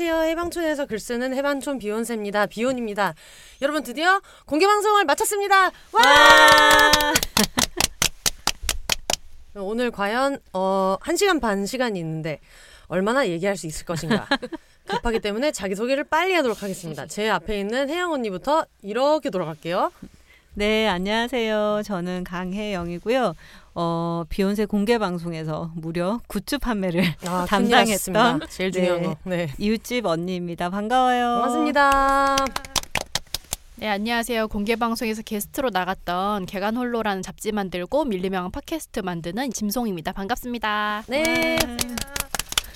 안녕하세요. 해방촌에서 글 쓰는 해방촌 비욘세입니다. 비욘입니다. 여러분 드디어 공개 방송을 마쳤습니다. 와! 오늘 과연 어 1시간 반 시간이 있는데 얼마나 얘기할 수 있을 것인가. 급하기 때문에 자기소개를 빨리 하도록 하겠습니다. 제 앞에 있는 혜영 언니부터 이렇게 돌아갈게요. 네, 안녕하세요. 저는 강혜영이고요. 어, 비욘세 공개 방송에서 무려 굿즈 판매를 아, 담당했던 제일 중요한 네. 거. 네. 이웃집 언니입니다. 반가워요. 고맙습니다. 네, 안녕하세요. 공개 방송에서 게스트로 나갔던 계간 홀로라는 잡지 만들고 밀리명 팟캐스트 만드는 짐송입니다. 반갑습니다. 네.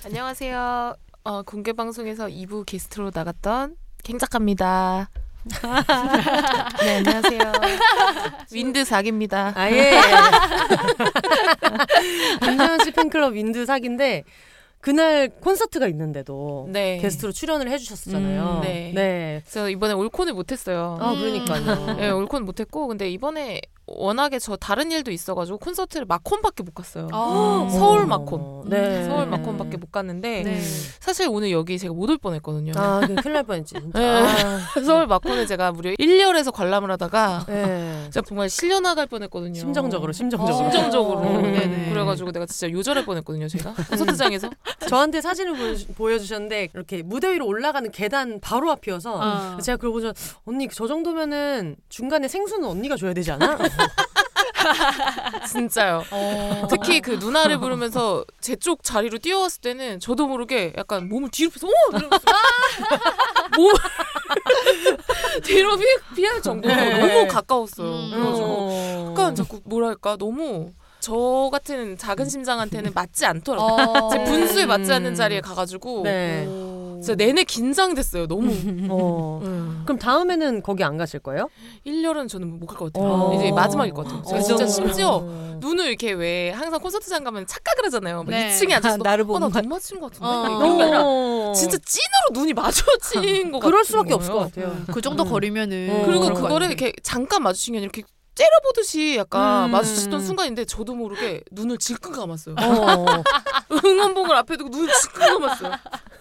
안녕하세요. 어, 공개 방송에서 2부 게스트로 나갔던 캥작가입니다. 네, 안녕하세요. 윈드 4기입니다. 아예. 김재환 씨 팬클럽 윈드 4기인데 그날 콘서트가 있는데도 네. 게스트로 출연을 해주셨었잖아요. 음, 네. 네. 그래서 이번에 올콘을 못했어요. 아 음. 그러니까요. 네, 올콘 못했고 근데 이번에 워낙에 저 다른 일도 있어가지고 콘서트를 마콘밖에 못 갔어요. 어. 서울 마콘. 네. 서울 음. 마콘밖에 못 갔는데 네. 사실 오늘 여기 제가 못 올 뻔했거든요. 아, 그 큰일 날 뻔했지. 네. 아, 서울 마콘에 제가 무려 1열에서 관람을 하다가 네. 진짜 정말 실려 나갈 뻔했거든요. 심정적으로, 심정적으로. 어. 심정적으로. 음. 네네. 그래가지고 내가 진짜 요절할 뻔했거든요, 제가 콘서트장에서. 저한테 사진을 보여주, 보여주셨는데 이렇게 무대 위로 올라가는 계단 바로 앞이어서 어. 제가 그걸 보자 언니 저 정도면은 중간에 생수는 언니가 줘야 되지 않아? 진짜요. 어. 특히 그 누나를 부르면서 제 쪽 자리로 뛰어왔을 때는 저도 모르게 약간 몸을 뒤로 펴서 오! 이러면서 몸 뒤로 피, 피할 정도로 네. 너무 가까웠어요. 음. 그래가지고 어. 약간 자꾸 뭐랄까 너무 저 같은 작은 심장한테는 맞지 않더라고요. 어. 제 분수에 맞지 않는 음. 자리에 가가지고 네. 진짜 내내 긴장됐어요. 너무. 어. 음. 그럼 다음에는 거기 안 가실 거예요? 1년은 저는 못 갈 것 같아요. 어. 이제 마지막일 것 같아요. 제가 어. 진짜 심지어 눈을 이렇게 왜 항상 콘서트장 가면 착각을 하잖아요. 막 네. 2층에 앉아서 아, 나를 어, 보는 나눈 맞춘 것 같은데 어. 이런 게 아니라 어. 진짜 찐으로 눈이 마주친 것 그럴 같은 수밖에 없을 것 거예요. 같아요. 그 정도 음. 거리면은 어. 그리고 그럴 것 그거를 같아요. 이렇게 잠깐 마주친 게 아니라 이렇게 째려보듯이 약간 음. 마주치던 순간인데 저도 모르게 눈을 질끈 감았어요. 어. 응원봉을 앞에 두고 눈을 질끈 감았어요.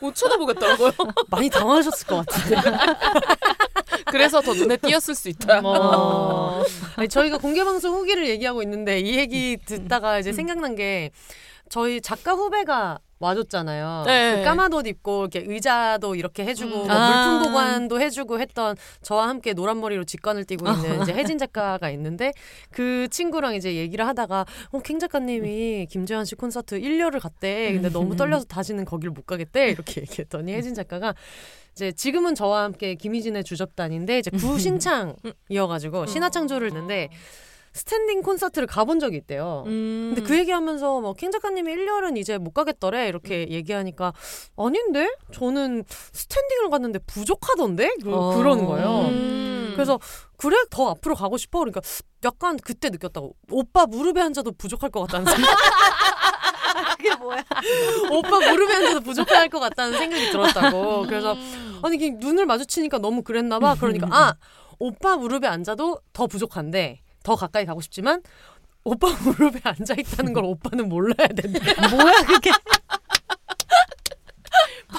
못 쳐다보겠더라고요. 많이 당황하셨을 것 같은데. 그래서 더 눈에 띄었을 수 있다. 어. 아니, 저희가 공개 방송 후기를 얘기하고 있는데 이 얘기 듣다가 이제 생각난 게 저희 작가 후배가 와줬잖아요. 네. 그 까만 옷 입고 이렇게 의자도 이렇게 해주고 음. 뭐 아. 물품 보관도 해주고 했던 저와 함께 노란 머리로 직관을 띄고 있는 이제 혜진 작가가 있는데 그 친구랑 이제 얘기를 하다가 어 캥 작가님이 김재환 씨 콘서트 1열을 갔대. 근데 너무 떨려서 다시는 거기를 못 가겠대. 이렇게 얘기했더니 혜진 작가가 이제 지금은 저와 함께 김희진의 주접단인데 이제 구신창이어가지고 신화창조를 했는데 스탠딩 콘서트를 가본 적이 있대요. 음. 근데 그 얘기하면서 뭐 캥 작가님이 1열은 이제 못 가겠더래 이렇게 얘기하니까 아닌데 저는 스탠딩을 갔는데 부족하던데 그, 어. 그러는 거예요. 음. 그래서 그래 더 앞으로 가고 싶어 그러니까 약간 그때 느꼈다고 오빠 무릎에 앉아도 부족할 것 같다는 생각. 그게 뭐야? 오빠 무릎에 앉아도 부족할 것 같다는 생각이 들었다고. 그래서 음. 아니 이게 눈을 마주치니까 너무 그랬나 봐. 그러니까 아 오빠 무릎에 앉아도 더 부족한데 더 가까이 가고 싶지만 오빠 무릎에 앉아 있다는 걸 오빠는 몰라야 된다. 뭐야 그게?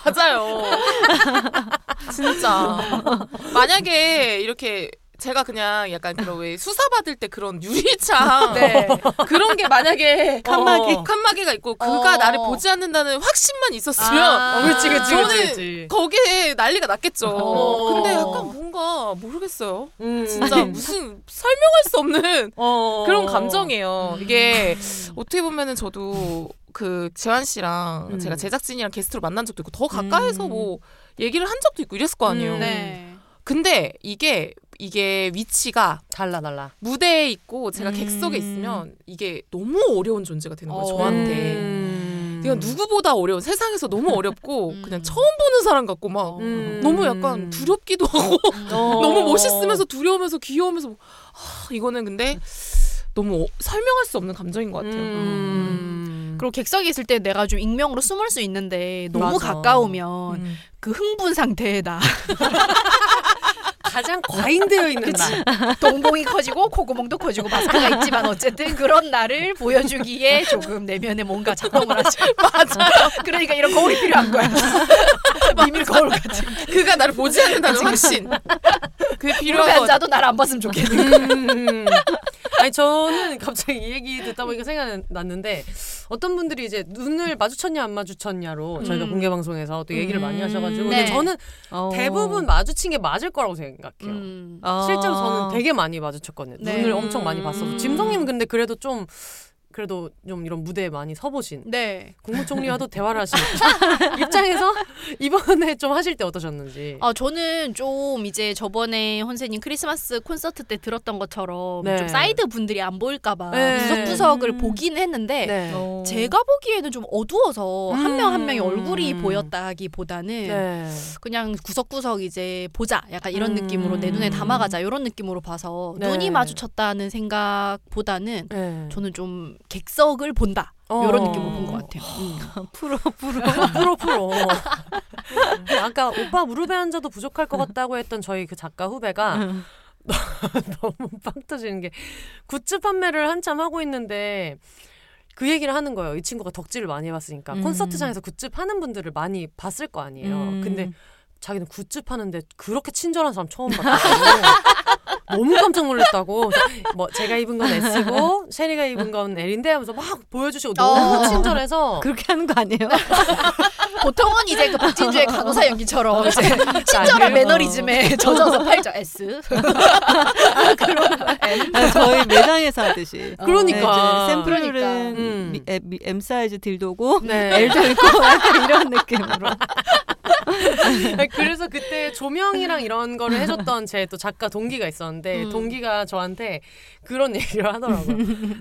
맞아요. 진짜. 만약에 이렇게 제가 그냥 약간 그런 왜 수사 받을 때 그런 유리창 네. 그런 게 만약에 칸막이. 어, 칸막이가 있고 그가 어. 나를 보지 않는다는 확신만 있었으면 아. 어, 그렇지, 저는 그렇지, 그렇지. 거기에 난리가 났겠죠. 어. 근데 약간 뭔가 모르겠어요. 음. 진짜 무슨 설명할 수 없는 어. 그런 감정이에요. 이게 어떻게 보면은 저도 그 재환 씨랑 음. 제가 제작진이랑 게스트로 만난 적도 있고 더 가까이서 음. 뭐 얘기를 한 적도 있고 이랬을 거 아니에요. 음. 네. 근데 이게 이게 위치가 달라 달라. 무대에 있고 제가 음. 객석에 있으면 이게 너무 어려운 존재가 되는 거예요. 어. 저한테. 음. 그냥 누구보다 어려운 세상에서 너무 어렵고 음. 그냥 처음 보는 사람 같고 막 음. 너무 약간 두렵기도 하고 어. 너무 멋있으면서 두려우면서 귀여우면서 아, 이거는 근데 너무 어- 설명할 수 없는 감정인 것 같아요. 음. 그리고 객석에 있을 때 내가 좀 익명으로 숨을 수 있는데 너무 맞아. 가까우면 음. 그 흥분 상태에 나 가장 과잉되어 있는 날. 동공이 커지고 콧구멍도 커지고 마스크가 있지만 어쨌든 그런 나를 보여주기에 조금 내면에 뭔가 작동을 하죠. 맞아. 그러니까 이런 거울이 필요한 거야. 비밀 거울 같은. 그가 나를 보지 않는다는 확신. 그게 무릎에 필요한. 앉아도 나를 안 봤으면 좋겠는. 음. 아니 저는 갑자기 이 얘기 듣다 보니까 생각났는데 어떤 분들이 이제 눈을 마주쳤냐 안 마주쳤냐로 저희가 음. 공개 방송에서 또 얘기를 많이 음. 하셔가지고 네. 근데 저는 어. 대부분 마주친 게 맞을 거라고 생각 해요. 음. 아. 실제로 저는 되게 많이 마주쳤거든요. 네. 눈을 엄청 많이 봤어서 음. 짐송님은 근데 그래도 좀 그래도 좀 이런 무대에 많이 서보신 네. 국무총리와도 대화를 하신 입장에서 이번에 좀 하실 때 어떠셨는지. 아 저는 좀 이제 저번에 혼세님 크리스마스 콘서트 때 들었던 것처럼 네. 좀 사이드 분들이 안 보일까봐 네. 구석구석을 음. 보긴 했는데 네. 어. 제가 보기에는 좀 어두워서 한 명 한 명의 음. 얼굴이 보였다기보다는 네. 그냥 구석구석 이제 보자 약간 이런 음. 느낌으로 내 눈에 담아가자 이런 느낌으로 봐서 네. 눈이 마주쳤다는 생각보다는 네. 저는 좀 객석을 본다 어. 이런 느낌으로 본 것 같아요. 음. 프로 프로. 프로 프로. 아까 오빠 무릎에 앉아도 부족할 것 같다고 했던 저희 그 작가 후배가 너무 빵 터지는 게 굿즈 판매를 한참 하고 있는데 그 얘기를 하는 거예요. 이 친구가 덕질을 많이 해봤으니까 음. 콘서트장에서 굿즈 파는 분들을 많이 봤을 거 아니에요. 음. 근데 자기는 굿즈 파는데 그렇게 친절한 사람 처음 봤다고. 너무 깜짝 놀랐다고. 뭐 제가 입은 건 S고 셰리가 입은 건 L인데 하면서 막 보여주시고 너무 어. 친절해서 그렇게 하는 거 아니에요? 보통은 이제 그 박진주의 간호사 연기처럼 이제 친절한 아니에요. 매너리즘에 젖어서 팔죠 S. 아, 저희 매장에서 하듯이. 그러니까. 네, 샘플은 그러니까. 음. 미- 에, 미- M 사이즈 딜도고 네. L도 있고 약간 이런 느낌으로. 아니, 그래서 그때 조명이랑 이런 거를 해줬던 제 또 작가 동기가 있었는데 음. 동기가 저한테 그런 얘기를 하더라고요.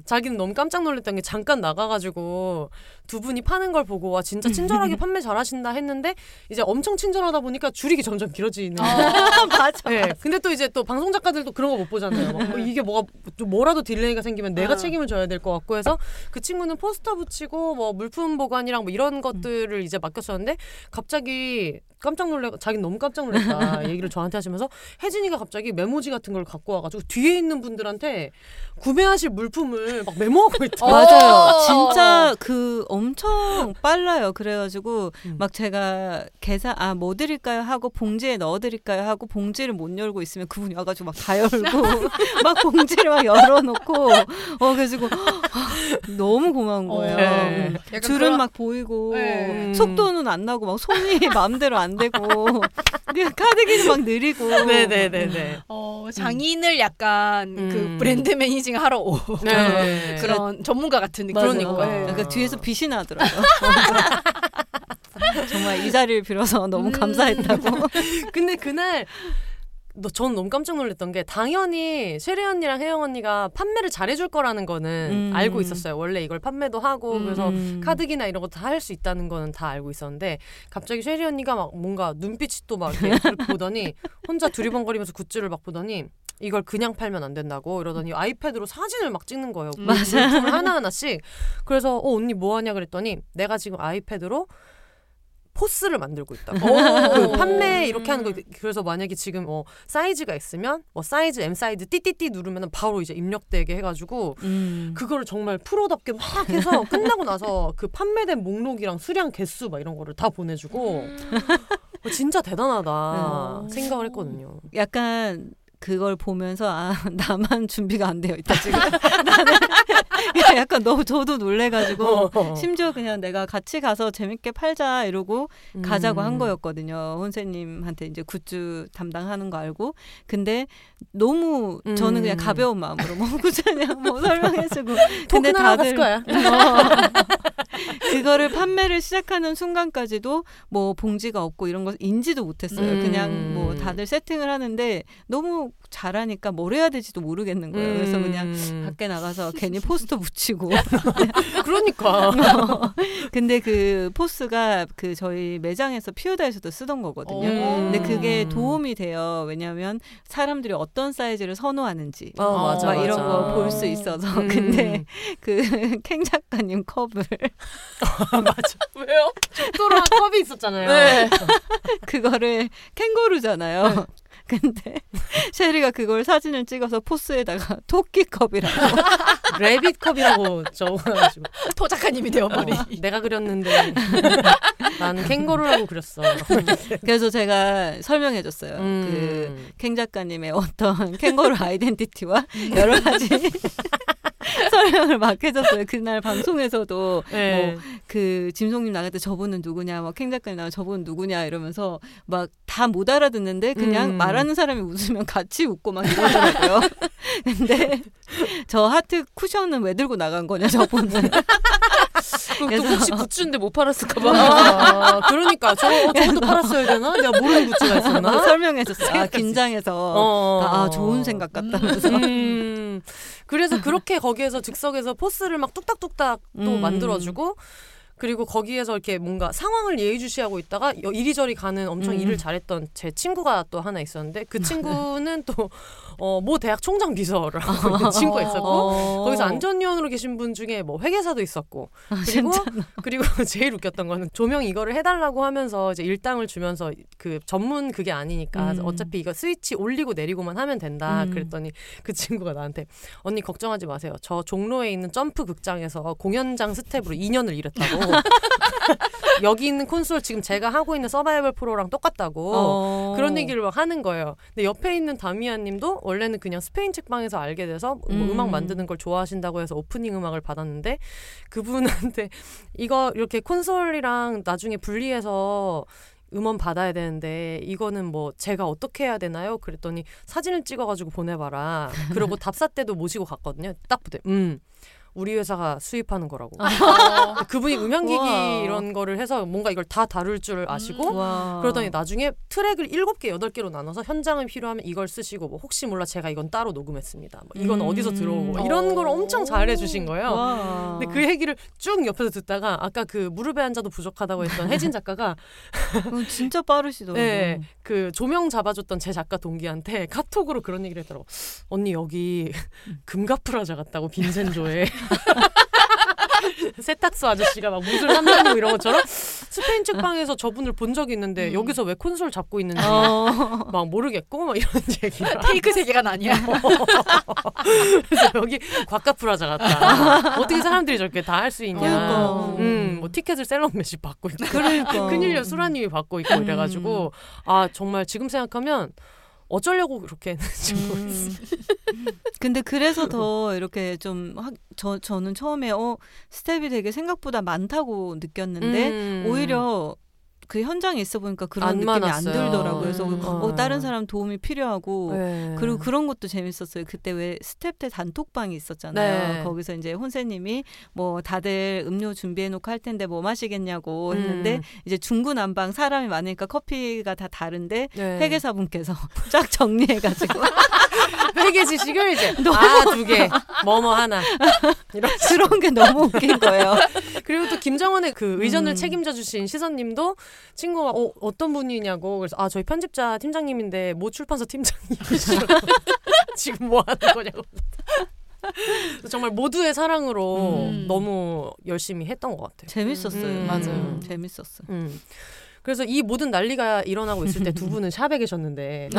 자기는 너무 깜짝 놀랐던 게 잠깐 나가가지고 두 분이 파는 걸 보고 와 진짜 친절하게 판매 잘하신다 했는데 이제 엄청 친절하다 보니까 줄이 점점 길어지는 거예요. 맞아. 네. 근데 또 이제 또 방송 작가들도 그런 거 못 보잖아요. 막 뭐 이게 뭐가 좀 뭐라도 딜레이가 생기면 내가 어. 책임을 져야 될 것 같고 해서 그 친구는 포스터 붙이고 뭐 물품 보관이랑 뭐 이런 것들을 이제 맡겼었는데 갑자기 깜짝 놀래 자기는 너무 깜짝 놀랐다 얘기를 저한테 하시면서 혜진이가 갑자기 메모지 같은 걸 갖고 와가지고 뒤에 있는 분들한테 구매하실 물품을 막 메모하고 있다. 맞아요. 어. 진짜 그 엄청 빨라요. 그래가지고 음. 막 제가 계산 아 뭐 드릴까요 하고 봉지에 넣어드릴까요 하고 봉지를 못 열고 있으면 그분이 와가지고 막 다 열고 막 봉지를 막 열어놓고 어 그래가지고 너무 고마운 거예요. 네. 줄은 그런- 막 보이고 네. 속도는 안 나고 막 손이 마음대로 안 되고 그 카드기는 막 느리고 네네네네. 어, 장인을 약간 음. 그 브랜드 매니징 하러 오 네. 그런 전문가 같은 느낌. 그러니까. 네. 그러니까 뒤에서 빛이 나더라고요. 정말 이 자리를 빌어서 너무 음. 감사했다고. 근데 그날 너, 전 너무 깜짝 놀랐던 게 당연히 쉐리 언니랑 혜영 언니가 판매를 잘해줄 거라는 거는 음. 알고 있었어요. 원래 이걸 판매도 하고 음. 그래서 음. 카드기나 이런 거다할 수 있다는 거는 다 알고 있었는데 갑자기 쉐리 언니가 막 뭔가 눈빛이 또 막 보더니 혼자 두리번거리면서 굿즈를 막 보더니 이걸 그냥 팔면 안 된다고 이러더니 아이패드로 사진을 막 찍는 거예요. 음. 물품을 하나 하나씩. 그래서 어 언니 뭐 하냐 그랬더니 내가 지금 아이패드로 POS를 만들고 있다. 그 판매 이렇게 하는 거 그래서 만약에 지금 뭐 사이즈가 있으면 뭐 사이즈 M 사이즈 띠띠띠 누르면 바로 이제 입력되게 해가지고 음. 그거를 정말 프로답게 막 해서 끝나고 나서 그 판매된 목록이랑 수량 개수 막 이런 거를 다 보내주고 어, 진짜 대단하다 음. 생각을 했거든요. 약간 그걸 보면서 아 나만 준비가 안 되어 있다 지금. 나는 약간 너무 저도 놀래가지고 어. 심지어 그냥 내가 같이 가서 재밌게 팔자 이러고 가자고 한 음. 거였거든요. 혼세님한테 이제 굿즈 담당하는 거 알고. 근데 너무 저는 그냥 음. 가벼운 마음으로 뭐 굿즈냐 뭐 설명해주고. 갔을 거야. 어. 이거를 판매를 시작하는 순간까지도 뭐 봉지가 없고 이런 거 인지도 못했어요. 음. 그냥 뭐 다들 세팅을 하는데 너무 잘하니까 뭘 해야 될지도 모르겠는 거예요. 그래서 그냥 음. 밖에 나가서 괜히 포스터 붙이고. 그러니까 근데 그 포스가 그 저희 매장에서 피오다에서도 쓰던 거거든요. 음. 근데 그게 도움이 돼요. 왜냐하면 사람들이 어떤 사이즈를 선호하는지 어, 맞아, 막 이런. 거 볼 수 있어서. 음. 근데 그 캥 작가님 컵을 맞아. 왜요? 족도로한 컵이 있었잖아요. 네. 그거를 캥거루잖아요. 근데 셰리가 그걸 사진을 찍어서 포스에다가 토끼 컵이라고. 레빗 컵이라고 적어가지고 토 작가님이 되어버리. 어, 내가 그렸는데 나는 캥거루라고 그렸어. 그래서 제가 설명해줬어요. 음. 그캥 작가님의 어떤 캥거루 아이덴티티와 여러 가지 설명을 막 해줬어요. 그날 방송에서도 네. 그 짐송님 나갈 때 저분은 누구냐, 막 캥 작가님 나갈 때 저분은 누구냐 이러면서 막 다 못 알아듣는데 그냥 음. 말하는 사람이 웃으면 같이 웃고 막 이러더라고요. 근데 저 하트 쿠션은 왜 들고 나간 거냐 저분은. 그래서- 혹시 굿즈인데 못 팔았을까봐. 아, 그러니까 저 어, 저것도 팔았어야 되나? 내가 모르는 굿즈가 있었나? 막 설명해줬어요. 아, 긴장해서 어. 아 좋은 생각 같다면서. 음, 그래서 그렇게 거기에서 즉석에서 포스를 막 뚝딱뚝딱 또 음. 만들어주고 그리고 거기에서 이렇게 뭔가 상황을 예의주시하고 있다가 여- 이리저리 가는 엄청 음. 일을 잘했던 제 친구가 또 하나 있었는데 그 친구는 또 어, 모 대학 총장 비서를 하고 있는 친구가 있었고 어. 거기서 안전요원으로 계신 분 중에 뭐 회계사도 있었고 아, 그리고 진짜. 그리고 제일 웃겼던 거는 조명 이거를 해달라고 하면서 이제 일당을 주면서 그 전문 그게 아니니까 음. 어차피 이거 스위치 올리고 내리고만 하면 된다 음. 그랬더니 그 친구가 나한테 언니 걱정하지 마세요 저 종로에 있는 점프 극장에서 공연장 스텝으로 2년을 일했다고 여기 있는 콘솔 지금 제가 하고 있는 서바이벌 프로랑 똑같다고 어. 그런 얘기를 막 하는 거예요. 근데 옆에 있는 다미아님도 원래는 그냥 스페인 책방에서 알게 돼서 뭐 음. 음악 만드는 걸 좋아하신다고 해서 오프닝 음악을 받았는데 그분한테 이거 이렇게 콘솔이랑 나중에 분리해서 음원 받아야 되는데 이거는 뭐 제가 어떻게 해야 되나요? 그랬더니 사진을 찍어가지고 보내봐라. 그러고 답사 때도 모시고 갔거든요. 딱 보대. 음. 우리 회사가 수입하는 거라고. 그분이 음향기기 우와. 이런 거를 해서 뭔가 이걸 다 다룰 줄 아시고 와. 그러더니 나중에 트랙을 일곱 개 여덟 개로 나눠서 현장을 필요하면 이걸 쓰시고 뭐 혹시 몰라 제가 이건 따로 녹음했습니다. 뭐 이건 음. 어디서 들어오고 뭐 이런 걸 엄청 잘해 주신 거예요. 와. 근데 그 얘기를 쭉 옆에서 듣다가 아까 그 무릎에 앉아도 부족하다고 했던 혜진 작가가 어, 진짜 빠르시더라고요. 네, 그 조명 잡아줬던 제 작가 동기한테 카톡으로 그런 얘기를 했더라고. 언니 여기 금가프라자 같다고 빈센조에 세탁소 아저씨가 막 무술 한다고 이런 것처럼 스페인 책방에서 저분을 본 적이 있는데 음. 여기서 왜 콘솔 잡고 있는지 어. 막 모르겠고 막 이런 얘기를 페이크 세계관 아니야. 그래서 여기 곽가프라자 같다. 어떻게 사람들이 저렇게 다 할 수 있냐. 그러니까. 음, 뭐 티켓을 셀럽매시 받고 있고. 그러니까. 큰일이야 수라님이 받고 있고 음. 이래가지고 아 정말 지금 생각하면 어쩌려고 그렇게 했는지 모르겠어요. 음. 근데 그래서 더 이렇게 좀 저 저는 처음에 어 스텝이 되게 생각보다 많다고 느꼈는데 음. 오히려 그 현장에 있어 보니까 그런 안 느낌이 안 많았어요. 들더라고요. 그래서 음. 어, 다른 사람 도움이 필요하고 네. 그리고 그런 것도 재밌었어요. 그때 왜 스텝 때 단톡방이 있었잖아요. 네. 거기서 이제 혼세님이 뭐 다들 음료 준비해 놓고 할 텐데 뭐 마시겠냐고 했는데 음. 이제 중구난방 사람이 많으니까 커피가 다 다른데 네. 회계사분께서 쫙 정리해가지고 회계 지식을 이제 아 두 개 뭐뭐 하나 이런 그런 게 너무 웃긴 거예요. 그리고 또 김정원의 그 의전을 음. 책임져 주신 시선님도 친구가 어, 어떤 분이냐고 그래서 아 저희 편집자 팀장님인데 모 출판사 팀장님이시라고 지금 뭐 하는 거냐고 정말 모두의 사랑으로 음. 너무 열심히 했던 것 같아요. 재밌었어요. 음, 맞아요. 재밌었어. 음. 그래서 이 모든 난리가 일어나고 있을 때 두 분은 샵에 계셨는데,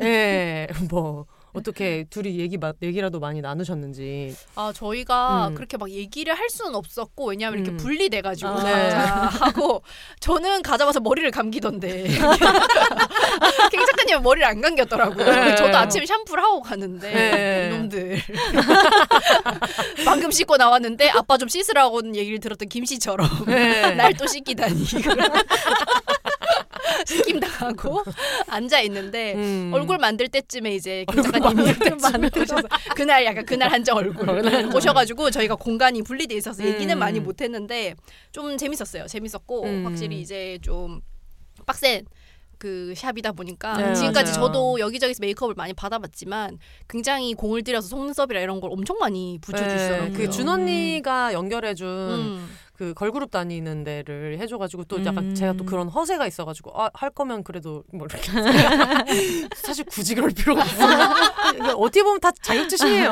예, 뭐 어떻게 둘이 얘기 마, 얘기라도 많이 나누셨는지. 아 저희가 음. 그렇게 막 얘기를 할 수는 없었고 왜냐하면 음. 이렇게 분리돼 가지고 아. 네. 하고 저는 가자마자 머리를 감기던데 갱 작가님은 머리를 안 감겼더라고요. 네. 저도 아침에 샴푸를 하고 가는데 네. 이놈들 방금 씻고 나왔는데 아빠 좀 씻으라고 얘기를 들었던 김 씨처럼 네. 날또 씻기다니 시킴 당하고 앉아 있는데 음. 얼굴 만들 때쯤에 이제 김 작가님이 오셔서 그날 약간 그날 한정 얼굴 오셔가지고 저희가 공간이 분리돼 있어서 얘기는 음. 많이 못했는데 좀 재밌었어요. 재밌었고 음. 확실히 이제 좀 빡센 그 샵이다 보니까 네, 지금까지 맞아요. 저도 여기저기서 메이크업을 많이 받아봤지만 굉장히 공을 들여서 속눈썹이라 이런 걸 엄청 많이 붙여주시더라고요. 그준 언니가 연결해준 음. 그 걸그룹 다니는 데를 해줘가지고 또 약간 음. 제가 또 그런 허세가 있어가지고 아, 할 거면 그래도 뭐 이렇게 사실 굳이 그럴 필요가 없어. 어떻게 보면 다 자격지심이에요.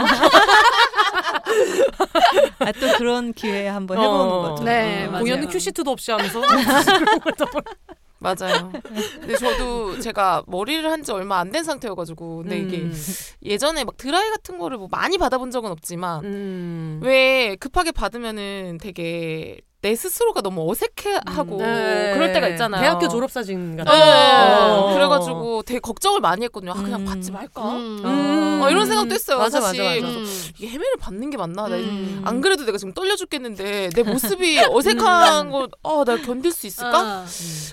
아, 또 그런 기회에 한번 해보는 어. 거죠. 네, 맞아요. 공연은 큐시트도 없이 하면서 맞아요. 근데 저도 제가 머리를 한 지 얼마 안 된 상태여가지고 근데 이게 음. 예전에 막 드라이 같은 거를 뭐 많이 받아본 적은 없지만 음. 왜 급하게 받으면은 되게 내 스스로가 너무 어색해하고 네. 그럴 때가 있잖아요. 대학교 졸업 사진 같은. 네. 어. 그래가지고 되게 걱정을 많이 했거든요. 아 그냥 음. 받지 말까? 음. 어, 이런 생각도 했어요. 맞아, 사실. 맞아, 맞아. 그래서 음. 이게 헤매를 받는 게 맞나? 나 음. 안 그래도 내가 지금 떨려 죽겠는데 내 모습이 어색한 거, 아, 내가 견딜 수 있을까? 어.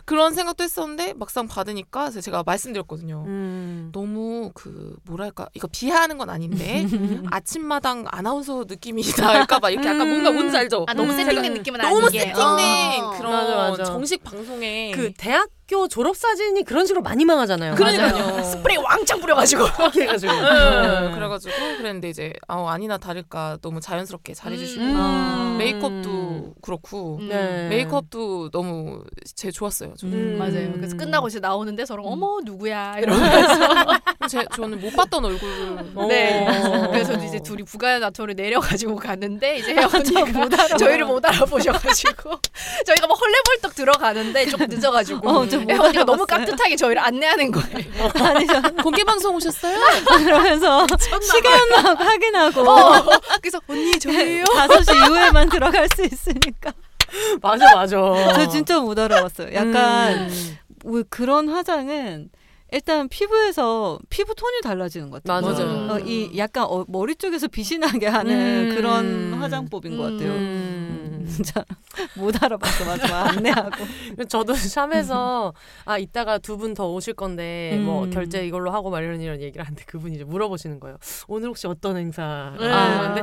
그런 생각도 했었는데 막상 받으니까 제가 말씀드렸거든요. 음. 너무 그 뭐랄까 이거 비하하는 건 아닌데 아침마당 아나운서 느낌이 날까봐 이렇게 약간 뭔가 뭔지 알죠? 아 너무 음. 세팅된 느낌은 아니 게. 세팅된 어. 그런 맞아, 맞아. 정식 방송에 그 대학 교 졸업 사진이 그런 식으로 많이 망하잖아요. 그러니까요. 맞아요. 스프레이 왕창 뿌려가지고. 그렇게 해가지고. 네, 그래가지고 그랬는데 이제 아, 아니나 다를까 너무 자연스럽게 잘해주시고 음. 메이크업도 그렇고 음. 네. 메이크업도 너무 제 좋았어요. 저는 음. 맞아요. 그래서 끝나고 이제 나오는데 서로 음. 어머 누구야 이러면서 제, 저는 못 봤던 얼굴을 네. 어. 그래서 이제 둘이 부가나토를 내려가지고 갔는데 이제 혜영 언니가 저희를 못 알아보셔가지고 저희가 막 헐레벌떡 들어가는데 조금 늦어가지고 어, 혜영 언니가 너무. 깍듯하게 저희를 안내하는 거예요. 아니, 저 공개 방송 오셨어요? 그러면서 시간 막 확인하고 어, 그래서 언니 저예요. 5시 이후에만 들어갈 수 있으니까. 맞아 맞아. 저 진짜 못 알아봤어요. 약간 음. 왜 그런 화장은 일단 피부에서 피부 톤이 달라지는 것 같아요. 맞아요. 음. 어, 이 약간 어, 머리 쪽에서 빛이 나게 하는 음. 그런 화장법인 것 같아요. 음. 진짜 못 알아봤어 맞아 안내하고 저도 샵에서 아 이따가 두 분 더 오실 건데 뭐 음. 결제 이걸로 하고 막 이런 이런 얘기를 하는데 그분이 이제 물어보시는 거예요. 오늘 혹시 어떤 행사? 네. 아, 근데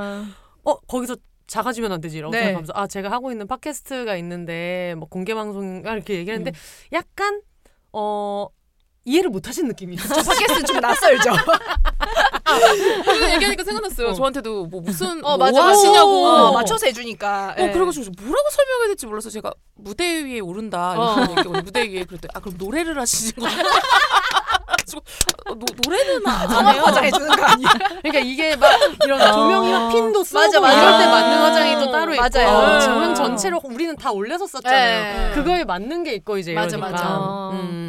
어 거기서 작아지면 안 되지 라고 네. 생각하면서 아 제가 하고 있는 팟캐스트가 있는데 뭐 공개 방송 이렇게 얘기했는데 약간 어 이해를 못 하신 느낌이에요. 저 팟캐스트 좀 낯설죠. 그래서 얘기하니까 생각났어요. 어. 저한테도 뭐 무슨 어 뭐 맞아 하시냐고 어, 맞춰서 해주니까. 어, 그래가지고 뭐라고 설명해야 될지 몰라서 제가 무대 위에 오른다 어. 얘기가 무대 위에 그랬더니 아 그럼 노래를 하시는? 그래가지고 어, 노, 노래는 안 성악 해요. 화장해 주는 거 아니야? 그러니까 이게 막 이런 조명이 막 핀도 쓰고 맞아, 맞아. 이럴 때 맞는 화장이 또 따로 있고 맞아요. 조명 전체로 우리는 다 올려서 썼잖아요. 네. 그거에 맞는 게 있고 이제 맞아, 이러니까. 맞아. 음.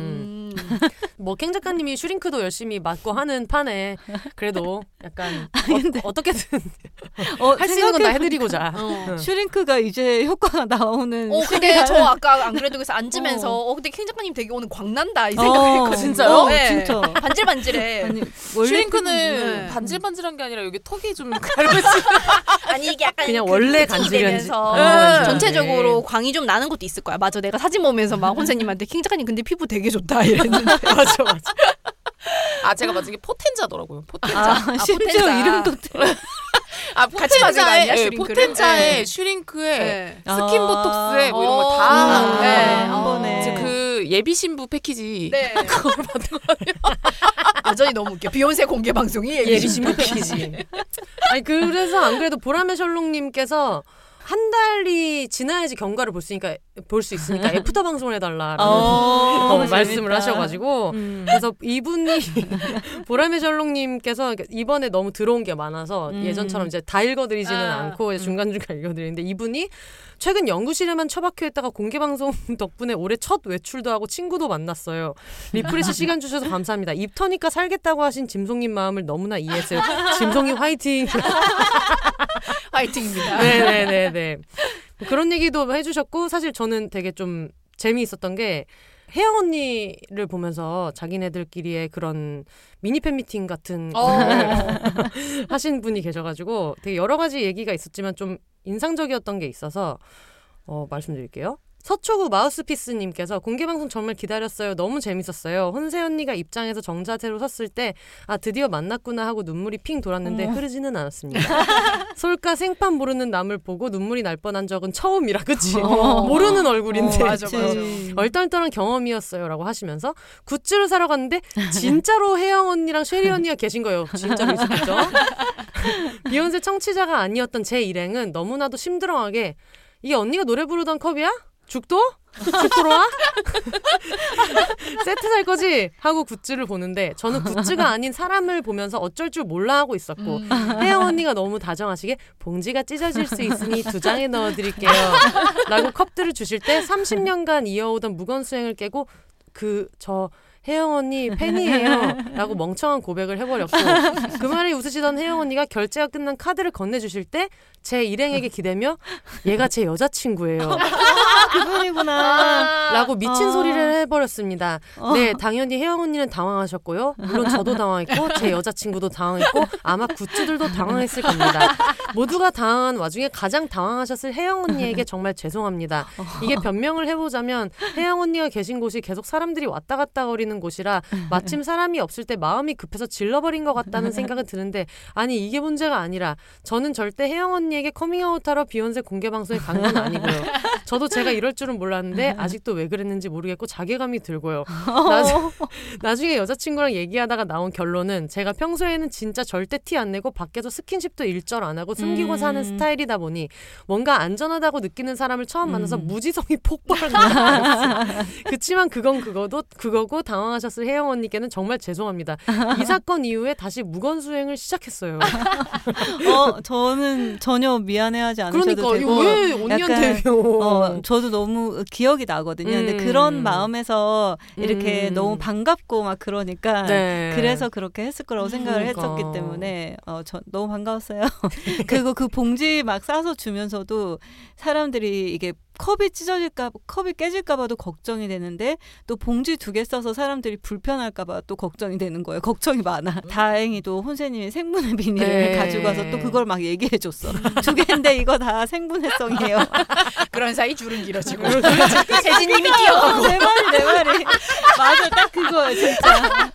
음. 뭐캥 작가님이 슈링크도 열심히 맞고 하는 판에 그래도 약간 어, 떻게든 어, 할수 있는 건 다 해드리고자. 어. 슈링크가 이제 효과가 나오는 어 근데 저 아까 안 그래도 그래서 앉으면서 어, 근데 캥 작가님 되게 오늘 광난다 이 어, 생각했거든요. 진짜요? 어, 네. 진짜 반질반질해. 아니 슈링크는 네. 반질반질한 게 아니라 여기 턱이 좀 갈매지. 아니 이게 약간 그냥 그 원래. 되면서 네. 전체적으로 광이 좀 나는 것도 있을 거야. 맞아, 내가 사진 보면서 막 혼세님한테 캥 작가님 근데 피부 되게 좋다 이랬는데 맞아 맞아. 아 제가 맞은 게 포텐자더라고요. 포텐자. 아, 심지어 포텐자. 이름도 아 같이 맞은 거 아니야, 포텐자에 예, 네. 슈링크에 네. 스킨 아. 보톡스에 뭐 이런 어. 걸 다. 아, 네. 한 번에 이제 그 예비 신부 패키지. 네. 그걸 받은 거예요. 여전히 너무 웃겨. 비혼세 공개 방송이 예비 신부 패키지. 아니 그래서 안 그래도 보라매 셜록님께서 한 달이 지나야지 경과를 볼 수 있으니까 볼 수 있으니까 애프터 방송을 해달라라는 어, 어, 말씀을. 하셔가지고 음. 그래서 이분이 보라매 셜록님께서 이번에 너무 들어온 게 많아서 음. 예전처럼 이제 다 읽어드리지는 아. 않고 이제 중간 중간 읽어드리는데 이분이 최근 연구실에만 처박혀 있다가 공개 방송 덕분에 올해 첫 외출도 하고 친구도 만났어요. refresh 시간 주셔서 감사합니다. 입 터니까 살겠다고 하신 짐송님 마음을 너무나 이해했어요. 짐송이 화이팅. 화이팅입니다. 네네네네. 그런 얘기도 해주셨고 사실 저는 되게 좀 재미있었던 게 혜영 언니를 보면서 자기네들끼리의 그런 미니 팬미팅 같은 어. 하신 분이 계셔가지고 되게 여러 가지 얘기가 있었지만 좀 인상적이었던 게 있어서 어, 말씀드릴게요. 서초구 마우스피스님께서 공개방송 정말 기다렸어요. 너무 재밌었어요. 혼세 언니가 입장에서 정자세로 섰을 때 아 드디어 만났구나 하고 눈물이 핑 돌았는데 어머. 흐르지는 않았습니다. 솔까 생판 모르는 남을 보고 눈물이 날 뻔한 적은 처음이라 그치? 어. 모르는 얼굴인데 어, 맞아, 맞아. 얼떨떨한 경험이었어요 라고 하시면서 굿즈를 사러 갔는데 진짜로 혜영 언니랑 쉐리 언니가 계신 거예요. 진짜로 있었겠죠? 비욘세 청취자가 아니었던 제 일행은 너무나도 심드렁하게 이게 언니가 노래 부르던 컵이야? 죽도? 죽도로 와? 세트 살 거지? 하고 굿즈를 보는데 저는 굿즈가 아닌 사람을 보면서 어쩔 줄 몰라 하고 있었고 음. 혜영 언니가 너무 다정하시게 봉지가 찢어질 수 있으니 두 장에 넣어드릴게요. 라고 컵들을 주실 때 30년간 이어오던 무건 수행을 깨고 그 저 혜영 언니 팬이에요. 라고 멍청한 고백을 해버렸고 그 말에 웃으시던 혜영 언니가 결제가 끝난 카드를 건네주실 때제 일행에게 기대며 얘가 제 여자친구예요. 그분이구나. 라고 미친 어. 소리를 해버렸습니다. 어. 네, 당연히 혜영 언니는 당황하셨고요. 물론 저도 당황했고 제 여자친구도 당황했고 아마 굿즈들도 당황했을 겁니다. 모두가 당황한 와중에 가장 당황하셨을 혜영 언니에게 정말 죄송합니다. 이게 변명을 해보자면 혜영 언니가 계신 곳이 계속 사람들이 왔다 갔다 거리는 곳이라 마침 사람이 없을 때 마음이 급해서 질러버린 것 같다는 생각은 드는데 아니 이게 문제가 아니라 저는 절대 혜영 언니 에게 커밍아웃하러 비욘세 공개 방송에 간 건 아니고요. 저도 제가 이럴 줄은 몰랐는데 아직도 왜 그랬는지 모르겠고 자괴감이 들고요. 나중, 나중에 여자친구랑 얘기하다가 나온 결론은 제가 평소에는 진짜 절대 티 안 내고 밖에서 스킨십도 일절 안 하고 숨기고 음. 사는 스타일이다 보니 뭔가 안전하다고 느끼는 사람을 처음 만나서 음. 무지성이 폭발한다. 그치만 그건 그거도 그거고 당황하셨을 혜영 언니께는 정말 죄송합니다. 이 사건 이후에 다시 무건 수행을 시작했어요. 어, 저는 전혀 미안해하지 않으셔도 그러니까 되고. 왜 언니한테 요 어, 저도 너무 기억이 나거든요. 근데 음. 그런 마음에서 이렇게 음. 너무 반갑고 막 그러니까 네. 그래서 그렇게 했을 거라고 생각을 그러니까. 했었기 때문에 어, 저 너무 반가웠어요. 그리고 그 봉지 막 싸서 주면서도 사람들이 이게 컵이 찢어질까 컵이 깨질까 봐도 걱정이 되는데 또 봉지 두 개 써서 사람들이 불편할까 봐 또 걱정이 되는 거예요. 걱정이 많아. 다행히도 혼세님이 생분해 비닐을 네. 가지고 와서 또 그걸 막 얘기해 줬어. 두 개인데 이거 다 생분해성이에요. 그런 사이 줄은 길어지고 세진님이 뛰어가고 내 말이 내 말이 맞아 딱 그거예요 진짜.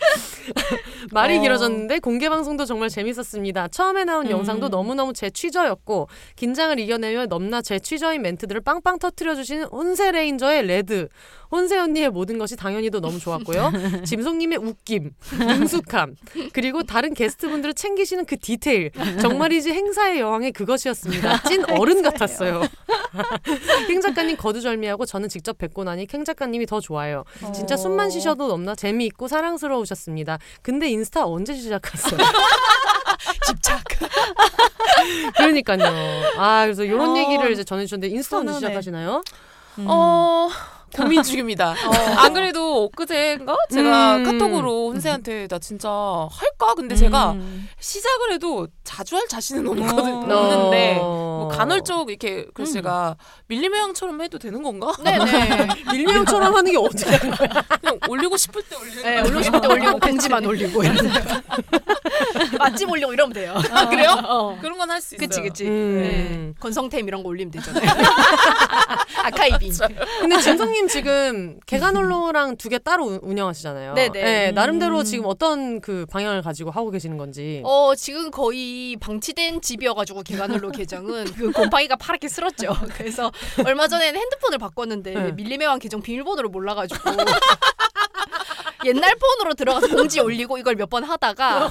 말이 어. 길어졌는데 공개 방송도 정말 재밌었습니다. 처음에 나온 음. 영상도 너무너무 제 취저였고 긴장을 이겨내며 넘나 제 취저인 멘트들을 빵빵 터트려 주신 혼세 레인저의 레드, 혼세 언니의 모든 것이 당연히도 너무 좋았고요. 짐송님의 웃김, 능숙함, 그리고 다른 게스트분들을 챙기시는 그 디테일 정말이지 행사의 여왕의 그것이었습니다. 찐 어른 같았어요. 캥 작가님 거두절미하고 저는 직접 뵙고 나니 캥 작가님이 더 좋아요. 진짜 숨만 쉬셔도 넘나 재미있고 사랑스러우셨습니다. 근데 인스타 언제 시작했어요? 집착. 그러니까요. 아 그래서 이런 어, 얘기를 이제 전해주셨는데 인스타 언제 선언해. 시작하시나요? 음. 어 고민 중입니다. 안 그래도 엊그제인가 제가 음. 카톡으로 혼세한테 나 진짜 할까? 근데 제가 음. 시작을 해도 자주 할 자신은 없거든, 어. 없는데 어. 뭐 간헐적 이렇게 그래서 음. 제가 밀림의 양처럼 해도 되는 건가? 네네. 밀리형처럼 하는 게 어디야? 그냥 올리고 싶을 때 올리는 네. 올리고 싶을 때 올리고 공지만 올리고. 맛집 올리고 이러면 돼요. 아, 그래요? 어. 그런 건 할 수 있어요. 그치 그치. 음. 네. 건성템 이런 거 올리면 되잖아요. 아카이빙. 근데 진성님 지금 개간홀로랑 두 개 따로 운- 운영하시잖아요. 네네. 네, 나름대로 음. 지금 어떤 그 방향을 가지고 하고 계시는 건지. 어 지금 거의 방치된 집이어가지고 개간홀로 계정은 그 곰팡이가 파랗게 쓸었죠. 그래서 얼마 전에는 핸드폰을 바꿨는데 네. 밀림의왕 계정 비밀번호를 몰라가지고 옛날 폰으로 들어가서 공지 올리고 이걸 몇 번 하다가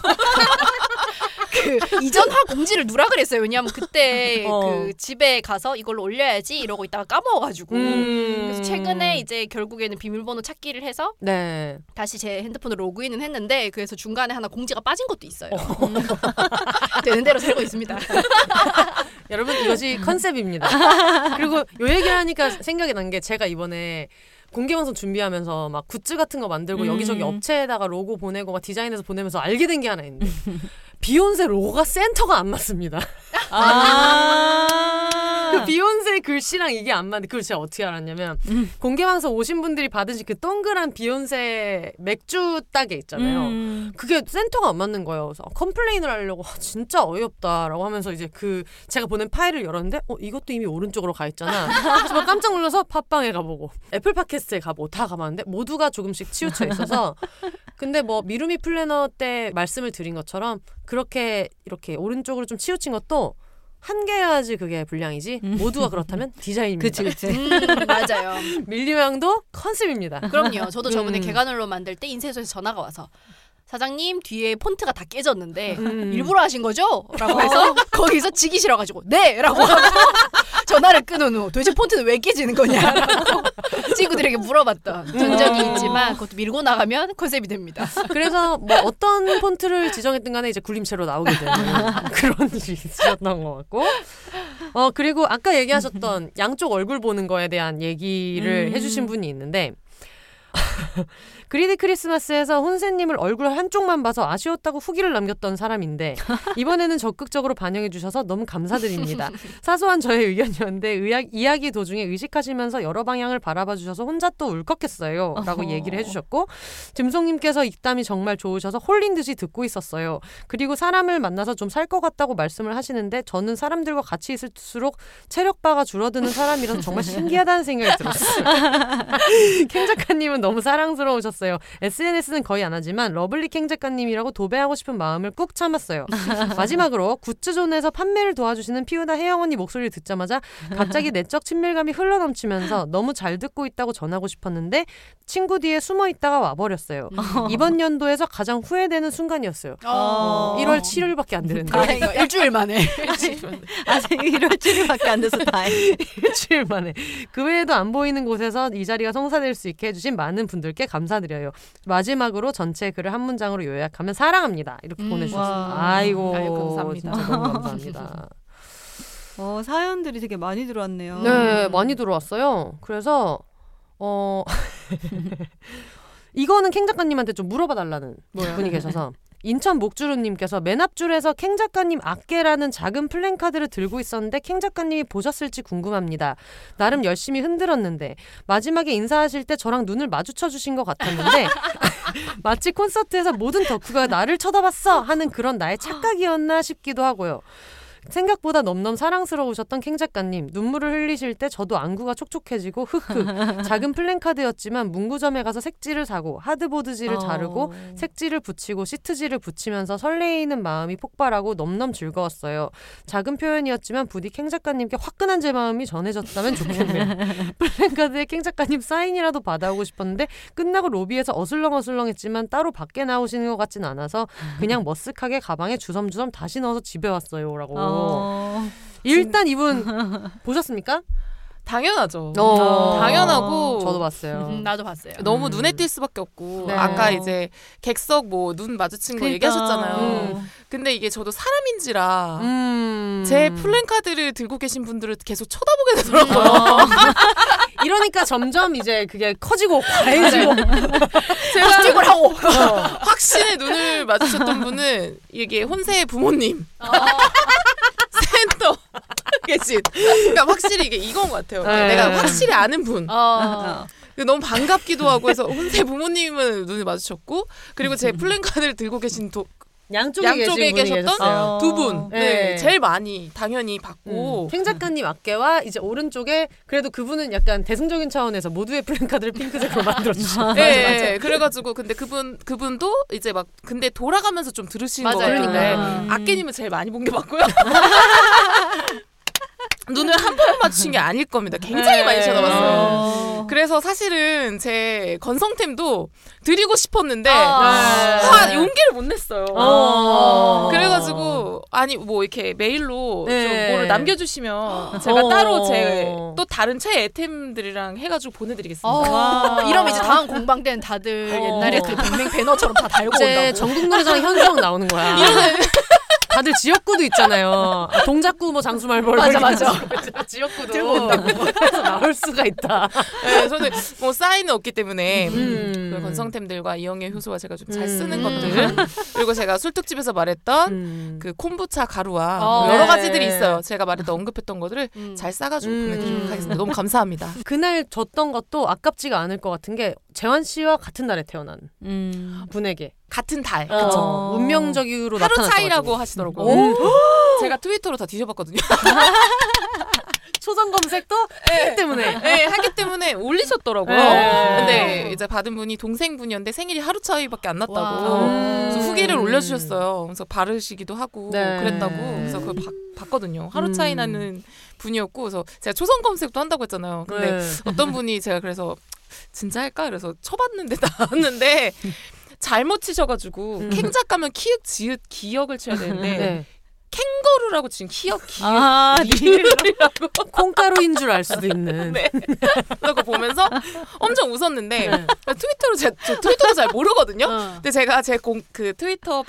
그 이전 화 공지를 누라 그랬어요. 왜냐하면 그때 어. 그 집에 가서 이걸로 올려야지 이러고 있다가 까먹어가지고 음. 그래서 최근에 이제 결국에는 비밀번호 찾기를 해서 네. 다시 제 핸드폰으로 로그인은 했는데 그래서 중간에 하나 공지가 빠진 것도 있어요. 되는 대로 살고 있습니다. 여러분 이것이 컨셉입니다. 그리고 요 얘기를 하니까 생각이 난 게 제가 이번에 공개 방송 준비하면서 막 굿즈 같은 거 만들고 음. 여기저기 업체에다가 로고 보내고 막 디자인해서 보내면서 알게 된 게 하나 있는데 비욘세 로고가 센터가 안 맞습니다. 아. 그 비욘세 글씨랑 이게 안 맞는데 그걸 제가 어떻게 알았냐면 음. 공개방송 오신 분들이 받으신 그 동그란 비욘세 맥주 따개 있잖아요. 음. 그게 센터가 안 맞는 거예요. 그래서 complain을 하려고 아, 진짜 어이없다라고 하면서 이제 그 제가 보낸 파일을 열었는데 어 이것도 이미 오른쪽으로 가 있잖아. 막 깜짝 놀라서 팟빵에 가보고 애플 팟캐스트에 가보고 다 가봤는데 모두가 조금씩 치우쳐 있어서 근데 뭐 미루미 플래너 때 말씀을 드린 것처럼 그렇게 이렇게 오른쪽으로 좀 치우친 것도 한 개야지 그게 분량이지 모두가 그렇다면 디자인입니다. 그치 그치. 음, 맞아요. 밀리명도 컨셉입니다. 그럼요. 저도 저번에 음. 개관을로 만들 때 인쇄소에서 전화가 와서 사장님 뒤에 폰트가 다 깨졌는데 음. 일부러 하신 거죠? 라고 해서 거기서 지기 싫어가지고 네! 라고 하고 전화를 끊은 후 도대체 폰트는 왜 깨지는 거냐라고 친구들에게 물어봤던 전적이 음. 있지만 그것도 밀고 나가면 컨셉이 됩니다. 그래서 뭐 어떤 폰트를 지정했든 간에 이제 굴림체로 나오게 되는 그런 일이 있었던 것 같고 어 그리고 아까 얘기하셨던 양쪽 얼굴 보는 거에 대한 얘기를 음. 해주신 분이 있는데 그리드 크리스마스에서 혼세님을 얼굴 한쪽만 봐서 아쉬웠다고 후기를 남겼던 사람인데 이번에는 적극적으로 반영해 주셔서 너무 감사드립니다. 사소한 저의 의견이었는데 의학, 이야기 도중에 의식하시면서 여러 방향을 바라봐 주셔서 혼자 또 울컥했어요. 라고. 얘기를 해주셨고 짐송님께서 입담이 정말 좋으셔서 홀린 듯이 듣고 있었어요. 그리고 사람을 만나서 좀 살 것 같다고 말씀을 하시는데 저는 사람들과 같이 있을수록 체력바가 줄어드는 사람이라서 정말 신기하다는 생각이 들었어요. 캥 작가님은 너무 사랑스러우셨어요. SNS는 거의 안 하지만 lovely 캥 작가님이라고 도배하고 싶은 마음을 꾹 참았어요. 마지막으로 굿즈존에서 판매를 도와주시는 피우다 혜영 언니 목소리를 듣자마자 갑자기 내적 친밀감이 흘러넘치면서 너무 잘 듣고 있다고 전하고 싶었는데 친구 뒤에 숨어 있다가 와버렸어요. 이번 연도에서 가장 후회되는 순간이었어요. 어. 1월 7일밖에 안 되는데 그러니까 일주일 만에 아직 이럴 줄밖에 안 돼서 다행. 일주일 만에 그 외에도 안 보이는 곳에서 이 자리가 성사될 수 있게 해주신 많은 분들께 감사드 려요. 마지막으로 전체 글을 한 문장으로 요약하면 사랑합니다. 이렇게 음, 보내주셨습니다. 와. 아이고, 아유, 감사합니다. 진짜 너무 감사합니다. 어 사연들이 되게 많이 들어왔네요. 네, 많이 들어왔어요. 그래서 어 이거는 캥 작가님한테 좀 물어봐 달라는 분이 계셔서 인천 목주루님께서 맨 앞줄에서 캥 작가님 악계라는 작은 플랜카드를 들고 있었는데 캥 작가님이 보셨을지 궁금합니다. 나름 열심히 흔들었는데 마지막에 인사하실 때 저랑 눈을 마주쳐 주신 것 같았는데 마치 콘서트에서 모든 덕후가 나를 쳐다봤어 하는 그런 나의 착각이었나 싶기도 하고요. 생각보다 넘넘 사랑스러우셨던 캥 작가님 눈물을 흘리실 때 저도 안구가 촉촉해지고 흑흑 작은 플랜카드였지만 문구점에 가서 색지를 사고 하드보드지를 어. 자르고 색지를 붙이고 시트지를 붙이면서 설레이는 마음이 폭발하고 넘넘 즐거웠어요. 작은 표현이었지만 부디 캥 작가님께 화끈한 제 마음이 전해졌다면 좋겠네요. 플랜카드에 캥 작가님 사인이라도 받아오고 싶었는데 끝나고 로비에서 어슬렁어슬렁했지만 따로 밖에 나오시는 것 같진 않아서 그냥 머쓱하게 가방에 주섬주섬 다시 넣어서 집에 왔어요라고. 어. 일단 이분 보셨습니까? 당연하죠. 어. 당연하고 저도 봤어요. 음, 나도 봤어요. 너무 음. 눈에 띌 수밖에 없고 네. 아까 이제 객석 뭐 눈 마주친 거 그러니까. 얘기하셨잖아요. 음. 근데 이게 저도 사람인지라 음. 제 플랜카드를 들고 계신 분들을 계속 쳐다보게 되더라고요. 이러니까 점점 이제 그게 커지고 과해지고 제가 찍을 하고 확신의 눈을 마주쳤던 분은 이게 혼세의 부모님 센터 계신. 그러니까 확실히 이게 이건 것 같아요. 네. 내가 확실히 아는 분. 어. 너무 반갑기도 하고 해서 혼세 부모님은 눈을 마주쳤고 그리고 제 플랜카드를 들고 계신 도, 양쪽에, 양쪽에 계셨던. 두 분. 네. 네. 제일 많이 당연히 받고 캥 작가님 어깨와 이제 오른쪽에 그래도 그분은 약간 대승적인 차원에서 모두의 플랜카드를 핑크색으로 만들어 주셨어요. 네, 그래 가지고 근데 그분 그분도 이제 막 근데 돌아가면서 좀 들으시는 거 맞아요. 같은데 음. 아깨님은 제일 많이 본 게 맞고요. 눈을 한 번 맞추신 게 아닐 겁니다. 굉장히 많이 네. 쳐다봤어요. 어. 그래서 사실은 제 건성템도 드리고 싶었는데 아. 화 용기를 못 냈어요. 어. 그래가지고 아니 뭐 이렇게 메일로 네. 좀 뭐를 남겨주시면 제가 어. 따로 제 또 다른 최 애템들이랑 해가지고 보내드리겠습니다. 어. 이러면 이제 다음 공방 때는 다들 어. 옛날에 그 동맹 배너처럼 다 달고 이제 온다고. 전국 노래자랑 현수막 나오는 거야. 다들 지역구도 있잖아요. 아, 동작구 뭐 장수말벌 맞아, 맞아. 지역구도. 해서 나올 수가 있다. 네, 저는 뭐 사인은 없기 때문에 음. 그 건성템들과 이영애 효소와 제가 좀잘 음. 쓰는 것들 그리고 제가 술특집에서 말했던 음. 그 콤부차 가루와 어. 뭐 여러 네. 가지들이 있어요. 제가 말했던 언급했던 것들을 음. 잘 싸가지고 음. 보내드리도록 하겠습니다. 너무 감사합니다. 그날 줬던 것도 아깝지가 않을 것 같은 게 재환 씨와 같은 날에 태어난 음. 분에게 같은 달. 어, 그쵸. 운명적으로 하루 나타났어가지고. 차이라고 하시더라고요. 오. 제가 트위터로 다 뒤져봤거든요. 초성 검색도 하기 때문에. 네, 하기 때문에 올리셨더라고요. 네. 근데 이제 받은 분이 동생분이었는데 생일이 하루 차이밖에 안 났다고. 와. 그래서 후기를 음. 올려주셨어요. 그래서 바르시기도 하고 네. 그랬다고. 그래서 그걸 봐- 봤거든요. 하루 차이 음. 나는 분이었고, 그래서 제가 초성 검색도 한다고 했잖아요. 근데 네. 어떤 분이 제가 그래서 진짜 할까? 그래서 쳐봤는데 나왔는데 잘못 치셔가지고 음. 캥 작 가면 키읔 지읒 기역을 쳐야 되는데 네. 캥거루라고 지금 키역 기역 아, 리을이라고 콩가루인 줄 알 수도 있는. 네. 그거 보면서 엄청 웃었는데 네. 트위터로 제, 저 트위터도 잘 모르거든요. 어. 근데 제가 제그 트위터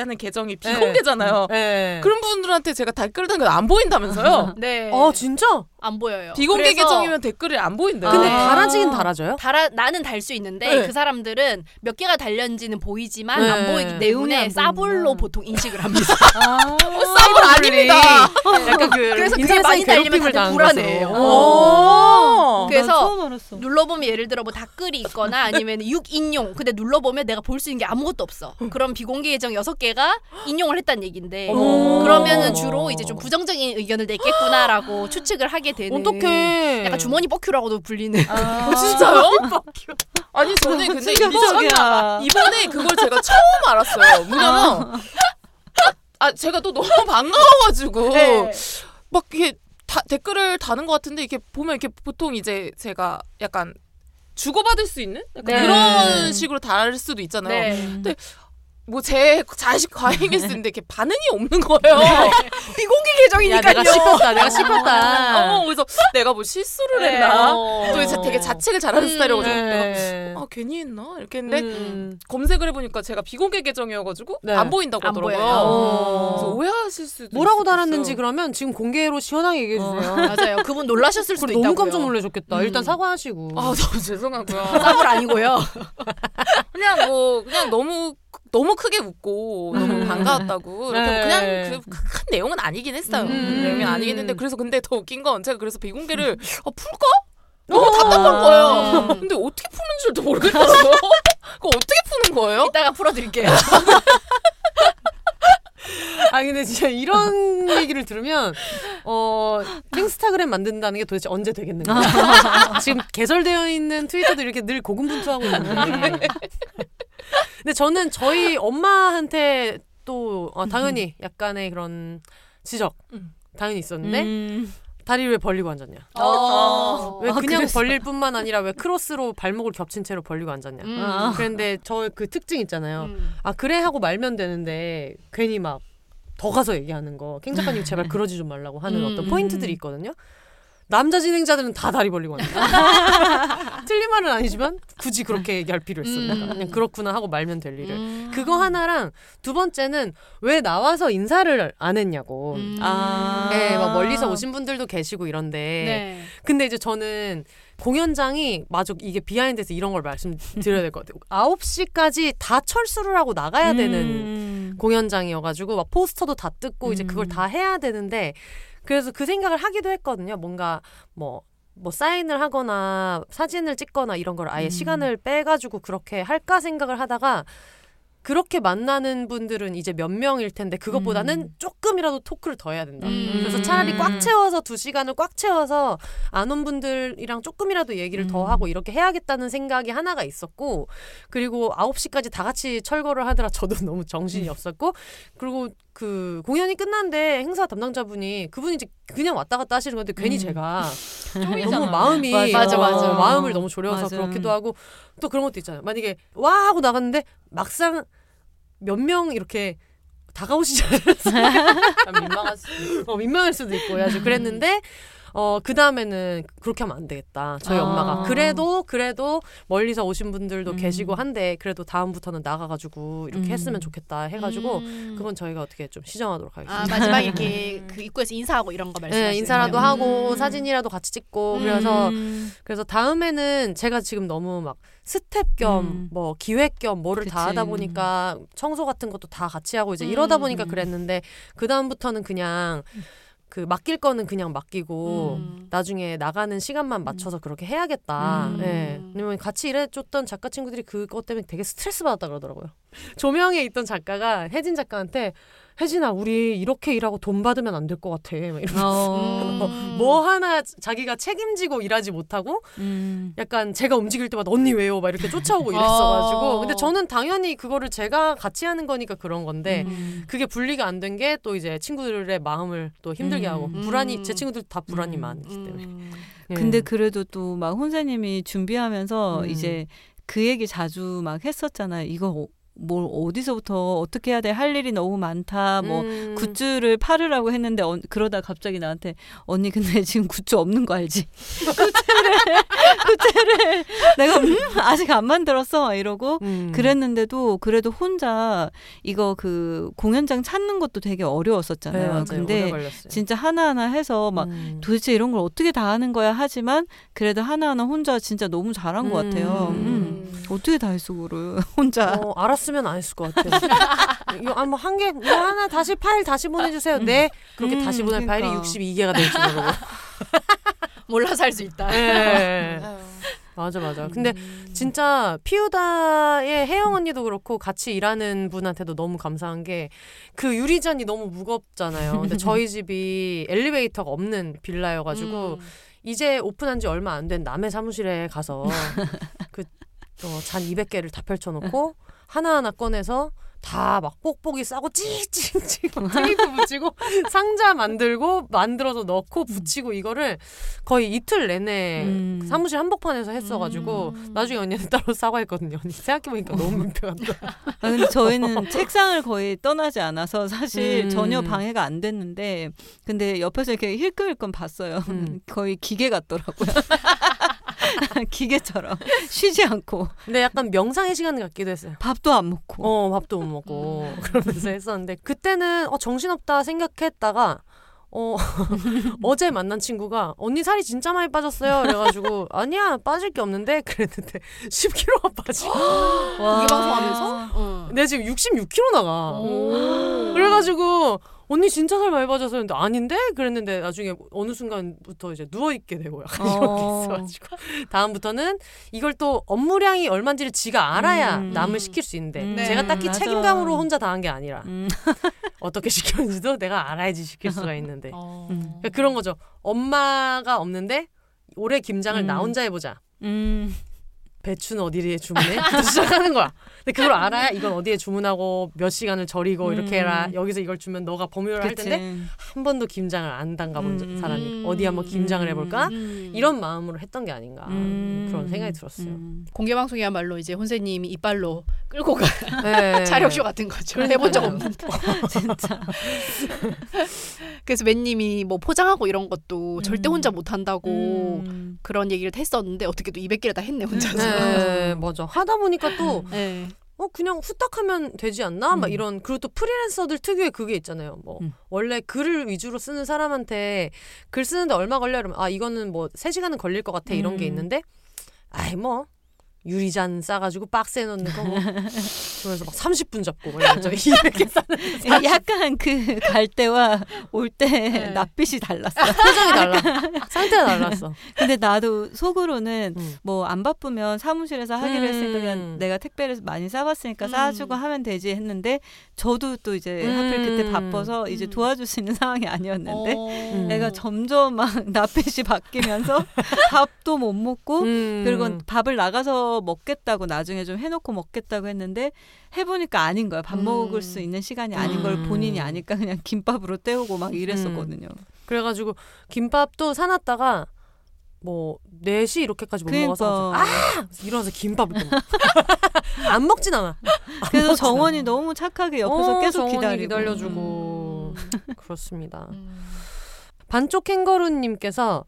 하는 계정이 비공개잖아요. 네. 그런 분들한테 제가 댓글 단게 안 보인다면서요. 네. 어 진짜? 안 보여요. 비공개 그래서 계정이면 댓글이 안 보인대요. 근데 아. 달아지긴 달아져요? 달아 나는 달 수 있는데 네. 그 사람들은 몇 개가 달렸는지는 보이지만 네. 안 보이기 눈에 때문에 안 싸불로 보이는구나. 보통 인식을 합니다. 아. 싸울 아닙니다. 약간 그 그래서 그게 인터넷상 많이 달리면 괴롭힘을 다들 당한 불안해해요. 것으로. 오. 그래서 나 처음 알았어. 눌러보면 예를 들어 뭐 댓글이 있거나 아니면 6인용 근데 눌러보면 내가 볼 수 있는 게 아무것도 없어. 그럼 비공개 계정 6개가 인용을 했다는 얘긴데 어머. 그러면은. 주로 이제 좀 부정적인 의견을 냈겠구나라고 추측을 하게 되는 어떡해. 약간 주머니 뻑큐라고도 불리는 아. 진짜요? 아니 저는 근데 이번, 충격적이야. 이번에 그걸 제가 처음 알았어요. 뭐냐면 아 제가 또 너무 반가워가지고 네. 막 이게 다, 댓글을 다는 것 같은데 이렇게 보면 이렇게 보통 이제 제가 약간 주고받을 수 있는 약간 네. 그런 식으로 달 수도 있잖아요. 네. 뭐 제 자식 있는데 이렇게 반응이 없는 거예요. 비공개 야 계정이니까요. 내가 씹혔다 내가 씹혔다 어, 그래서 내가 뭐 실수를 네. 했나? 어. 또 이제 되게 자책을 잘하는 음, 스타일이어서 네. 아 괜히 했나 이렇게 했는데 음. 검색을 해보니까 제가 비공개 계정이어가지고 네. 안 보인다고 안 하더라고요. 보여요. 어. 그래서 오해하실 수도 뭐라고 달았는지. 그러면 지금 공개로 시원하게 얘기해 주세요. 맞아요. 그분 놀라셨을 수도 있다고요. 너무 깜짝 놀라셨겠다. 음. 일단 사과하시고. 아 너무 죄송하고요. 싸불 아니고요. 그냥 뭐 그냥 너무 너무 크게 웃고 너무 음. 반가웠다고 이렇게 네. 그냥 그 큰 내용은 아니긴 했어요. 음. 내용이 아니긴 했는데 그래서 근데 더 웃긴 건 제가 그래서 비공개를 아, 풀까? 너무 답답한 거예요. 음. 근데 어떻게 푸는 줄도 모르겠더라고요. 그거 어떻게 푸는 거예요? 이따가 풀어드릴게요. 아 근데 진짜 이런 얘기를 들으면 어 킹스타그램 만든다는 게 도대체 언제 되겠는가? 지금 개설되어 있는 트위터도 이렇게 늘 고군분투하고 있는데. 근데 저는 저희 엄마한테 또 어, 당연히 약간의 그런 지적 음. 당연히 있었는데 음. 다리를 왜 벌리고 앉았냐? 어. 왜 아, 그냥 그랬어. 벌릴 뿐만 아니라 왜 크로스로 발목을 겹친 채로 벌리고 앉았냐? 음. 아. 그런데 저 그 특징 있잖아요. 음. 아 그래 하고 말면 되는데 괜히 막 더 가서 얘기하는 거. 캥 작가님 제발 그러지 좀 말라고 하는 음. 어떤 포인트들이 있거든요. 남자 진행자들은 다 다리 벌리고 앉아. 틀린 말은 아니지만 굳이 그렇게 얘기할 필요 있었나? 음. 그냥 그렇구나 하고 말면 될 일을. 음. 그거 하나랑 두 번째는 왜 나와서 인사를 안 했냐고. 음. 아. 네, 막 멀리서 오신 분들도 계시고 이런데. 네. 근데 이제 저는 공연장이 마저 이게 비하인드에서 이런 걸 말씀드려야 될 것 같아요. 9시까지 다 철수를 하고 나가야 되는 음. 공연장이어가지고 막 포스터도 다 뜯고 이제 음. 그걸 다 해야 되는데 그래서 그 생각을 하기도 했거든요. 뭔가 뭐. 뭐 사인을 하거나 사진을 찍거나 이런 걸 아예 음. 시간을 빼가지고 그렇게 할까 생각을 하다가 그렇게 만나는 분들은 이제 몇 명일 텐데 그것보다는 음. 조금이라도 토크를 더 해야 된다. 음. 그래서 차라리 꽉 채워서 두 시간을 꽉 채워서 안 온 분들이랑 조금이라도 얘기를 더 음. 하고 이렇게 해야겠다는 생각이 하나가 있었고 그리고 9시까지 다 같이 철거를 하느라 저도 너무 정신이 없었고 그리고 그 공연이 끝났는데 행사 담당자분이 그분이 이제 그냥 왔다 갔다 하시는 건데 괜히 음. 제가 너무 마음이 맞아, 맞아. 어, 마음을 너무 졸여서 맞아. 그렇기도 하고 또 그런 것도 있잖아요. 만약에 와 하고 나갔는데 막상 몇 명 이렇게 다가오시지 않았어요. 아, 민망할 수. 어, 민망할 수도 있고 아주 그랬는데 어, 그 다음에는 그렇게 하면 안 되겠다. 저희 아. 엄마가. 그래도, 그래도 멀리서 오신 분들도 음. 계시고 한데, 그래도 다음부터는 나가가지고 이렇게 음. 했으면 좋겠다 해가지고, 음. 그건 저희가 어떻게 좀 시정하도록 하겠습니다. 아 마지막 이렇게 그 입구에서 인사하고 이런 거 말씀하시는 네, 인사라도? 하고 음. 사진이라도 같이 찍고 음. 그래서 음. 그래서 다음에는 제가 지금 너무 막 스텝 겸 음. 뭐 기획 겸 뭐를 다 그치. 하다 보니까 청소 같은 것도 다 같이 하고 이제 이러다 보니까 음. 그랬는데 그 다음부터는 그냥 그 맡길 거는 그냥 맡기고 음. 나중에 나가는 시간만 맞춰서 그렇게 해야겠다. 음. 예. 왜냐면 같이 일해줬던 작가 친구들이 그것 때문에 되게 스트레스 받았다 그러더라고요. 조명에 있던 작가가 혜진 작가한테 혜진아 우리 이렇게 일하고 돈 받으면 안 될 것 같아. 막 이러면서 어. 음. 뭐 하나 자기가 책임지고 일하지 못하고 음. 약간 제가 움직일 때마다 언니 왜요? 막 이렇게 쫓아오고 이랬어가지고 어. 근데 저는 당연히 그거를 제가 같이 하는 거니까 그런 건데 음. 그게 분리가 안 된 게 또 이제 친구들의 마음을 또 힘들게 음. 하고 음. 불안이 제 친구들 다 불안이 음. 많기 때문에 음. 예. 근데 그래도 또 막 혼세님이 준비하면서 음. 이제 그 얘기 자주 막 했었잖아요. 이거 어- 뭘 어디서부터 어떻게 해야 돼? 할 일이 너무 많다. 뭐 음. 굿즈를 팔으라고 했는데 어, 그러다 갑자기 나한테 언니 근데 지금 굿즈 없는 거 알지? 굿즈를 굿즈를 내가 음 아직 안 만들었어 막 이러고 음. 그랬는데도 그래도 혼자 이거 그 공연장 찾는 것도 되게 네, 어려웠었잖아요. 오래 근데. 진짜 하나하나 해서 막 음. 도대체 이런 걸 어떻게 다 하는 거야 하지만 그래도 하나하나 혼자 진짜 너무 잘한 것 같아요. 음. 음. 어떻게 다 했어 그를 혼자. 어, 알았으면 안 했을 것 같아요. 이거 아, 뭐 한 개, 이거 하나 다시 파일 다시 보내주세요. 네. 그렇게 음, 다시 보낼 그러니까. 파일이 62개가 될지 모르고. 몰라서 할수 있다. 네. 아유. 맞아, 맞아. 근데 진짜 피우다의 혜영 언니도 그렇고 같이 일하는 분한테도 너무 감사한 게 그 유리잔이 너무 무겁잖아요. 근데 저희 집이 엘리베이터가 없는 빌라여가지고 음. 이제 오픈한 지 얼마 안 된 남의 사무실에 가서 그 어, 잔 200개를 다 펼쳐놓고 하나하나 꺼내서 다 막 뽁뽁이 싸고 찌찌찌 막 테이프 붙이고 상자 만들고 만들어서 넣고 붙이고 이거를 거의 이틀 내내 음. 사무실 한복판에서 했어가지고 음. 나중에 언니는 따로 사과했거든요. 언니 생각해보니까 너무 민폐같다. 아, 근데 저희는 책상을 거의 떠나지 않아서 사실 음. 전혀 방해가 안 됐는데 근데 옆에서 이렇게 힐끔힐끔 봤어요. 음. 거의 기계 같더라고요. 기계처럼 쉬지 않고 근데 약간 명상의 시간 같기도 했어요. 밥도 안 먹고. 어 밥도 못 먹고 그러면서 했었는데 그때는 어 정신없다 생각했다가 어 어제 만난 친구가 언니 살이 진짜 많이 빠졌어요 그래가지고 아니야 빠질 게 없는데 그랬는데 10kg가 빠지고 와. 이게 방송하면서? 응. 내가 지금 66kg 나가 오. 그래가지고 언니 진짜 살 많이 빠져서 했는데 아닌데 그랬는데 나중에 어느 순간부터 이제 누워 있게 되고 약간 게 어. 있어가지고 다음부터는 이걸 또 업무량이 얼마인지를 지가 알아야 음. 남을 시킬 수 있는데 음, 제가 딱히 맞아. 책임감으로 혼자 다한게 아니라 음. 어떻게 시켰는지도 내가 알아야지 시킬 수가 있는데 어. 음. 그러니까 그런 거죠 엄마가 없는데 올해 김장을 음. 나 혼자 해보자 음. 배추는 어디에 주문해? 시작하는 거야. 근데 그걸 알아야 이건 어디에 주문하고 몇 시간을 절이고 이렇게 해라. 음. 여기서 이걸 주면 너가 범위를 할. 텐데 한 번도 김장을 안 담가본 음. 사람이 어디 한번 김장을 해볼까? 음. 이런 마음으로 했던 게 아닌가 음. 그런 생각이 들었어요. 음. 공개 방송이야말로 이제 혼세님이 이빨로 끌고 가 네. 차력쇼 같은 거죠. 그러니까요. 해본 적 없는데. 진짜. 그래서 맨님이 뭐 포장하고 이런 것도 절대 음. 혼자 못 한다고 음. 그런 얘기를 했었는데 어떻게 또 200개를 다 했네 혼자서. 네, 맞아. 하다 보니까 또 네. 어, 그냥 후딱 하면 되지 않나? 막 음. 이런 그리고 또 프리랜서들 특유의 그게 있잖아요. 뭐 음. 원래 글을 위주로 쓰는 사람한테 글 쓰는데 얼마 걸려? 이러면 아 이거는 뭐 3시간은 걸릴 것 같아. 이런 게 음. 있는데 아이 뭐 유리잔 싸가지고 박스에 넣는 거 뭐. 그래서 막 30분 잡고 막. 이렇게 싸는 약간 그 갈 때와 올때 네. 낯빛이 달랐어. 표정이 달라. 상태가 달랐어. 근데 나도 속으로는 음. 뭐안 바쁘면 사무실에서 하기로 음. 했으니까 그냥 내가 택배를 많이 싸봤으니까 음. 싸주고 하면 되지 했는데 저도 또 이제 하필 음. 그때 바빠서 이제 음. 도와줄 수 있는 상황이 아니었는데 어. 애가 점점 막 낯빛이 바뀌면서 밥도 못 먹고 음. 그리고 밥을 나가서 먹겠다고 나중에 좀 해놓고 먹겠다고 했는데 해보니까 아닌 거야. 밥 음. 먹을 수 있는 시간이 아닌 걸 음. 본인이 아니까 그냥 김밥으로 때우고 막 이랬었거든요. 그래가지고 김밥도 사놨다가 뭐 4시 이렇게까지 못 먹어서 그러니까 아! 일어나서 김밥을. 안 먹진 않아. 그래서 정원이 너무 착하게 옆에서 어, 계속 기다리고 기다려주고 음. 그렇습니다. 음. 반쪽 캥거루님께서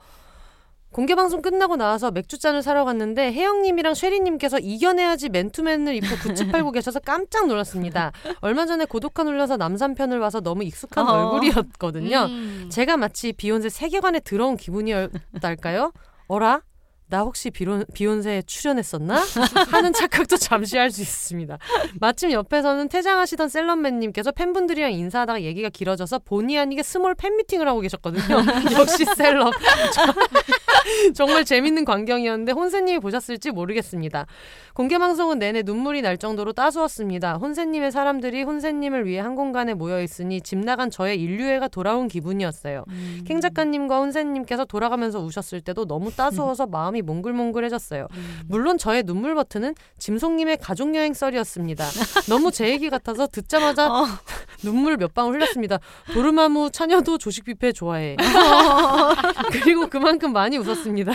공개 방송 끝나고 나와서 맥주잔을 사러 갔는데 혜영님이랑 쉐리님께서 이겨내야지 맨투맨을 입고 굿즈 팔고 계셔서 깜짝 놀랐습니다. 얼마 전에 고독한 울려서 남산편을 와서 너무 익숙한 어. 얼굴이었거든요. 음. 제가 마치 비욘세 세계관에 들어온 기분이었달까요? 어라? 나 혹시 비론, 비욘세에 출연했었나? 하는 착각도 잠시 할 수 있습니다. 마침 옆에서는 퇴장하시던 셀럽맨님께서 팬분들이랑 인사하다가 얘기가 길어져서 본의 아니게 small 팬미팅을 하고 계셨거든요. 역시 셀럽. 정말 재밌는 광경이었는데 혼세님이 보셨을지 모르겠습니다. 공개방송은 내내 눈물이 날 정도로 따스웠습니다. 혼세님의 사람들이 혼세님을 위해 한 공간에 모여 있으니 집 나간 저의 인류애가 돌아온 기분이었어요. 음. 캥 작가님과 혼세님께서 돌아가면서 우셨을 때도 너무 따스워서 마음 이 몽글몽글해졌어요. 물론 저의 눈물 버튼은 짐송님의 가족 여행 썰이었습니다. 너무 제 얘기 같아서 듣자마자 어. 눈물 몇 방울 흘렸습니다. 도르마무 차녀도 조식 뷔페 좋아해. 그리고 그만큼 많이 웃었습니다.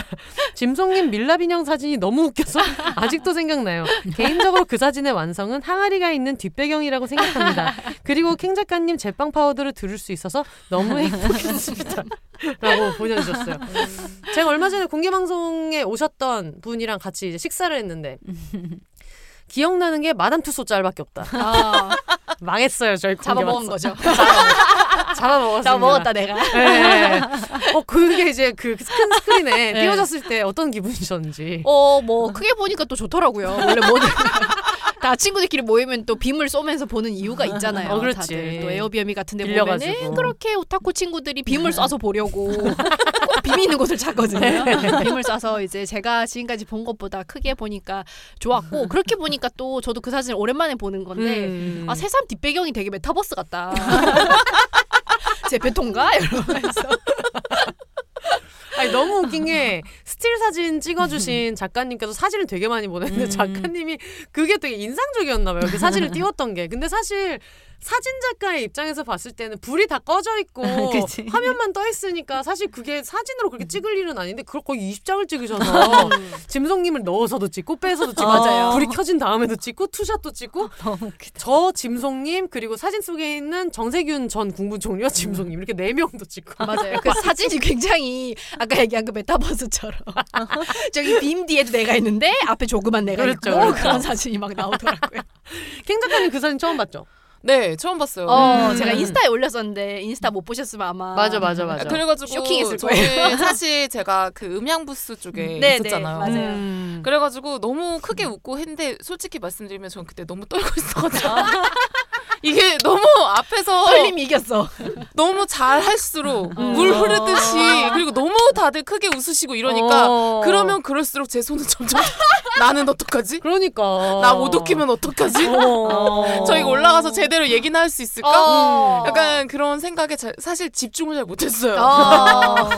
짐송님 밀랍 인형 사진이 너무 웃겨서 아직도 생각나요. 개인적으로 그 사진의 완성은 항아리가 있는 뒷배경이라고 생각합니다. 그리고 캥 작가님 제빵 파우더를 들을 수 있어서 너무 행복했습니다. 라고 보내주셨어요. 제가 얼마 전에 공개 방송에 오셨던 분이랑 같이 이제 식사를 했는데 기억나는 게 마담 투소 짤밖에 없다. 아, 망했어요 저희 잡아먹은. 거죠. 잡아먹었습니다. 잡아먹었다 내가. 네. 어 그게 이제 그 큰 스크린에 네. 띄워졌을 때 어떤 기분이셨는지. 어, 뭐 크게 보니까 또 좋더라고요. 원래 뭐 다 친구들끼리 모이면 또 빔을 쏘면서 보는 이유가 있잖아요. 어, 그렇지. 다들 또 에어비앤비 같은데 빌려가지고. 보면은 그렇게 오타쿠 친구들이 빔을 쏴서 보려고 꼭 빔이 있는 곳을 찾거든요. 빔을 쏴서 이제 제가 지금까지 본 것보다 크게 보니까 좋았고 그렇게 보니까 또 저도 그 사진을 오랜만에 보는 건데 음. 아 새삼 뒷배경이 되게 메타버스 같다. 제페통가 이러면서 아니 너무 웃긴 게 스틸 사진 찍어주신 작가님께서 사진을 되게 많이 보냈는데 음. 작가님이 그게 되게 인상적이었나 봐요. 그 사진을 띄웠던 게. 근데 사실 사진 작가의 입장에서 봤을 때는 불이 다 꺼져 있고 그치. 화면만 떠 있으니까 사실 그게 사진으로 그렇게 찍을 일은 아닌데 그걸 거의 20장을 찍으셔서 짐송님을 넣어서도 찍고 빼서도 찍고 맞아요. 불이 켜진 다음에도 찍고 투샷도 찍고. 저 짐송님 그리고 사진 속에 있는 정세균 전 국무총리와 짐송님 이렇게 네 명도 찍고 맞아요. 그 사진이 굉장히 아까 얘기한 그 메타버스처럼 저기 빔 뒤에도 내가 있는데 앞에 조그만 내가 그렇죠, 있고 그렇죠. 그런 사진이 막 나오더라고요. 캥 작가님 그 사진 처음 봤죠? 네, 처음 봤어요. 어, 음. 제가 인스타에 올렸었는데 인스타 못 보셨으면 아마 맞아 맞아 맞아. 그래가지고 쇼킹했을 저는 사실 제가 그 음향 부스 쪽에 네, 있었잖아요. 네, 맞아요. 음. 그래가지고 너무 크게 웃고 했는데 솔직히 말씀드리면 전 그때 너무 떨고 있어가지고 이게 너무 앞에서 떨림이 이겼어. 너무 잘 할수록 음. 물 흐르듯이 그리고 너무 다들 크게 웃으시고 이러니까 어. 그러면 그럴수록 제 손은 점점 나는 어떡하지? 그러니까 나 못 웃기면 어떡하지? 어. 저희가 올라가서 제대로 얘기나 할 수 있을까? 어. 약간 그런 생각에 자- 사실 집중을 잘 못했어요.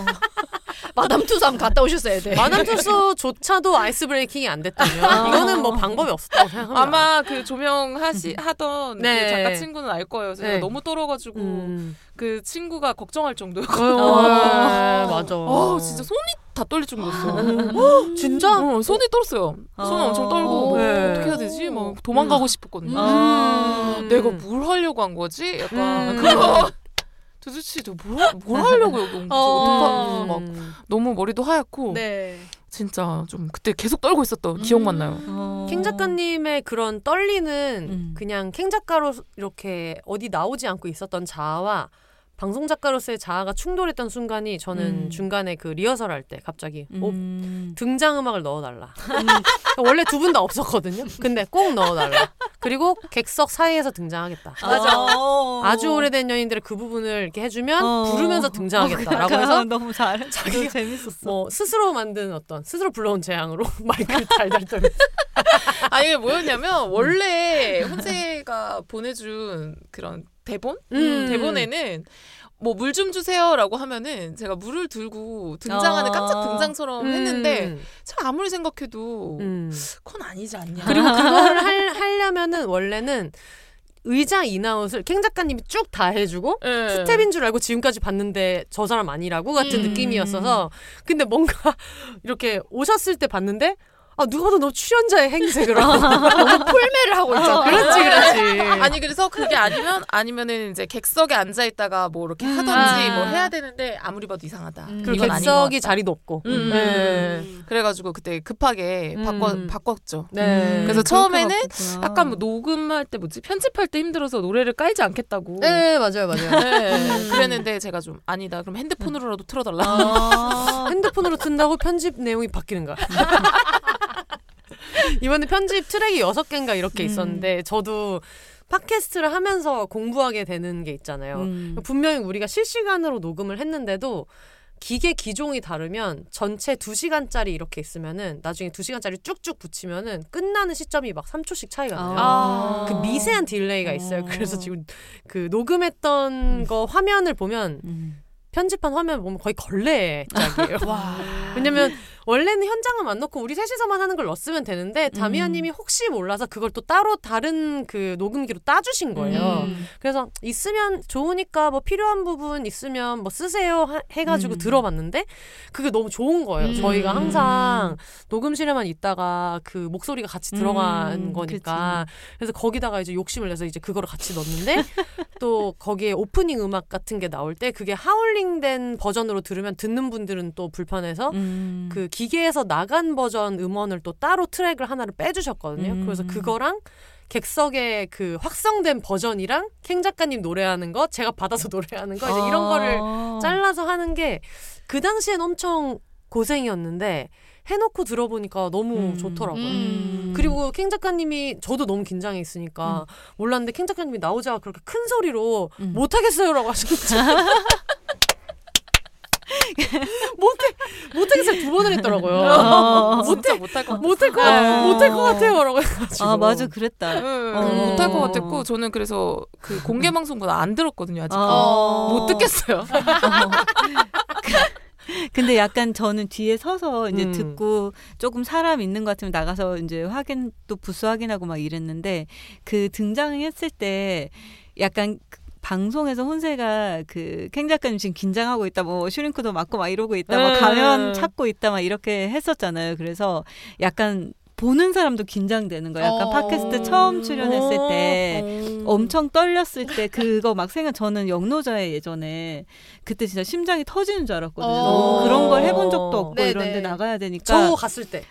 어. 마담 투삼 갔다 오셨어야 돼. 마담 투소조차도 아이스 브레이킹이 안 됐다면 이거는 뭐 방법이 없었다고 생각합니다. 아마 그 조명 하시 하던 네. 그 작가 친구는 알 거예요. 제가 네. 너무 떨어가지고 음. 그 친구가 걱정할. 어, 네, 맞아. 어, 진짜 손이 다 떨릴 정도였어. 어, 진짜? 어, 손이 떨었어요. 손 어. 엄청 떨고 뭐 네. 어떻게 해야 되지? 막 도망가고 싶었거든요. 음. 내가 뭘 하려고 한 거지? 약간 음. 그거 도대체 뭘, 뭘 하려고 여기 온 거지? 어. 어떡하- 막 너무 머리도 하얗고 네. 진짜 좀 그때 계속 떨고 있었던 기억만 나요. 어. 캥 작가님의 그런 떨리는 음. 그냥 캥 작가로 이렇게 어디 나오지 않고 있었던 자아와 방송 작가로서의 자아가 충돌했던 순간이 저는 음. 중간에 그 리허설 할 때 갑자기 어, 음. 등장 음악을 넣어달라. 원래 두 분 다 없었거든요. 근데 꼭 넣어달라. 그리고 객석 사이에서 등장하겠다. 맞아. 아주 오래된 연인들의 그 부분을 이렇게 해주면 어. 부르면서 등장하겠다라고 해서 너무 잘해. 자기- 재밌었어. 뭐 스스로 만든 어떤 스스로 불러온 재앙으로 마이크를 달달 떨면서 아 이게 뭐였냐면 원래 혼세가 보내준 그런 대본 음. 대본에는 뭐 물 좀 주세요라고 하면은 제가 물을 들고 등장하는 어. 깜짝 등장처럼 했는데 음. 제가 아무리 생각해도 음. 그건 아니지 않냐. 그리고 그걸 할, 하려면은 원래는 의자 in out을 캥 작가님이 쭉 다 해주고 예. 스텝인 줄 알고 지금까지 봤는데 저 사람 아니라고 같은 음. 느낌이었어서 근데 뭔가 이렇게 오셨을 때 봤는데 아 누가 봐도 너 출연자의 행색을 하고 폴매를 하고 있잖아. 그렇지 그렇지. 아니 그래서 그게 아니면 아니면은 이제 객석에 앉아 있다가 뭐 이렇게 음. 하던지 아. 뭐 해야 되는데 아무리 봐도 이상하다. 음. 그리고 객석이. 자리도 없고. 음. 네. 그래가지고 그때 급하게 바꿔 음. 바꿨죠. 네. 그래서 처음에는. 약간 뭐 녹음할 때 뭐지 편집할 때 힘들어서 노래를 깔지 않겠다고. 네 맞아요 맞아요. 네, 그랬는데 제가 좀 아니다. 그럼 핸드폰으로라도 틀어달라. 아, 핸드폰으로 튼다고 편집 내용이 바뀌는 거야. 이번에 편집 트랙이 여섯 개인가 이렇게 음. 있었는데 저도 팟캐스트를 하면서 공부하게 되는 게 있잖아요. 음. 분명히 우리가 실시간으로 녹음을 했는데도 기계 기종이 다르면 전체 2시간짜리 이렇게 있으면은 나중에 2시간짜리 쭉쭉 붙이면은 끝나는 시점이 막 3초씩 차이가 나요. 아. 그 미세한 delay가 있어요. 어. 그래서 지금 그 녹음했던 거 화면을 보면 음. 편집한 화면 보면 거의 걸레 짝이에요. 와. 왜냐면 원래는 현장은 안 넣고 우리 셋이서만 하는 걸 넣었으면 되는데 다미아님이 혹시 몰라서 그걸 또 따로 다른 그 녹음기로 따주신 거예요. 음. 그래서 있으면 좋으니까 뭐 필요한 부분 있으면 뭐 쓰세요 하- 해가지고 음. 들어봤는데 그게 너무 좋은 거예요. 음. 저희가 항상 녹음실에만 있다가 그 목소리가 같이 들어간 음, 거니까 그래서 거기다가 이제 욕심을 내서 이제 그거를 같이 넣었는데 또 거기에 오프닝 음악 같은 게 나올 때 그게 하울링된 버전으로 들으면 듣는 분들은 또 불편해서 음. 그 기계에서 나간 버전 음원을 또 따로 트랙을 하나를 빼주셨거든요. 음. 그래서 그거랑 객석의 그 확성된 버전이랑 캥 작가님 노래하는 거 제가 받아서 노래하는 거 이제 이런 거를 아. 잘라서 하는 게 그 당시엔 엄청 고생이었는데 해놓고 들어보니까 너무 음. 좋더라고요. 음. 그리고 캥 작가님이 저도 너무 긴장해 있으니까 몰랐는데 캥 작가님이 나오자가 그렇게 큰 소리로 음. 못하겠어요라고 하셨죠. 못해 못하겠어요 두 번을 했더라고요. 아. 진짜 못할 것 같아. 못할 것 아. 같- 못할 것 같아요 라고 해가지고. 아 맞아 그랬다. 응, 어. 못할 것 같았고 저는 그래서 그 공개 방송보다 안 들었거든요 아직. 어. 못 듣겠어요. 근데 약간 저는 뒤에 서서 이제 음. 듣고 조금 사람 있는 것 같으면 나가서 이제 확인 또 부스 확인하고 막 이랬는데 그 등장했을 때 약간 그 방송에서 혼세가 그 캥 작가님 지금 긴장하고 있다 뭐 슈링크도 맞고 막 이러고 있다 막 음. 가면 찾고 있다 막 이렇게 했었잖아요. 그래서 약간 보는 사람도 긴장되는 거야. 약간 어. 팟캐스트 처음 출연했을 때 음. 엄청 떨렸을 때 그거 막 생각 저는 영노자에 예전에 그때 진짜 심장이 터지는 줄 알았거든요. 어. 그런 걸 해본 적도 없고 네네. 이런데 나가야 되니까 저 갔을 때.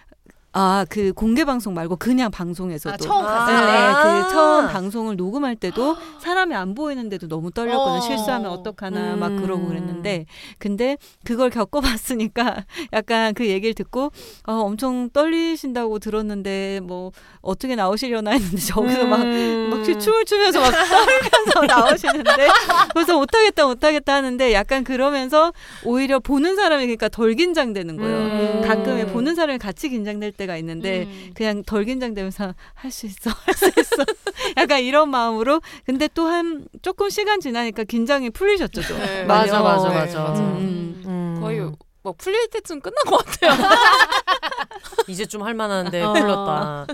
아 그 공개 방송 말고 그냥 방송에서도 아, 처음 아. 갔을 네, 때. 아. 그 처음 방송을 녹음할 때도 사람이 안 보이는데도 너무 떨렸거든요. 어. 실수하면 어떡하나 막 음. 그러고 그랬는데 근데 그걸 겪어봤으니까 약간 그 얘기를 듣고 아, 엄청 떨리신다고 들었는데 뭐 어떻게 나오시려나 했는데 저기서 막 음. 막 춤을 추면서 막 떨면서 나오시는데 그래서 못하겠다 못하겠다 하는데 약간 그러면서 오히려 보는 사람이 그러니까 덜 긴장되는 거예요. 음. 가끔에 보는 사람이 같이 긴장될 때가 있는데 음. 그냥 덜 긴장되면서 할 수 있어 할 수 있어 약간 이런 마음으로 근데 또 한 조금 시간 지나니까 긴장이 풀리셨죠 좀. 네. 맞아. 맞아 네, 맞아. 맞아. 음. 음. 거의 뭐 풀릴 때쯤 끝난 것 같아요. 이제 좀 할만한데 어. 풀렸다.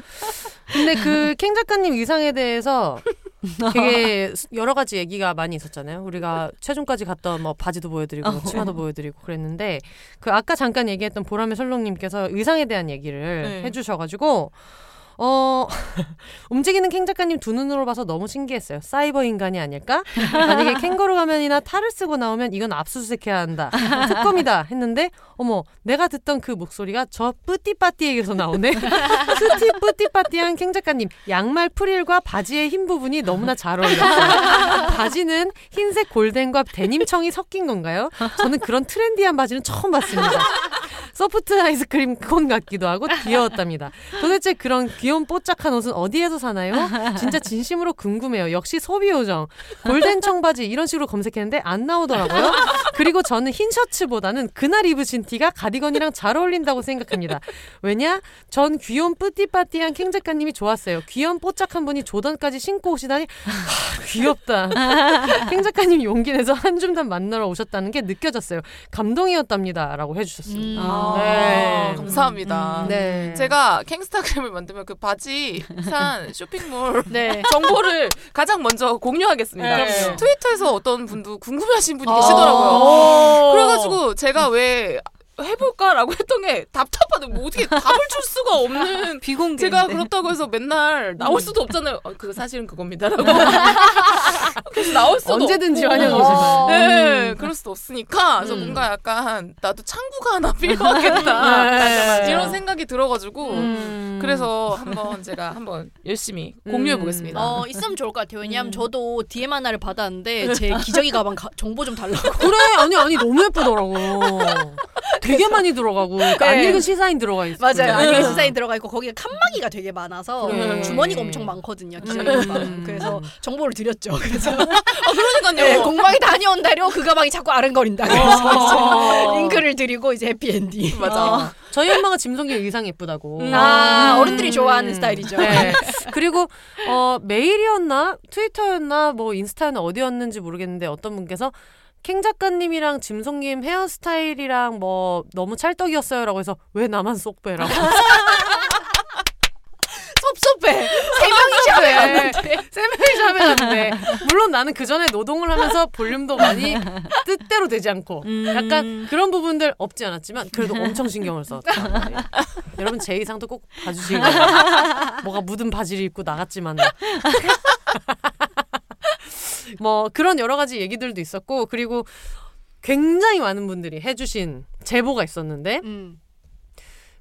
근데 그 캥 작가님 의상에 대해서 되게 여러 가지 얘기가 많이 있었잖아요. 우리가 최종까지 갔던 뭐 바지도 보여드리고 뭐 치마도 보여드리고 그랬는데 그 아까 잠깐 얘기했던 보람의 설롱님께서 의상에 대한 얘기를 네. 해주셔가지고 어 움직이는 캥 작가님 두 눈으로 봐서 너무 신기했어요. 사이버 인간이 아닐까? 만약에 캥거루 가면이나 탈을 쓰고 나오면 이건 압수수색해야 한다. 특검이다 했는데 어머 내가 듣던 그 목소리가 저 뿌띠빠띠에게서 나오네. 스티 뿌띠빠띠한 캥 작가님 양말 프릴과 바지의 흰 부분이 너무나 잘 어울렸어요. 바지는 흰색 골덴과 데님청이 섞인 건가요? 저는 그런 트렌디한 바지는 처음 봤습니다. 소프트 아이스크림 콘 같기도 하고 귀여웠답니다. 도대체 그런 귀여운 뽀짝한 옷은 어디에서 사나요? 진짜 진심으로 궁금해요. 역시 소비 요정. 골덴 청바지 이런 식으로 검색했는데 안 나오더라고요. 그리고 저는 흰 셔츠보다는 그날 입으신 티가 가디건이랑 잘 어울린다고 생각합니다. 왜냐? 전 귀여운 뿌띠빠띠한 캥 작가님이 좋았어요. 귀여운 뽀짝한 분이 조던까지 신고 오시다니 하, 귀엽다. 캥 작가님 용기 내서 한줌단 만나러 오셨다는 게 느껴졌어요. 감동이었답니다 라고 해주셨어요. 음. 아. 네. 감사합니다. 음. 네. 제가 캥스타그램을 만들면 그 바지 산 쇼핑몰 네. 정보를 가장 먼저 공유하겠습니다. 네. 트위터에서 어떤 분도 궁금해하신 분이 어. 계시더라고요. 오. 그래가지고 제가 왜 해볼까라고 했던 게 답답하다. 뭐 어떻게 답을 줄 수가 없는. 비공개. 제가 그렇다고 해서 맨날 나올 수도 없잖아요. 어, 그거 사실은 그겁니다라고. 그래서 나올 수도 언제든지. 어. 네, 그럴 수도 없으니까 그래서 음. 뭔가 약간 나도 창구가 하나 필요하겠다 네. 이런 생각이 들어가지고 음. 그래서 한번 제가 한번 열심히 공유해 보겠습니다. 어 있으면 좋을 것 같아요. 왜냐하면 음. 저도 DM 하나를 받았는데 제 기저귀 가방 가- 정보 좀 달라고. 그래 아니 아니 너무 예쁘더라고. 되게 많이 들어가고 그안 네. 읽은 시사인 들어가 있어. 맞아요. 아니면 디자인 들어가 있고 거기에 칸막이가 되게 많아서 그래. 주머니가 엄청 많거든요. 기저귀 음. 그래서 정보를 드렸죠. 그래서 그러니까요. 네, 공방에 다녀온 대로 그 가방이 자꾸 아른거린다. 그래서 어. 링크를 드리고 이제 해피엔딩. 맞아. 저희 엄마가 짐성기 의상 예쁘다고. 음. 아 음. 어른들이 좋아하는 스타일이죠. 네. 그리고 어 메일이었나 트위터였나 뭐 인스타였나 어디였는지 모르겠는데 어떤 분께서 캥 작가님이랑 짐송님 헤어스타일이랑 뭐 너무 찰떡이었어요라고 해서 왜 나만 쏙 빼라고 섭섭해. 세 명이 샵에 갔는데. 세 명이 샵에 갔는데 물론 나는 그 전에 노동을 하면서 볼륨도 많이 뜻대로 되지 않고 음. 약간 그런 부분들 없지 않았지만 그래도 엄청 신경을 썼다. 여러분 제 의상도 꼭 봐주시기 바랍니다. 뭐가 묻은 바지를 입고 나갔지만 뭐 그런 여러 가지 얘기들도 있었고 그리고 굉장히 많은 분들이 해주신 제보가 있었는데 음.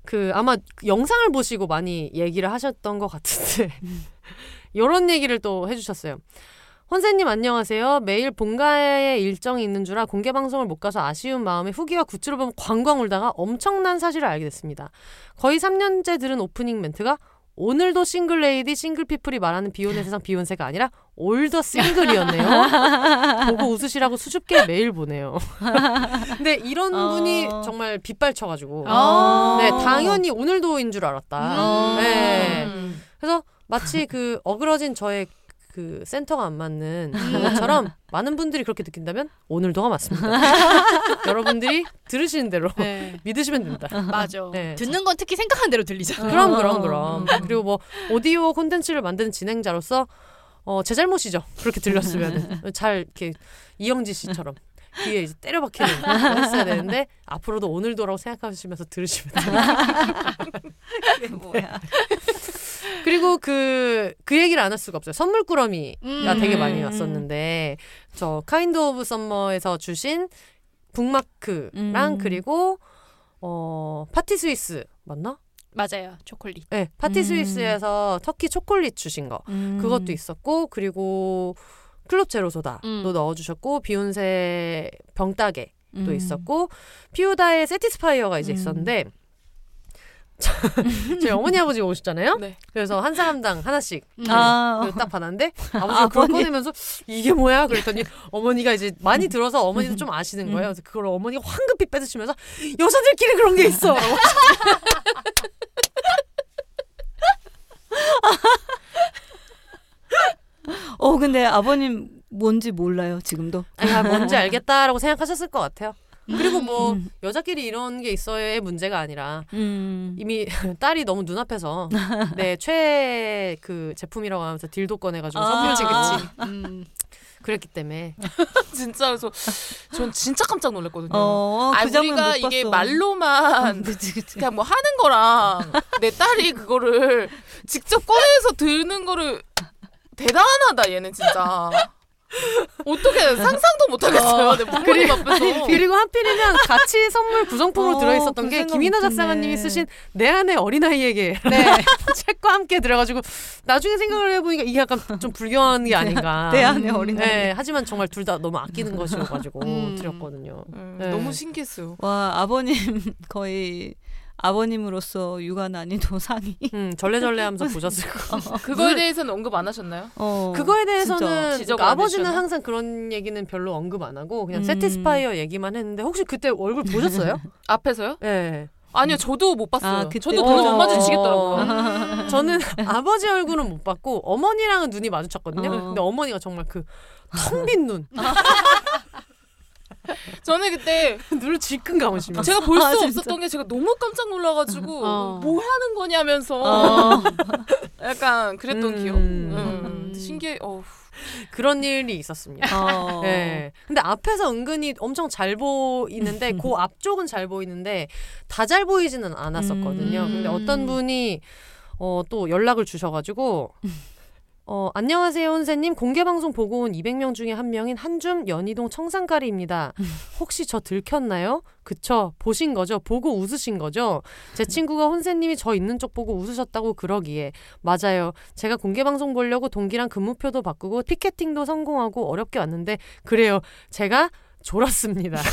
그 아마 영상을 보시고 많이 얘기를 하셨던 것 같은데 이런 얘기를 또 해주셨어요. 혼세님 안녕하세요. 매일 본가에 일정이 있는지라 공개 방송을 못 가서 아쉬운 마음에 후기와 굿즈를 보면 광광 울다가 엄청난 사실을 알게 됐습니다. 거의 3년째 들은 오프닝 멘트가 오늘도 single lady single people이 말하는 비혼의 세상 비혼세가 아니라 올더 싱글이었네요. 보고 웃으시라고 수줍게 메일 보내요. 근데 이런 어. 분이 정말 빗발쳐가지고 아. 네 당연히 오늘도인 줄 알았다. 음. 네. 음. 그래서 마치 그 어그러진 저의 그 센터가 안 맞는 것처럼 많은 분들이 그렇게 느낀다면 오늘도가 맞습니다. 여러분들이 들으시는 대로 네. 믿으시면 된다. 맞아. 네. 듣는 건 특히 생각한 대로 들리잖아. 그럼 어. 그럼 그럼. 그리고 뭐 오디오 콘텐츠를 만드는 진행자로서 어, 제 잘못이죠. 그렇게 들렸으면 잘 이렇게 이영지 씨처럼 귀에 이제 때려박히는 거 했어야 되는데 앞으로도 오늘도라고 생각하시면서 들으시면 돼요. 그게 뭐야? 그리고 그, 그 얘기를 안 할 수가 없어요. 선물꾸러미가 음. 되게 많이 왔었는데, 저, Kind of Summer에서 주신 북마크랑 음. 그리고, 어, 파티 스위스, 맞나? 맞아요. 초콜릿. 네, 파티 음. 스위스에서 터키 초콜릿 주신 거. 음. 그것도 있었고, 그리고 Club Zero Soda도 음. 넣어주셨고, 비혼세 병따개도 음. 있었고, 피우다의 Satisfyer가 이제 음. 있었는데, 저희 어머니 아버지가 오셨잖아요. 네. 그래서 한 사람당 하나씩 음. 아, 그걸 딱 받았는데 아버지가 그걸 아버님. 꺼내면서 이게 뭐야? 그랬더니 어머니가 이제 많이 들어서 어머니도 좀 아시는 거예요. 그래서 그걸 어머니가 황급히 빼드시면서 여자들끼리 그런 게 있어. 어 근데 아버님 뭔지 몰라요 지금도. 아, 뭔지 알겠다라고 생각하셨을 것 같아요. 그리고 뭐 음. 여자끼리 이런 게 있어야의 문제가 아니라 음. 이미 딸이 너무 눈앞에서 내 최애 그 제품이라고 하면서 딜도 꺼내가지고 아. 선물 주겠지. 음. 그랬기 때문에 진짜 그래서 전 진짜 깜짝 놀랐거든요. 어, 아 그 우리가 못 이게. 말로만 그치 그치. 그냥 뭐 하는 거랑 내 딸이 그거를 직접 꺼내서 드는 거를 대단하다 얘는 진짜 어떻게 상상도 못 하겠어요 내 부모님 앞에서 그리고 하필이면 같이 선물 구성품으로 어, 들어있었던 그게 김이나. 작사가님이 쓰신 내 안의 어린아이에게 네. 책과 함께 들어가지고 나중에 생각을 해보니까 이게 약간 좀 불경한 게 아닌가. 내 안에 음, 어린 네, 하지만 정말 둘 다 너무 아끼는 것이어가지고 음. 드렸거든요. 음, 네. 너무 신기했어요 와 아버님 거의 아버님으로서 육아 난이도 상이. 음, 절레절레하면서 보셨을 거. 그거에 대해서는 언급 안 하셨나요? 어, 그거에. 대해서는 그러니까 안 아버지는 해주셨나? 항상 그런 얘기는 별로 언급 안 하고 그냥 음. 세티스파이어 얘기만 했는데 혹시 그때 얼굴 보셨어요? 앞에서요? 네. 아니요 저도 못 봤어요 아, 저도 눈을 못 어. 마주치겠더라고요 음. 저는 아버지 얼굴은 못 봤고 어머니랑은 눈이 마주쳤거든요. 어. 근데 어머니가 정말 그 텅 빈 눈, 저는 그때 눈을 질끈 감으시면서 제가 볼 수 아. 없었던 게 제가 너무 깜짝 놀라가지고 어. 뭐 하는 거냐면서 어. 약간 그랬던 음. 기억 음. 신기해 어 그런 일이 있었습니다. 어. 네. 근데 앞에서 은근히 엄청 잘 보이는데 그 앞쪽은 잘 보이는데 다 잘 보이지는 않았었거든요. 음. 근데 어떤 분이 어, 또 연락을 주셔가지고 어, 안녕하세요, 선생님. 공개 방송 보고 온 200명 중에 한 명인 한줌 연희동 청산가리입니다. 혹시 저 들켰나요? 그쵸. 보신 거죠? 보고 웃으신 거죠? 제 친구가 혼세님이 저 있는 쪽 보고 웃으셨다고 그러기에. 맞아요. 제가 공개 방송 보려고 동기랑 근무표도 바꾸고 피켓팅도 성공하고 어렵게 왔는데, 그래요. 제가 졸았습니다.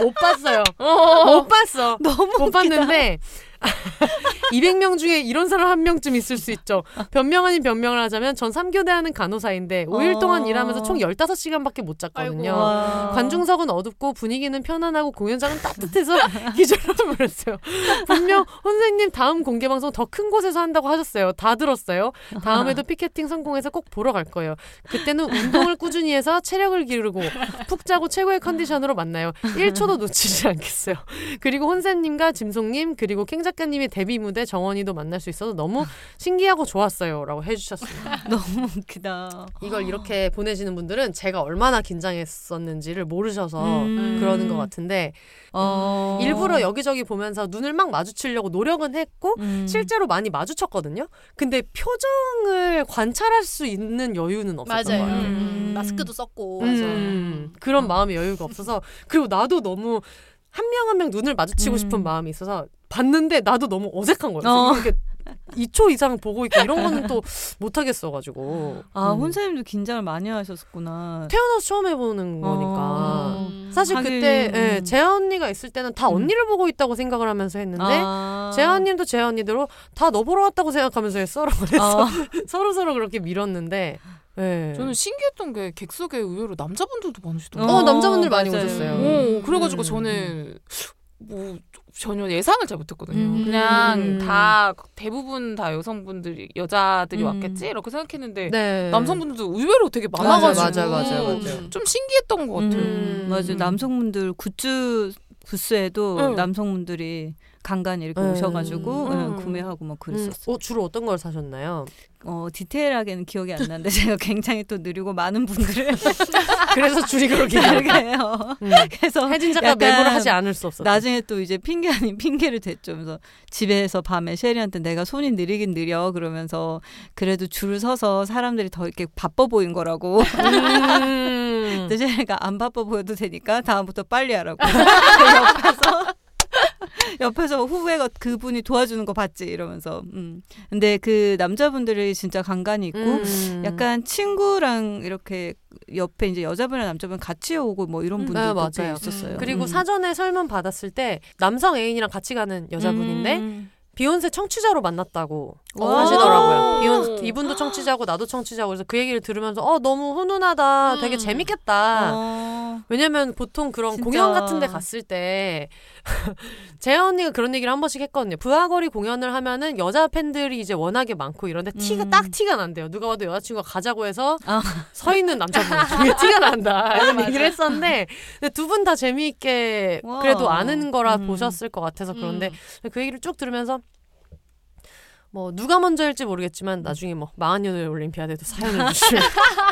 못 봤어요. 못 봤어. 너무 못 봤는데 200명 중에 이런 사람 한 명쯤 있을 수 있죠. 변명 아닌 변명을 하자면 전 3교대 하는 간호사인데 5일 어. 동안 일하면서 총 15시간밖에 못 잤거든요. 아이고. 와. 관중석은 어둡고 분위기는 편안하고 공연장은 따뜻해서 기절을 버렸어요. 분명 선생님 다음 공개 방송 더 큰 곳에서 한다고 하셨어요. 다 들었어요. 다음에도 피켓팅 성공해서 꼭 보러 갈 거예요. 그때는 운동을 꾸준히 해서 체력을 기르고 푹 자고 최고의 컨디션으로 만나요. 1초도 놓치지 않겠어요. 그리고 혼세님과 짐송님 그리고 캥 작가님의 데뷔 무대 정원이도 만날 수 있어서 너무 신기하고 좋았어요라고 해주셨습니다. 너무 웃기다. 이걸 이렇게 보내시는 분들은 제가 얼마나 긴장했었는지를 모르셔서 음. 그러는 것 같은데 어. 일부러 여기저기 보면서 눈을 막 마주치려고 노력은 했고 음. 실제로 많이 마주쳤거든요. 근데 표정을 관찰할 수 있는 여유는 없었던 맞아요. 것 같아요. 음. 마스크도 썼고. 음, 그런 마음의 여유가 없어서 그리고 나도 너무 한 명 한 명 눈을 마주치고 음. 싶은 마음이 있어서 봤는데 나도 너무 어색한 거예요. 어. 이렇게 2초 이상 보고 있고 이런 거는 또 못하겠어가지고 아, 음. 혼사님도 긴장을 많이 하셨구나. 태어나서 처음 해보는 거니까 어. 음. 사실 하긴, 그때 예, 음. 재아 언니가 있을 때는 다 음. 언니를 보고 있다고 생각을 하면서 했는데 아. 재아 언님도 재아 언니대로 다 너 보러 왔다고 생각하면서 했어라 그래서 어. 서로 서로 그렇게 밀었는데 예. 저는 신기했던 게 객석에 의외로 남자분들도 많으시더라고요. 어, 남자분들 많이 맞아요. 오셨어요. 오, 그래가지고 음. 저는 뭐 전혀 예상을 잘 못했거든요. 음. 그냥 음. 다 대부분 다 여성분들이 여자들이 음. 왔겠지 이렇게 생각했는데 네. 남성분들도 의외로 되게 많아가지고 맞아요, 맞아요, 맞아요. 좀 신기했던 것 같아요. 음. 맞아요. 남성분들 굿즈 부스에도 응. 남성분들이 간간히 이렇게 음. 오셔가지고 음. 응, 구매하고 막 음, 그랬었어요. 어, 주로 어떤 걸 사셨나요? 어, 디테일하게는 기억이 안 나는데 제가 굉장히 또 느리고 많은 분들을 그래서 줄이 그렇게 해요. 음. 그래서 혜진 작가 메모를 하지 않을 수 없었어. 나중에 또 이제 핑계 아닌 핑계를 댔죠. 그래서 집에서 밤에 셰리한테 내가 손이 느리긴 느려 그러면서 그래도 줄 서서 사람들이 더 이렇게 바빠 보인 거라고. 음. 근데 셰리가 안 바빠 보여도 되니까 다음부터 빨리 하라고. 그 옆에서 옆에서 후배가 그분이 도와주는 거 봤지 이러면서. 음. 근데 그 남자분들이 진짜 간간이 있고 음. 약간 친구랑 이렇게 옆에 이제 여자분이랑 남자분 같이 오고 뭐 이런 음, 분들도 네, 꽤 맞아요. 있었어요. 그리고 음. 사전에 설문 받았을 때 남성 애인이랑 같이 가는 여자분인데 음. 비욘세 청취자로 만났다고 와. 하시더라고요. 비욘 이분도 청취자고 나도 청취자고 그래서 그 얘기를 들으면서 어 너무 훈훈하다. 되게 음. 재밌겠다. 어. 왜냐면 보통 그런 진짜. 공연 같은 데 갔을 때 재현 언니가 그런 얘기를 한 번씩 했거든요. 부하거리 공연을 하면은 여자 팬들이 이제 워낙에 많고 이런데 티가 음. 딱 티가 난대요. 누가 봐도 여자친구가 가자고 해서 아. 서 있는 남자분 티가 난다. 이런 얘기를 했었는데 두 분 다 재미있게 와. 그래도 아는 거라 음. 보셨을 것 같아서 그런데 음. 그 얘기를 쭉 들으면서 뭐 누가 먼저일지 모르겠지만 나중에 뭐 마흔년의 올림피아드에도 사연을 주시면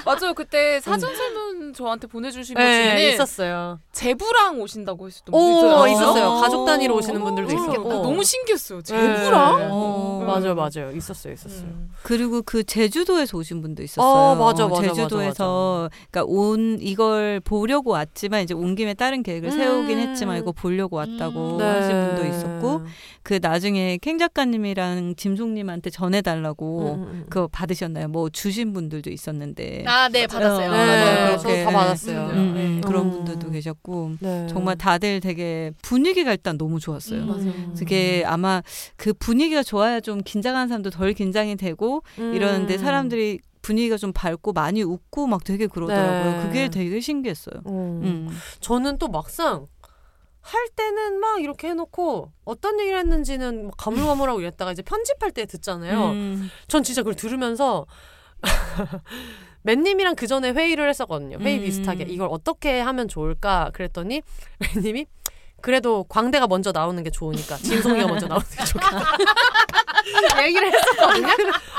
맞아요. 그때 사전 설문 저한테 보내주신 것 네, 중에는 있었어요. 제부랑 오신다고 오 분도 있어요. 있었어요. 어. 가족 단위로 오시는 분들도 어, 있었고 너무 신기했어요. 네. 제부랑? 어. 맞아요, 맞아요. 있었어요, 있었어요. 음. 그리고 그 제주도에서 오신 분도 있었어요. 어, 맞아, 맞아, 제주도에서 그러니까 온 이걸 보려고 왔지만 이제 온 김에 다른 계획을 음. 세우긴 했지만 이거 보려고 왔다고 음. 하신 분도 있었고 그 나중에 캥 작가님이랑 짐송 님한테 전해달라고 음, 음, 음. 그거 받으셨나요? 뭐 주신 분들도 있었는데 아, 네, 받았어요. 어, 네. 저도 그렇게. 다 받았어요. 음, 음, 네. 그런 음. 분들도 계셨고 네. 정말 다들 되게 분위기가 일단 너무 좋았어요. 음. 맞아요. 그게 아마 그 분위기가 좋아야 좀 긴장하는 사람도 덜 긴장이 되고 음. 이러는데 사람들이 분위기가 좀 밝고 많이 웃고 막 되게 그러더라고요. 네. 그게 되게 신기했어요. 음. 음. 저는 또 막상 할 때는 막 이렇게 해놓고 어떤 얘기를 했는지는 막 가물가물하고 이랬다가 이제 편집할 때 듣잖아요. 음. 전 진짜 그걸 들으면서 맨님이랑 그 전에 회의를 했었거든요. 회의 음. 비슷하게 이걸 어떻게 하면 좋을까 그랬더니 맨님이 그래도 광대가 먼저 나오는 게 좋으니까 진송이가 먼저 나오는 게 좋겠다. 얘기를 했었거든요.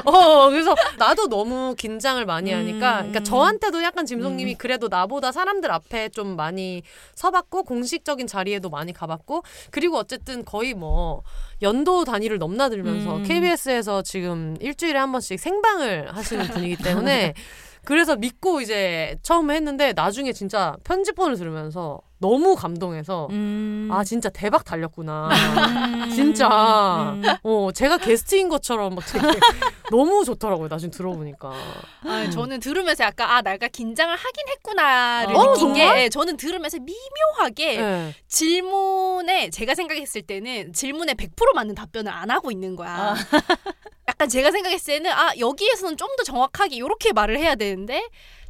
어, 그래서 나도 너무 긴장을 많이 하니까, 그러니까 저한테도 약간 짐송님이 그래도 나보다 사람들 앞에 좀 많이 서봤고, 공식적인 자리에도 많이 가봤고, 그리고 어쨌든 거의 뭐, 연도 단위를 넘나들면서 음. KBS에서 지금 일주일에 한 번씩 생방을 하시는 분이기 때문에, 그래서 믿고 이제 처음 했는데, 나중에 진짜 편집본을 들으면서 너무 감동해서, 음. 아, 진짜 대박 달렸구나. 음. 진짜. 음. 어, 제가 게스트인 것처럼 막 되게 너무 좋더라고요. 나중에 들어보니까. 아, 저는 들으면서 약간 아 내가 긴장을 하긴 했구나를 어, 느낀 정말? 게 저는 들으면서 미묘하게 네. 질문에 제가 생각했을 때는 질문에 100% 맞는 답변을 안 하고 있는 거야. 약간 제가 생각했을 때는 아 여기에서는 좀 더 정확하게 이렇게 말을 해야 되는데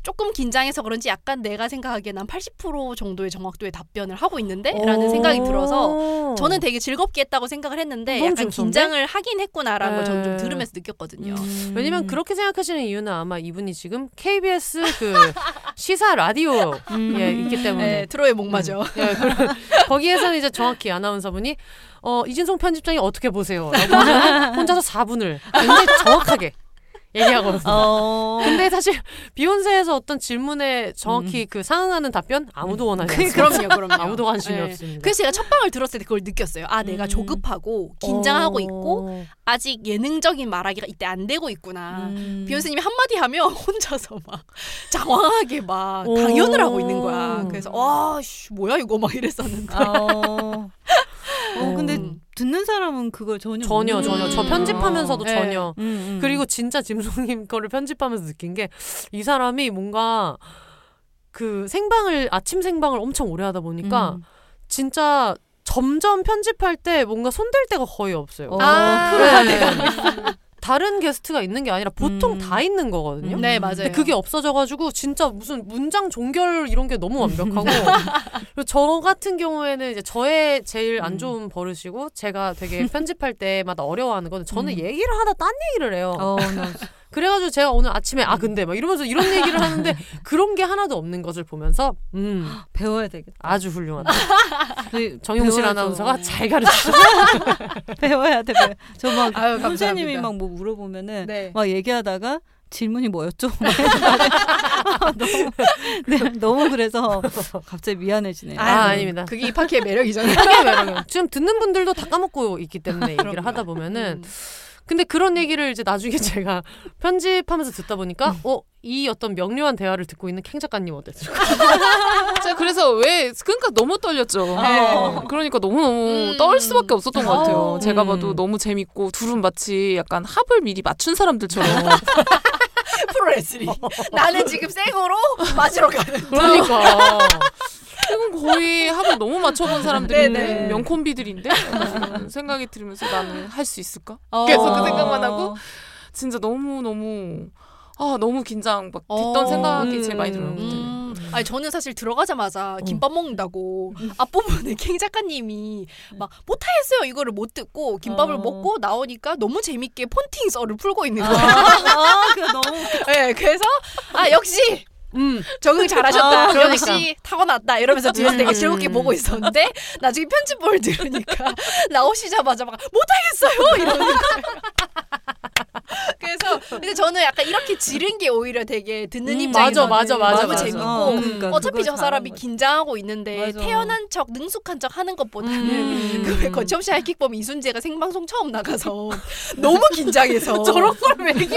조금 긴장해서 그런지 약간 내가 생각하기에 난 80% 정도의 정확도의 답변을 하고 있는데라는 생각이 들어서 저는 되게 즐겁게 했다고 생각을 했는데 약간 재밌었는데? 긴장을 하긴 했구나라는 걸 저는 좀 네. 들으면서 느꼈거든요. 음. 왜냐면 그렇게 생각하시는 이유는 아마 이분이 지금 KBS 그 시사 라디오에 음. 있기 때문에 네, 트로의 목마죠. 예, 그- 거기에서는 이제 정확히 아나운서분이 어, 이진송 편집장이 어떻게 보세요? 혼자서 4분을 굉장히 정확하게 얘기하거든요. 어. 근데 사실 비욘세에서 어떤 질문에 정확히 그 상응하는 답변 아무도 원하지 않습니다. 그럼요, 그럼요. 아무도 관심이 네. 없습니다. 그래서 제가 첫 방을 들었을 때 그걸 느꼈어요. 아, 내가 음. 조급하고 긴장하고 어. 있고 아직 예능적인 말하기가 이때 안 되고 있구나. 음. 비욘세님이 한마디 하면 혼자서 막 장황하게 막 오. 강연을 하고 있는 거야. 그래서 와, 씨, 뭐야 이거 막 이랬었는데. 어. 어, 근데 음. 듣는 사람은 그걸 전혀 전혀 전혀 저 음. 편집하면서도 네. 전혀 음, 음. 그리고 진짜 짐송님 거를 편집하면서 느낀 게 이 사람이 뭔가 그 생방을 아침 생방을 엄청 오래 하다 보니까 음. 진짜 점점 편집할 때 뭔가 손댈 데가 거의 없어요. 어, 아, 네. 돼가 다른 게스트가 있는 게 아니라 보통 음. 다 있는 거거든요. 음. 네, 맞아요. 그게 없어져가지고 진짜 무슨 문장 종결 이런 게 너무 완벽하고 그리고 저 같은 경우에는 이제 저의 제일 안 음. 좋은 버릇이고 제가 되게 편집할 때마다 어려워하는 거는 저는 음. 얘기를 하다 딴 얘기를 해요. 어, 나 그래가지고 제가 오늘 아침에 아 근데 막 이러면서 이런 얘기를 하는데 그런 게 하나도 없는 것을 보면서 음 배워야 되겠다. 아주 훌륭하다. 그 정용실 배워야죠. 아나운서가 잘 가르치죠. 배워야 돼. 배워. 저막 선생님이. 막 뭐 물어보면은 네. 막 얘기하다가 질문이 뭐였죠? 너무 네, 너무 그래서 갑자기 미안해지네요. 아, 아유, 아닙니다. 그게 이 파키의 매력이잖아요. 크게 매력이에요. 지금 듣는 분들도 다 까먹고 있기 때문에 얘기를. 하다 보면은 음. 근데 그런 얘기를 이제 나중에 제가 편집하면서 듣다 보니까 어 이 어떤 명료한 대화를 듣고 있는 캥 작가님 어땠어요? 제가 그래서 왜 그러니까 너무 떨렸죠. 네. 그러니까 너무 너무 음. 떨 수밖에 없었던 것 같아요. 어. 제가 음. 봐도 너무 재밌고 둘은 마치 약간 합을 미리 맞춘 사람들처럼 프로레슬링. 나는 지금 생으로 맞으러 가는. 그러니까 이건 거의 합을 너무 맞춰본 사람들이 네네. 명콤비들인데 이런 생각이 들으면서 나는 할 수 있을까? 어. 계속 그 생각만 하고 진짜 너무 너무 아 너무 긴장 막 듣던 어. 생각이 제일 많이 들어요. 그때. 음. 아니 저는 사실 들어가자마자 김밥 먹는다고 앞부분에 캥 작가님이 막 못하겠어요 이거를 못 듣고 김밥을 어. 먹고 나오니까 너무 재밌게 폰팅 썰을 풀고 있는 아, 거예요. 아, 그거 너무 네, 그래서 아 역시 음 적응 잘하셨다. 아, 그러니까. 역시 타고났다. 이러면서 뒤에서 되게 음. 즐겁게 보고 있었는데 나중에 편집본을 들으니까 나오시자마자 막 못하겠어요 이러는 거예요. 그래서 근데 저는 약간 이렇게 지른 게 오히려 되게 듣는 음, 입장에서 맞아, 맞아, 맞아, 너무 맞아. 재밌고 어, 그러니까 어차피 저 사람이 거지. 긴장하고 있는데 맞아. 태어난 척 능숙한 척 하는 것보다는 음. 그왜 거침없이 하이킥 보면 이순재가 생방송 처음 나가서 너무 긴장해서 저런 걸 왜 기억해?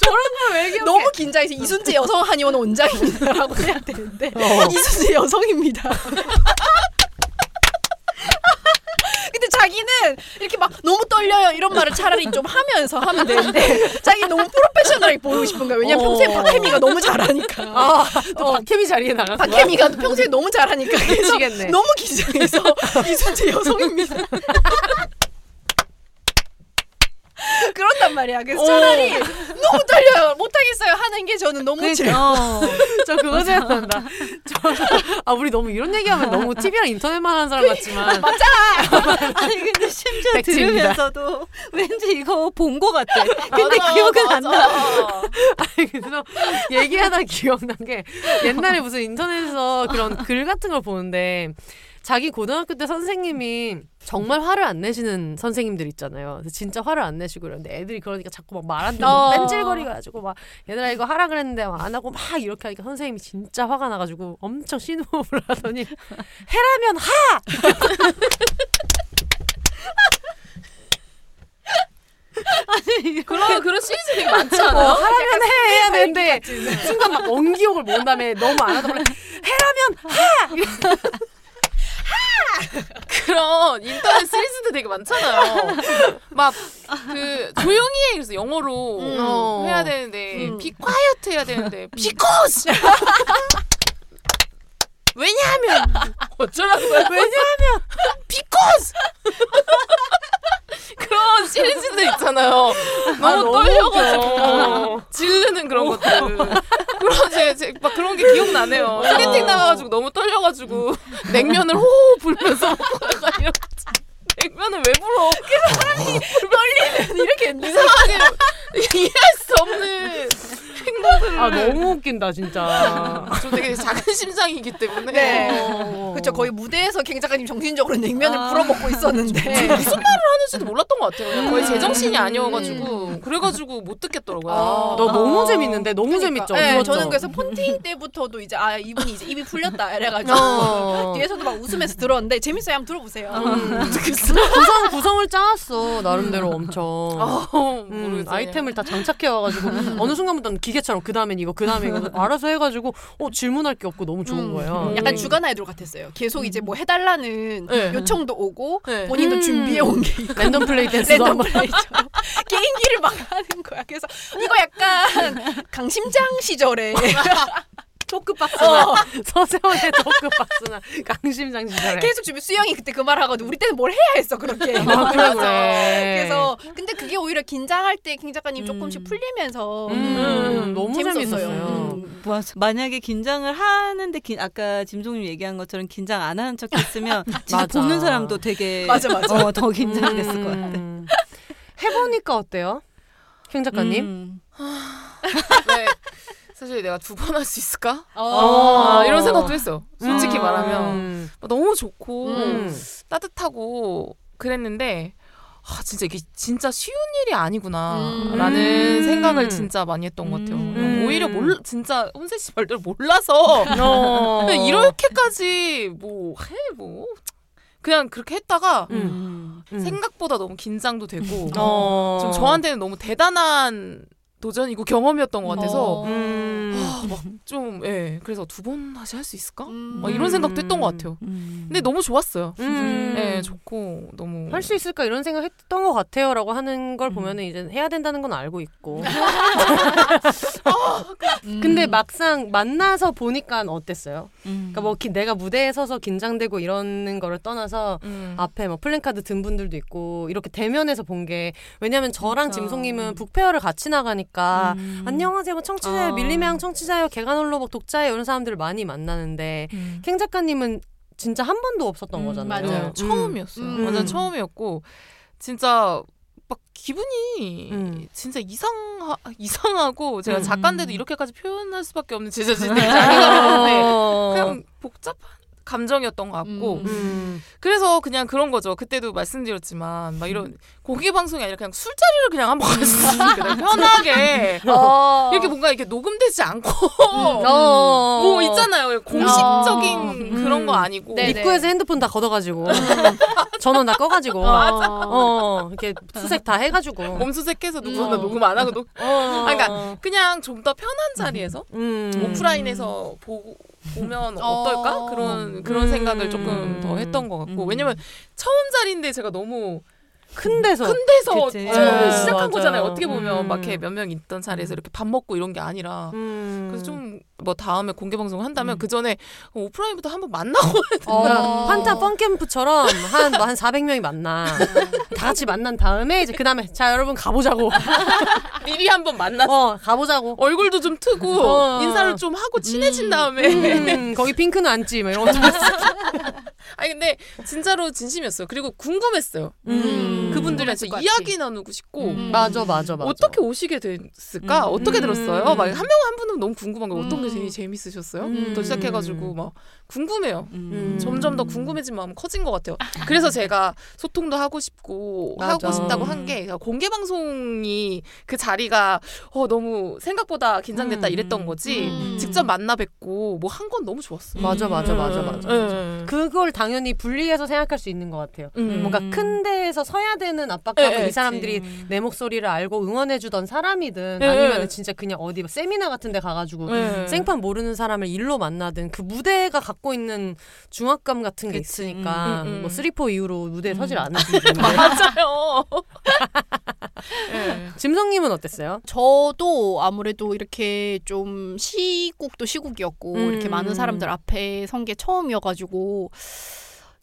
저런 걸 왜 기억해? 너무 긴장해서 이순재 여성 한의원 원장입니다라고 해야 되는데 이순재 여성입니다. 자기는 이렇게 막 너무 떨려요 이런 말을 차라리 좀 하면서 하면 되는데 자기 너무 프로페셔널하게 보이고 싶은 거야. 왜냐면 어. 평소에 박혜미가 너무 잘하니까. 아, 또 박혜미 자리에 나갔어. 박혜미가 평소에 너무 잘하니까 그래서 미치겠네. 너무 긴장해서 이순재 여성입니다. 그런단 말이야. 그래서 차라리 너무 떨려요. 못하겠어요 하는 게 저는 너무 즐 어. 저 그거 생각난다. 저, 아 우리 너무 이런 얘기하면 너무 TV랑 인터넷만 하는 사람 같지만 아니 근데 심지어 백지입니다. 들으면서도 왠지 이거 본 거 같아. 근데 기억은 안 나. 아니 그래서 얘기하다 기억난 게 옛날에 무슨 인터넷에서 그런 글 같은 걸 보는데 자기 고등학교 때 선생님이 정말 화를 안 내시는 선생님들 있잖아요. 진짜 화를 안 내시고 그러는데 애들이 그러니까 자꾸 막말안 듣고 어. 뺀질거리고 가지고 막 얘들아 이거 하라 그랬는데 막안 하고 막 이렇게 하니까 선생님이 진짜 화가 나가지고 엄청 신호흡을 하더니 해라면 하! 그런 그런 시리즈 되게 많지 어, 않아요? 하라면 해 해야 되는데 순간 막 원기욕을 모은 다음에 너무 안 하다 보니 해라면 그런 인터넷 시리즈도 되게 많잖아요. 막 그 조용히 해 그래서 영어로 음. 어. 해야 되는데 음. be quiet 해야 되는데 because 왜냐하면 어쩌라고 요? 왜냐하면 because 그런 시리즈도 있잖아요. 너무 아, 너무 떨려가지고 웃겨. 지르는 그런 것들. 그런 제, 제, 막 그런 게 기억나네요. 소개팅 나가가지고 너무 떨려가지고 냉면을 호호 불면서 먹다가 이렇게 냉면을 왜 불어? 그 사람이 떨리면 이렇게 이상하게 이해할 수 없는. 아 너무 웃긴다 진짜. 저 되게 작은 심장이기 때문에. 네. 어. 그렇죠. 거의 무대에서 갱 작가님 정신적으로 냉면을 아. 불어먹고 있었는데 무슨 말을 하는지도 몰랐던 것 같아요. 그냥 거의 제 정신이 음. 아니어가지고 그래가지고 못 듣겠더라고요. 아. 너 너무 아. 재밌는데 너무 그러니까. 재밌죠. 네, 그렇죠? 저는 그래서 폰팅 때부터도 이제 아 이분이 이제 입이 풀렸다 이래가지고 어. 뒤에서도 막 웃으면서 들었는데 재밌어요. 한번 들어보세요. 음. 구성 구성을 짜왔어 나름대로 엄청. 어, 음, 모르겠어요. 아이템을 다 장착해 와가지고 어느 순간부터는 기계 처럼 그 다음엔 이거 그 다음에 이거 알아서 해가지고 어 질문할 게 없고 너무 좋은 음. 거예요. 약간 음. 주간 아이돌 같았어요. 계속 이제 뭐 해달라는 네. 요청도 오고 네. 본인도 음. 준비해 온 게 랜덤 플레이 댄스도 랜덤 플레이처럼 게임기를 막 하는 거야. 그래서 이거 약간 강심장 시절에 토크박스나 서세원의 토크박스나 강심장 시절에. 계속 준비 수영이 그때 그 말 하거든. 우리 때는 뭘 해야 했어 그렇게. 아, 그래 그래. 그래서 근데 그게 오히려 긴장할 때킹 작가님 조금씩 음. 풀리면서 음, 너무 재밌었어요. 음. 뭐, 만약에 긴장을 하는데 기- 아까 짐송님 얘기한 것처럼 긴장 안 하는 척 했으면 진짜 맞아. 보는 사람도 되게 맞아, 맞아. 어, 더 긴장됐을 것 같아. 음. 해보니까 어때요? 킹 작가님? 음. 네. 사실 내가 두 번 할 수 있을까? 어. 아, 이런 생각도 했어요. 솔직히 음. 말하면 너무 좋고 음. 따뜻하고 그랬는데 아, 진짜 이게 진짜 쉬운 일이 아니구나라는 음. 생각을 진짜 많이 했던 것 같아요. 음. 오히려 몰 진짜 혼세 씨 말대로 몰라서 어. 이렇게까지 뭐 해 뭐 그냥 그렇게 했다가 음. 음. 생각보다 너무 긴장도 되고 어. 좀 저한테는 너무 대단한 도전이고 경험이었던 것 같아서 어. 음. 아, 막좀 예. 그래서 두 번 다시 할 수 있을까? 음. 막 이런 생각도 했던 것 같아요. 음. 근데 너무 좋았어요. 음. 예, 좋고 너무 할 수 있을까 이런 생각 했던 것 같아요라고 하는 걸 보면은 이제 해야 된다는 건 알고 있고. 음. 근데 막상 만나서 보니까 어땠어요? 음. 그러니까 뭐 기- 내가 무대에 서서 긴장되고 이러는 거를 떠나서 음. 앞에 뭐 플랜카드 든 분들도 있고 이렇게 대면에서 본 게 왜냐면 저랑 진짜. 짐송님은 북페어를 같이 나가니까 음. 안녕하세요 뭐 청취자예요 아. 밀림양 청취자예요 개간홀로 뭐 독자예요 이런 사람들을 많이 만나는데 음. 캥 작가님은 진짜 한 번도 없었던 음, 거잖아요. 맞아요. 음. 처음이었어요. 음. 완전 처음이었고 진짜 막 기분이 음. 진짜 이상 이상하고 제가 음. 작가인데도 이렇게까지 표현할 수밖에 없는 제 자신이 아니었는데 어. 그냥 복잡한 감정이었던 것 같고 음. 음. 그래서 그냥 그런 거죠. 그때도 말씀드렸지만 막 이런 공개 방송이 아니라 그냥 술자리를 그냥 한번 그냥 편하게 어. 이렇게 뭔가 이렇게 녹음되지 않고 어. 뭐 있잖아요. 공식적인 어. 그런 거 음. 아니고 네. 입구에서 핸드폰 다 걷어가지고 전원 다 꺼가지고 맞아. 어 이렇게 수색 다 해가지고 몸 수색해서 누구나 음. 녹음 안 하고 녹 어. 그러니까 그냥 좀 더 편한 자리에서 음. 오프라인에서 보고 보면 어. 어떨까 그런 그런 음. 생각을 조금 더 했던 것 같고 음. 왜냐면 처음 자리인데 제가 너무 큰 데서 큰 데서 그치. 처음 네, 시작한 맞아요. 거잖아요 어떻게 보면 음. 막 이렇게 몇 명 있던 자리에서 이렇게 밥 먹고 이런 게 아니라 음. 그래서 좀 뭐 다음에 공개 방송 한다면 음. 그 전에 오프라인부터 한번 만나고 그러니까 어. 판타 펀캠프처럼 한뭐한 400명이 만나 다 같이 만난 다음에 이제 그 다음에 자 여러분 가보자고 미리 한번 만나서 어 가보자고 얼굴도 좀 트고 어. 인사를 좀 하고 친해진 다음에 음, 거기 핑크는 막 이런 거 아니 근데 진짜로 진심이었어요. 그리고 궁금했어요. 음. 그랬을 것 이야기. 나누고 싶고 음. 맞아 맞아 맞아. 어떻게 오시게 됐을까? 음. 어떻게 음. 들었어요? 막 한 명 한 분은 너무 궁금한 거예요. 어떤 게 음. 제일 재밌으셨어요? 음. 또 시작해가지고 막 궁금해요. 음. 점점 더 궁금해진 마음 커진 것 같아요. 그래서 제가 소통도 하고 싶고 맞아. 하고 싶다고 한 게 공개 방송이 그 자리가 어, 너무 생각보다 긴장됐다 음. 이랬던 거지. 음. 직접 만나 뵙고 뭐 한 건 너무 좋았어. 맞아 맞아 맞아 음. 맞아. 음. 그걸 당연히 분리해서 생각할 수 있는 것 같아요. 음. 뭔가 큰 데에서 서야 되는 압박감을 예, 예, 이 사람들이 내 목소리를 알고 응원해주던 사람이든 예, 아니면 예. 진짜 그냥 어디 뭐 세미나 같은 데 가가지고 네. 생판 모르는 사람을 일로 만나든 그 무대가 갖고 있는 중압감 같은 게 그치. 있으니까 음, 음, 음. 뭐 쓰리포 이후로 무대에 음. 서질 않으시는데 맞아요. 예. 짐성님은 어땠어요? 저도 아무래도 이렇게 좀 시국도 시국이었고 음. 이렇게 많은 사람들 앞에 선 게 처음이어가지고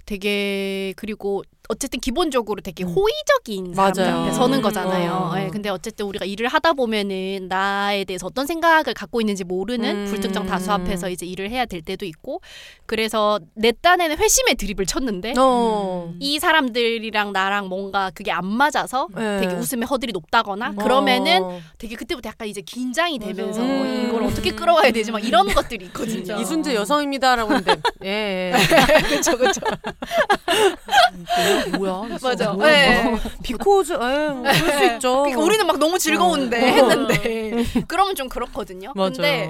되게 그리고 어쨌든 기본적으로 되게 음. 호의적인. 앞에 서는 거잖아요. 어. 예, 근데 어쨌든 우리가 일을 하다 보면은 나에 대해서 어떤 생각을 갖고 있는지 모르는 음. 불특정 다수 앞에서 이제 일을 해야 될 때도 있고 그래서 내 딴에는 회심의 드립을 쳤는데 어. 이 사람들이랑 나랑 뭔가 그게 안 맞아서 네. 되게 웃음의 허들이 높다거나 음. 그러면은 어. 되게 그때부터 약간 이제 긴장이. 되면서 음. 이걸 어떻게 끌어와야 되지 막 이런 것들이 있거든요. 이순재 여성입니다라고 했는데 예, 예. 그렇죠, 그렇죠. 뭐야 맞아. 뭐야, 네. 뭐. 비코즈 예, 뭐 그럴 수 있죠 그러니까 우리는 막 너무 즐거운데 어. 했는데 그러면 좀 그렇거든요. 맞아 근데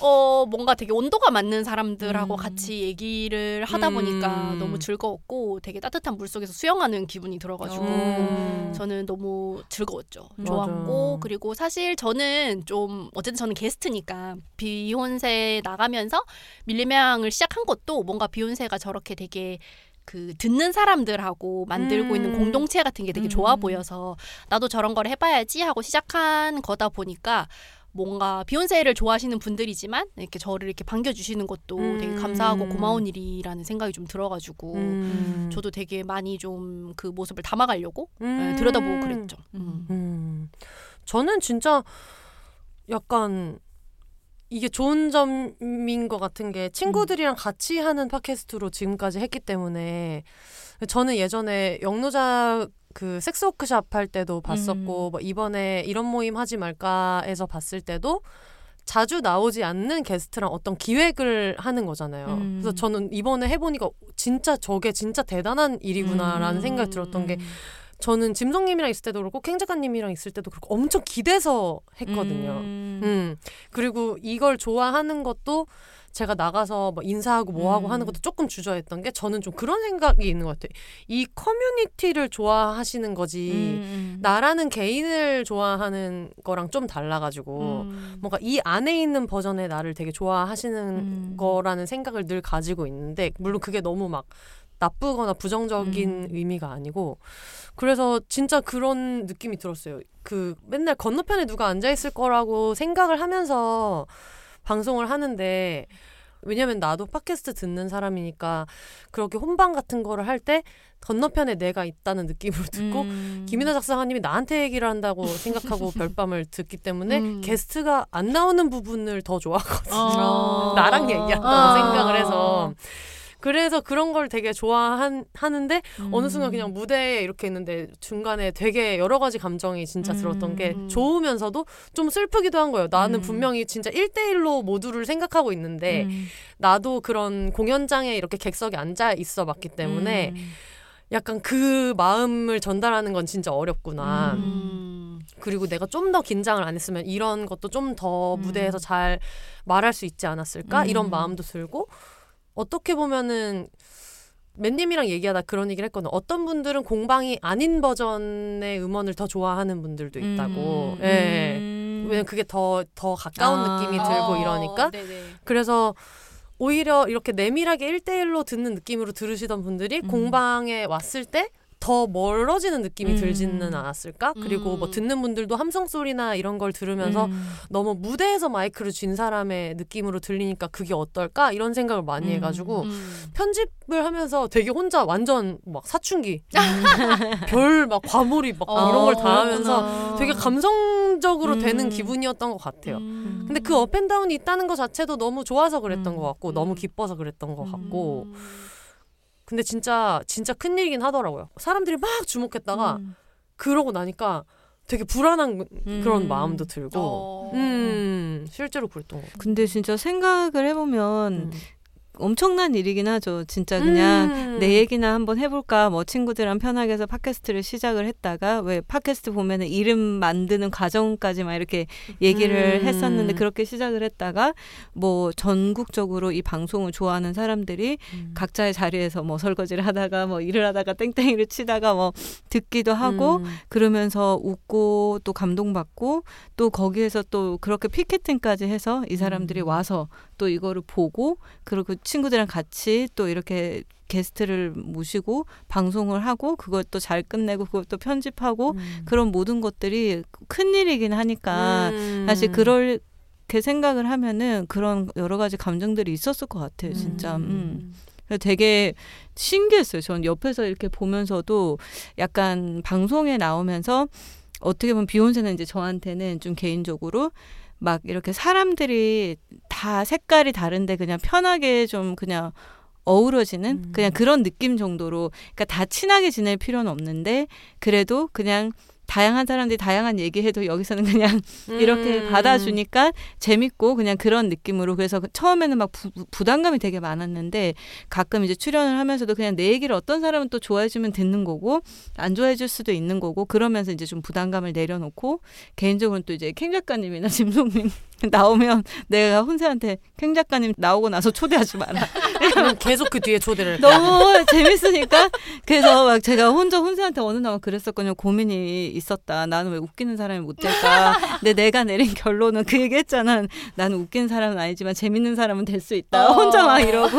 어 뭔가 되게 온도가 맞는 사람들하고 음. 같이 얘기를 하다 음. 보니까 너무 즐거웠고 되게 따뜻한 물 속에서 수영하는 기분이 들어가지고 음. 저는 너무 즐거웠죠. 음. 좋았고 맞아. 그리고 사실 저는 좀 어쨌든 저는 게스트니까 비욘세 나가면서 밀림양을 시작한 것도 뭔가 비욘세가 저렇게 되게 그 듣는 사람들하고 만들고 음. 있는 공동체 같은 게 되게 좋아 음. 보여서 나도 저런 걸 해봐야지 하고 시작한 거다 보니까 뭔가 비욘세를 좋아하시는 분들이지만 이렇게 저를 이렇게 반겨주시는 것도 되게 음. 감사하고 고마운 일이라는 생각이 좀 들어가지고 음. 저도 되게 많이 좀 그 모습을 담아가려고 음. 네, 들여다보고 그랬죠. 음. 음. 저는 진짜 약간 이게 좋은 점인 것 같은 게 친구들이랑 같이 하는 팟캐스트로 지금까지 했기 때문에 저는 예전에 영노자 그 섹스 워크샵 할 때도 봤었고 뭐 이번에 이런 모임 하지 말까에서 봤을 때도 자주 나오지 않는 게스트랑 어떤 기획을 하는 거잖아요. 음. 그래서 저는 이번에 해보니까 진짜 저게 진짜 대단한 일이구나라는 음. 생각이 들었던 게 저는 짐성님이랑 있을 때도 그렇고 캥 작가님이랑 있을 때도 그렇고 엄청 기대서 했거든요. 음. 음. 그리고 이걸 좋아하는 것도 제가 나가서 뭐 인사하고 뭐 하고 음. 하는 것도 조금 주저했던 게 저는 좀 그런 생각이 있는 것 같아요. 이 커뮤니티를 좋아하시는 거지 음. 나라는 개인을 좋아하는 거랑 좀 달라가지고 음. 뭔가 이 안에 있는 버전의 나를 되게 좋아하시는 음. 거라는 생각을 늘 가지고 있는데 물론 그게 너무 막 나쁘거나 부정적인 음. 의미가 아니고 그래서 진짜 그런 느낌이 들었어요. 그 맨날 건너편에 누가 앉아 있을 거라고 생각을 하면서 방송을 하는데 왜냐면 나도 팟캐스트 듣는 사람이니까 그렇게 혼방 같은 거를 할 때 건너편에 내가 있다는 느낌으로 듣고 음. 김이나 작사가님이 나한테 얘기를 한다고 생각하고 별밤을 듣기 때문에 음. 게스트가 안 나오는 부분을 더 좋아하거든요. 어. 나랑 얘기한다고 아. 생각을 해서 그래서 그런 걸 되게 좋아하는데 음. 어느 순간 그냥 무대에 이렇게 있는데 중간에 되게 여러 가지 감정이 진짜 들었던 게 음. 좋으면서도 좀 슬프기도 한 거예요. 나는 음. 분명히 진짜 1대1로 모두를 생각하고 있는데 음. 나도 그런 공연장에 이렇게 객석에 앉아 있어 봤기 때문에 음. 약간 그 마음을 전달하는 건 진짜 어렵구나. 음. 음. 그리고 내가 좀 더 긴장을 안 했으면 이런 것도 좀더 음. 무대에서 잘 말할 수 있지 않았을까 음. 이런 마음도 들고 어떻게 보면은 맨님이랑 얘기하다 그런 얘기를 했거든. 어떤 분들은 공방이 아닌 버전의 음원을 더 좋아하는 분들도 있다고. 음. 예. 음. 왜냐면 그게 더 더 가까운 아. 느낌이 들고 어, 이러니까. 네네. 그래서 오히려 이렇게 내밀하게 1대1로 듣는 느낌으로 들으시던 분들이 음. 공방에 왔을 때 더 멀어지는 느낌이 음. 들지는 않았을까? 그리고 뭐 음. 듣는 분들도 함성 소리나 이런 걸 들으면서 음. 너무 무대에서 마이크를 쥔 사람의 느낌으로 들리니까 그게 어떨까? 이런 생각을 많이 음. 해가지고 음. 편집을 하면서 되게 혼자 완전 막 사춘기 별 막 과몰입 막 어, 이런 걸 다 하면서. 되게 감성적으로 음. 되는 기분이었던 것 같아요. 음. 근데 그 up and down이 있다는 것 자체도 너무 좋아서 그랬던 음. 것 같고 너무 음. 기뻐서 그랬던 것 같고 음. 근데 진짜 진짜 큰 일이긴 하더라고요. 사람들이 막 주목했다가 음. 그러고 나니까 되게 불안한 그런 음. 마음도 들고 어. 음 실제로 그랬던 것 같아요. 근데 진짜 생각을 해보면 음. 엄청난 일이긴 하죠. 진짜 그냥 음. 내 얘기나 한번 해볼까 뭐 친구들이랑 편하게 해서 팟캐스트를 시작을 했다가 왜 팟캐스트 보면은 이름 만드는 과정까지만 이렇게 얘기를 음. 했었는데 그렇게 시작을 했다가 뭐 전국적으로 이 방송을 좋아하는 사람들이 음. 각자의 자리에서 뭐 설거지를 하다가 뭐 일을 하다가 땡땡이를 치다가 뭐 듣기도 하고 음. 그러면서 웃고 또 감동받고 또 거기에서 또 그렇게 피켓팅까지 해서 이 사람들이 음. 와서 또 이거를 보고 그리고 친구들이랑 같이 또 이렇게 게스트를 모시고 방송을 하고 그걸 또잘 끝내고 그걸 또 편집하고 음. 그런 모든 것들이 큰 일이긴 하니까 음. 사실 그렇게 생각을 하면은 그런 여러 가지 감정들이 있었을 것 같아요 진짜 음. 그래서 되게 신기했어요. 전 옆에서 이렇게 보면서도 약간 방송에 나오면서 어떻게 보면 비욘세는 이제 저한테는 좀 개인적으로 막 이렇게 사람들이 다 색깔이 다른데 그냥 편하게 좀 그냥 어우러지는 음. 그냥 그런 느낌 정도로 그러니까 다 친하게 지낼 필요는 없는데 그래도 그냥 다양한 사람들이 다양한 얘기해도 여기서는 그냥 이렇게 음. 받아주니까 재밌고 그냥 그런 느낌으로 그래서 그 처음에는 막 부, 부담감이 되게 많았는데 가끔 이제 출연을 하면서도 그냥 내 얘기를 어떤 사람은 또 좋아해주면 듣는 거고 안 좋아해줄 수도 있는 거고 그러면서 이제 좀 부담감을 내려놓고 개인적으로는 또 이제 캥 작가님이나 짐송님 나오면 내가 혼세한테 캥 작가님 나오고 나서 초대하지 마라. 계속 그 뒤에 초대를. 너무 재밌으니까. 그래서 막 제가 혼자 혼세한테 어느 날 그랬었거든요. 고민이 있었다. 나는 왜 웃기는 사람이 못 될까? 근데 내가 내린 결론은 그 얘기 했잖아. 나는 웃기는 사람은 아니지만 재밌는 사람은 될 수 있다. 어. 혼자 막 이러고.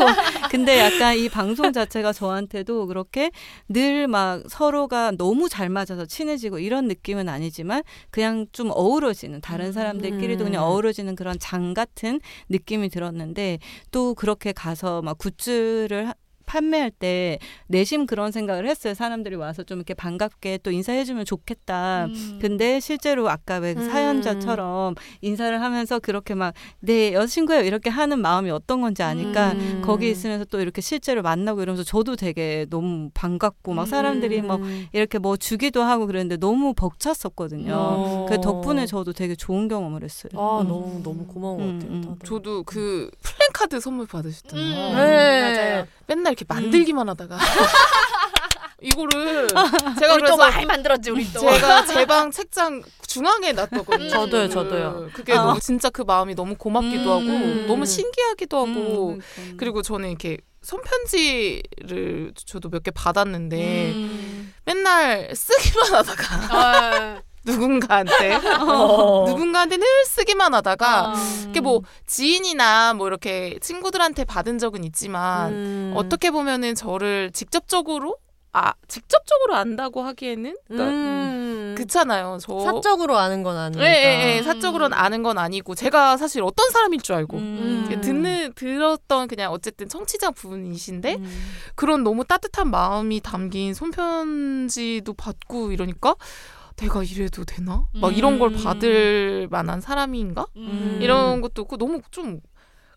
근데 약간 이 방송 자체가 저한테도 그렇게 늘 막 서로가 너무 잘 맞아서 친해지고 이런 느낌은 아니지만 그냥 좀 어우러지는 다른 사람들끼리도 그냥 음. 어우러 지는 그런 장 같은 느낌이 들었는데 또 그렇게 가서 막 굿즈를 하- 판매할 때 내심 그런 생각을 했어요. 사람들이 와서 좀 이렇게 반갑게 또 인사해주면 좋겠다. 음. 근데 실제로 아까 왜그 음. 사연자처럼 인사를 하면서 그렇게 막 내 여자친구야 이렇게 하는 마음이 어떤 건지 아니까 음. 거기 있으면서 또 이렇게 실제로 만나고 이러면서 저도 되게 너무 반갑고 막 사람들이 뭐 음. 이렇게 뭐 주기도 하고 그랬는데 너무 벅찼었거든요. 어. 그 덕분에 저도 되게 좋은 경험을 했어요. 아 음. 너무 너무 고마운 음, 것 같아요. 음. 다들. 저도 그 플랜카드 선물 받으셨잖아요. 음. 네. 맞아요. 맨날 이렇게 만들기만 하다가 이거를 제가 우리 그래서 또 많이 만들었지 우리 또. 제가 제 방 책장 중앙에 놨거든요. 저도요, 저도요. 그게 너무 진짜 그 마음이 너무 고맙기도 음. 하고 너무 신기하기도 하고 음, 그리고 저는 이렇게 손편지를 저도 몇 개 받았는데 음. 맨날 쓰기만 하다가 아, 누군가한테 어. 누군가한테 늘 쓰기만 하다가 아. 이게 뭐 지인이나 뭐 이렇게 친구들한테 받은 적은 있지만 음. 어떻게 보면은 저를 직접적으로 아 직접적으로 안다고 하기에는 그러니까 음. 그렇잖아요. 저 사적으로 아는 건 아니니까. 예, 예, 예. 음. 사적으로는 아는 건 아니고 제가 사실 어떤 사람일 줄 알고 음. 듣는 들었던 그냥 어쨌든 청취자 분이신데 음. 그런 너무 따뜻한 마음이 담긴 손편지도 받고 이러니까 내가 이래도 되나? 막 이런 걸 음. 받을 만한 사람인가? 음. 이런 것도 있고 너무 좀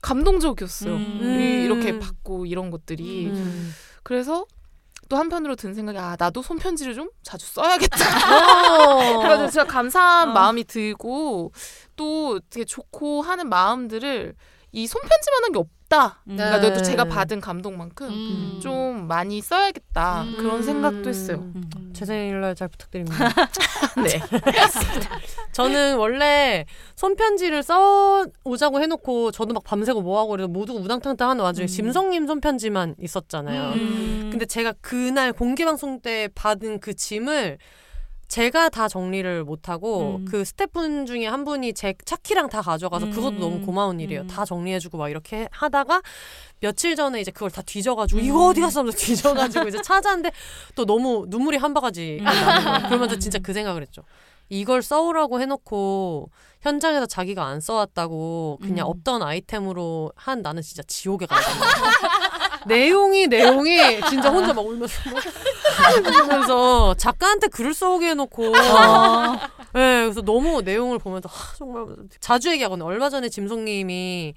감동적이었어요. 음. 이- 이렇게 받고 이런 것들이 음. 그래서 또 한편으로 든 생각이 아 나도 손편지를 좀 자주 써야겠다. 어. 그래서 진짜 감사한 어. 마음이 들고 또 되게 좋고 하는 마음들을 이 손편지만한 게 없 다. 음. 그러니까 네. 너도 제가 받은 감동만큼 음. 좀 많이 써야겠다 음. 그런 생각도 했어요. 음. 제 생일날 잘 부탁드립니다. 네. 저는 원래 손편지를 써 오자고 해놓고 저도 막 밤새고 뭐하고 그래서 모두가 우당탕탕 하는 와중에 음. 짐성님 손편지만 있었잖아요. 음. 근데 제가 그날 공개 방송 때 받은 그 짐을 제가 다 정리를 못하고 음. 그 스태프분 중에 한 분이 제 차키랑 다 가져가서 음. 그것도 너무 고마운 일이에요. 음. 다 정리해주고 막 이렇게 하다가 며칠 전에 이제 그걸 다 뒤져가지고 음. 이거 어디 갔어 하면서 뒤져가지고 이제 찾았는데 또 너무 눈물이 한 바가지 음. 나는 거예요. 그러면서 진짜 그 생각을 했죠. 이걸 써오라고 해놓고 현장에서 자기가 안 써왔다고 그냥 음. 없던 아이템으로 한 나는 진짜 지옥에 가거든요. 내용이 내용이 진짜 혼자 막 울면서 울면서 작가한테 글을 써오게 해놓고 어. 네, 그래서 너무 내용을 보면서 하, 정말 자주 얘기하거든요. 얼마 전에 짐송님이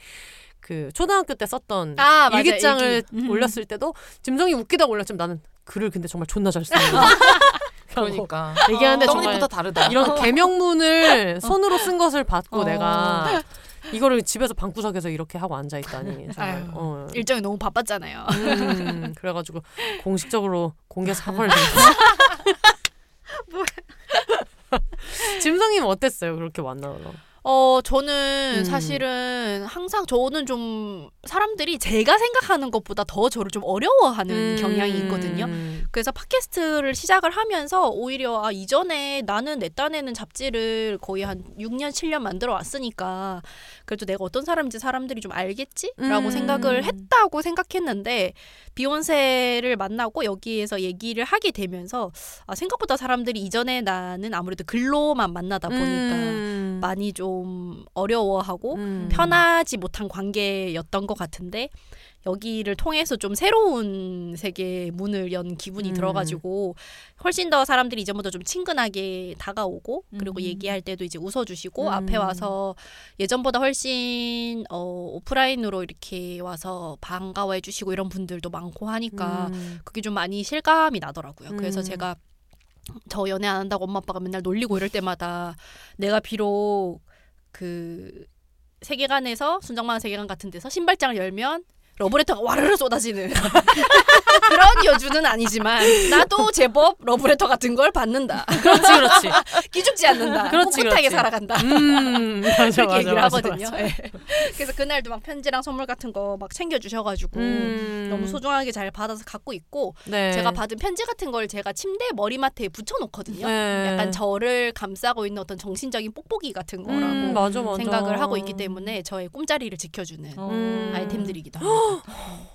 그 초등학교 때 썼던 아, 일기장을 일기. 음. 올렸을 때도 짐성이 웃기다 올렸지만 나는 글을 근데 정말 존나 잘 쓰는 그러니까 얘기하는데 떡잎부터 정말 다르다. 이런 개명문을 손으로 쓴 것을 받고 어. 내가 이거를 집에서 방구석에서 이렇게 하고 앉아 있다니 정말 아유. 어. 일정이 너무 바빴잖아요. 음, 그래가지고 공식적으로 공개 사과를 드렸어요. 짐성님 어땠어요? 그렇게 만나서? 어, 저는 음. 사실은 항상 저는 좀 사람들이 제가 생각하는 것보다 더 저를 좀 어려워하는 경향이 있거든요. 음. 그래서 팟캐스트를 시작을 하면서 오히려 아 이전에 나는 내 딴에는 잡지를 거의 한 6년 7년 만들어 왔으니까 그래도 내가 어떤 사람인지 사람들이 좀 알겠지라고 음. 생각을 했다고 생각했는데 비욘세를 만나고 여기에서 얘기를 하게 되면서 아 생각보다 사람들이 이전에 나는 아무래도 글로만 만나다 보니까 음. 많이 좀 어려워하고 음. 편하지 못한 관계였던 것 같은데 여기를 통해서 좀 새로운 세계의 문을 연 기분이 음. 들어가지고 훨씬 더 사람들이 이전보다 좀 친근하게 다가오고 그리고 음. 얘기할 때도 이제 웃어주시고 음. 앞에 와서 예전보다 훨씬 어, 오프라인으로 이렇게 와서 반가워해주시고 이런 분들도 많고 하니까 음. 그게 좀 많이 실감이 나더라고요. 그래서 음. 제가 저 연애 안 한다고 엄마 아빠가 맨날 놀리고 이럴 때마다 내가 비록 그 세계관에서 순정만화 세계관 같은 데서 신발장을 열면 러브레터가 와르르 쏟아지는 그런 여주는 아니지만 나도 제법 러브레터 같은 걸 받는다. 그렇지 그렇지. 기죽지 않는다. 그렇지, 그렇지. 살아간다. 음 맞아 그렇게 맞아 얘기를 맞아, 하거든요. 맞아. 예. 그래서 그날도 막 편지랑 선물 같은 거 막 챙겨주셔가지고 음. 너무 소중하게 잘 받아서 갖고 있고 네. 제가 받은 편지 같은 걸 제가 침대 머리맡에 붙여놓거든요. 네. 약간 저를 감싸고 있는 어떤 정신적인 뽁뽁이 같은 거라고 음, 맞아, 맞아. 생각을 하고 있기 때문에 저의 꿈자리를 지켜주는 어. 음. 아이템들이기도 합니다.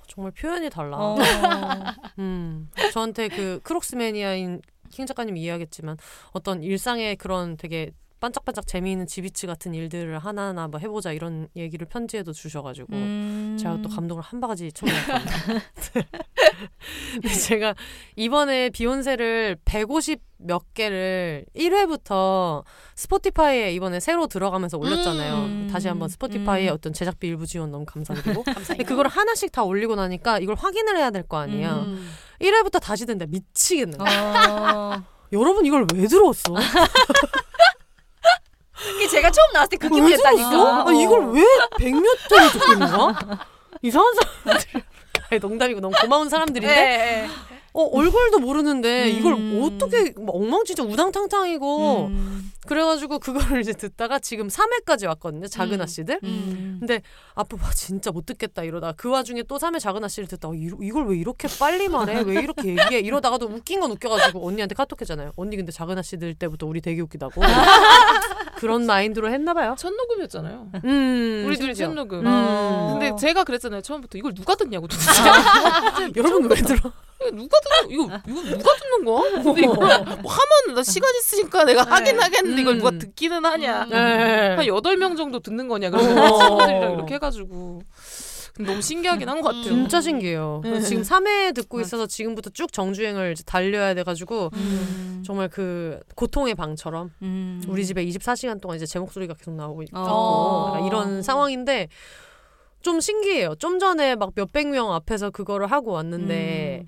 정말 표현이 달라. 어. 음. 저한테 그 Crocs 매니아인 캥 작가님 이해하겠지만 어떤 일상의 그런 되게 반짝반짝 재미있는 Jibbitz 같은 일들을 하나하나 뭐 해보자 이런 얘기를 편지에도 주셔가지고 음. 제가 또 감동을 한 바가지 쳐먹었거든요. 근데 제가 이번에 비혼세를 150 몇 개를 1회부터 Spotify에 이번에 새로 들어가면서 올렸잖아요. 음. 다시 한번 Spotify의 음. 어떤 제작비 일부 지원 너무 감사드리고 근데. 그걸 하나씩 다 올리고 나니까 이걸 확인을 해야 될 거 아니에요. 음. 1회부터 다시 된다 미치겠네. 어. 여러분 이걸 왜 들어왔어? 이게 제가 처음 나왔을 때그왜 기분이었다니까. 아, 이걸 왜 100몇 점을 듣고 있는 거야? 이상한 사람들. 아니, 농담이고 너무 고마운 사람들인데 네. 어, 얼굴도 모르는데 이걸 음. 어떻게 막 엉망진창 우당탕탕이고 음. 그래가지고 그거를 이제 듣다가 지금 3회까지 왔거든요 작은 음. 아씨들 음. 근데 앞으로 와 진짜 못 듣겠다 이러다 그 와중에 또 3회 작은 아씨를 듣다가 이, 이걸 왜 이렇게 빨리 말해 왜 이렇게 얘기해 이러다가도 웃긴 건 웃겨가지고 언니한테 카톡했잖아요 언니 근데 작은 아씨들 때부터 우리 되게 웃기다고 그런 마인드로 했나봐요 첫 녹음이었잖아요. 음 우리 둘이. 첫 녹음. 음. 근데 제가 그랬잖아요. 처음부터 이걸 누가 듣냐고. 여러분 왜 들어 이거 누가 듣는 이거 이거 누가 듣는 거야? 근데 이거 뭐 하면 나 시간 있으니까 내가 하긴 하겠는데 이걸 누가 음. 듣기는 하냐? 네. 한 여덟 명 정도 듣는 거냐? 그래서 어. 친구들이랑 이렇게 해가지고 너무 신기하긴 한 것 같아요. 진짜 신기해요. 네. 지금 3회 듣고 있어서 지금부터 쭉 정주행을 이제 달려야 돼가지고 음. 정말 그 고통의 방처럼 음. 우리 집에 24시간 동안 이제 제 목소리가 계속 나오고 있고 어. 이런 상황인데 좀 신기해요. 좀 전에 막 몇백 명 앞에서 그거를 하고 왔는데 음.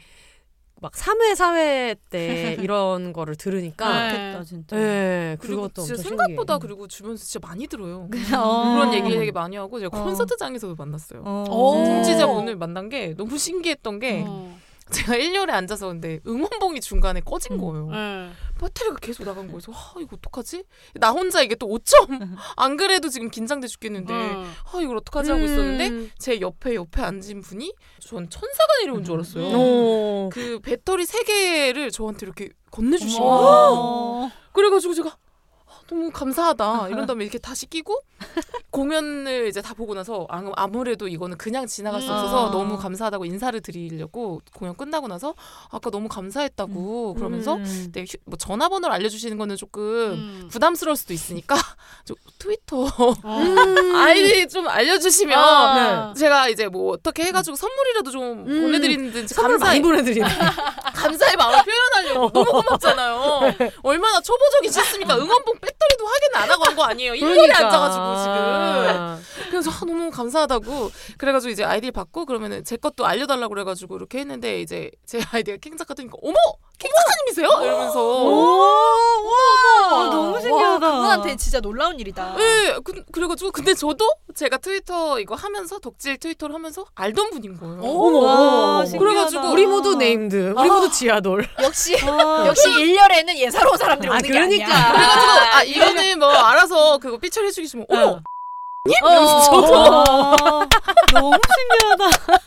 막 3회, 4회 때 이런 거를 들으니까 네. 좋겠다 진짜. 네, 그리고 그것도 진짜 엄청 생각보다 신기해요. 그리고 주변에서 진짜 많이 들어요. 어. 그런 얘기 되게 많이 하고 제가 어. 콘서트장에서도 만났어요. 어. 오. 청취자분을 만난 게 너무 신기했던 게 어. 제가 1열에 앉아서 근데 응원봉이 중간에 꺼진 음. 거예요. 네. 배터리가 계속 나간. 그래서 아 이거 어떡하지? 나 혼자 이게 또 5점 안 그래도 지금 긴장돼 죽겠는데 음. 아 이걸 어떡하지 하고 있었는데 음. 제 옆에 옆에 앉은 분이 전 천사가 내려온 줄 알았어요. 오. 그 배터리 세 개를 저한테 이렇게 건네주신 거예요. 어. 그래가지고 제가 아, 너무 감사하다 이런 다음에 이렇게 다시 끼고 공연을 이제 다 보고 나서 아, 아무래도 이거는 그냥 지나갈 수 음. 없어서 아. 너무 감사하다고 인사를 드리려고 공연 끝나고 나서 아까 너무 감사했다고 그러면서 음. 네, 휴- 뭐 전화번호를 알려주시는 거는 조금 음. 부담스러울 수도 있으니까 저 트위터 어. 아이디 좀 알려주시면 아. 제가 이제 뭐 어떻게 해가지고 선물이라도 좀 음. 보내드리는지 선물 감사의 많이 보내드리네. 감사의 마음을 표현하려고 너무 고맙잖아요. 얼마나 초보적이 싫습니까? 응원봉 배터리도 확인 안 하고 한 거 아니에요. 1년에 앉아가지고 그래서 아, 너무 감사하다고 그래가지고 이제 아이디를 받고 그러면은 제 것도 알려달라고 그래가지고 이렇게 했는데 이제 제 아이디가 캥 작가더니까 어머 캥 작가님이세요? 이러면서 와, 너무 신기하다. 와, 그분한테 진짜 놀라운 일이다. 네, 그, 그래가지고 근데 저도 제가 트위터 이거 하면서 덕질 트위터를 하면서 알던 분인 거예요. 어머, 와. 그래가지고 우리 모두 named. 우리 모두 지하돌. 역시 와. 역시 일렬에는 예사로운 사람들이 아, 오는 게 그러니까. 아니야. 그래가지고 아 이거는 뭐 알아서 그거 삐처리 해주시면 어머 어. 와, 너무 신기하다.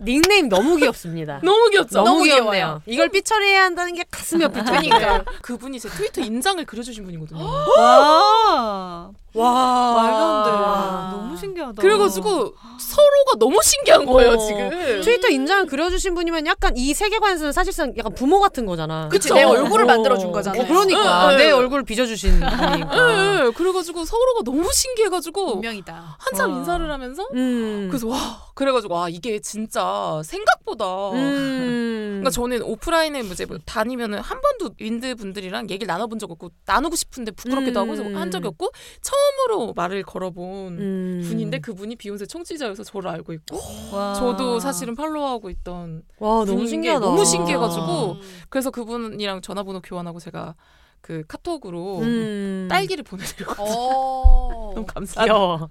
닉네임 너무 귀엽습니다. 너무 귀엽죠. 너무 너무 귀엽네요. 귀여워요. 이걸 삐처리해야 한다는 게 가슴이 아프죠. 그러니까. 그분이 제 트위터 인장을 그려주신 분이거든요. 와, 와 말도 안 돼. 너무 신기하다. 그래가지고 서로가 너무 신기한 거예요 어. 지금. 트위터 인장을 그려주신 분이면 약간 이 세계관에서는 사실상 약간 부모 같은 거잖아. 그치. 내 얼굴을 어. 만들어준 거잖아요. 어, 그러니까 응, 응. 내 얼굴을 빚어주신 분이니까. 네, 그래가지고 서로가 너무 신기해가지고 운명이다. 한참 와. 인사를 하면서 음. 그래서 와 그래가지고 와 이게 진짜 생각보다 음. 그러니까 저는 오프라인에 뭐 이제 뭐 다니면은 한 번도 윈드 분들이랑 얘기를 나눠본 적 없고 나누고 싶은데 부끄럽기도 하고 해서 음. 한 적이 없고 처음 으로 말을 걸어본 음. 분인데 그분이 비욘세 청취자여서 저를 알고 있고 와. 저도 사실은 팔로우하고 있던 와 너무 신기하다. 너무 신기해가지고 음. 그래서 그분이랑 전화번호 교환하고 제가 그 카톡으로 음. 딸기를 보내드리고 어. 너무 감사해요. 귀여워.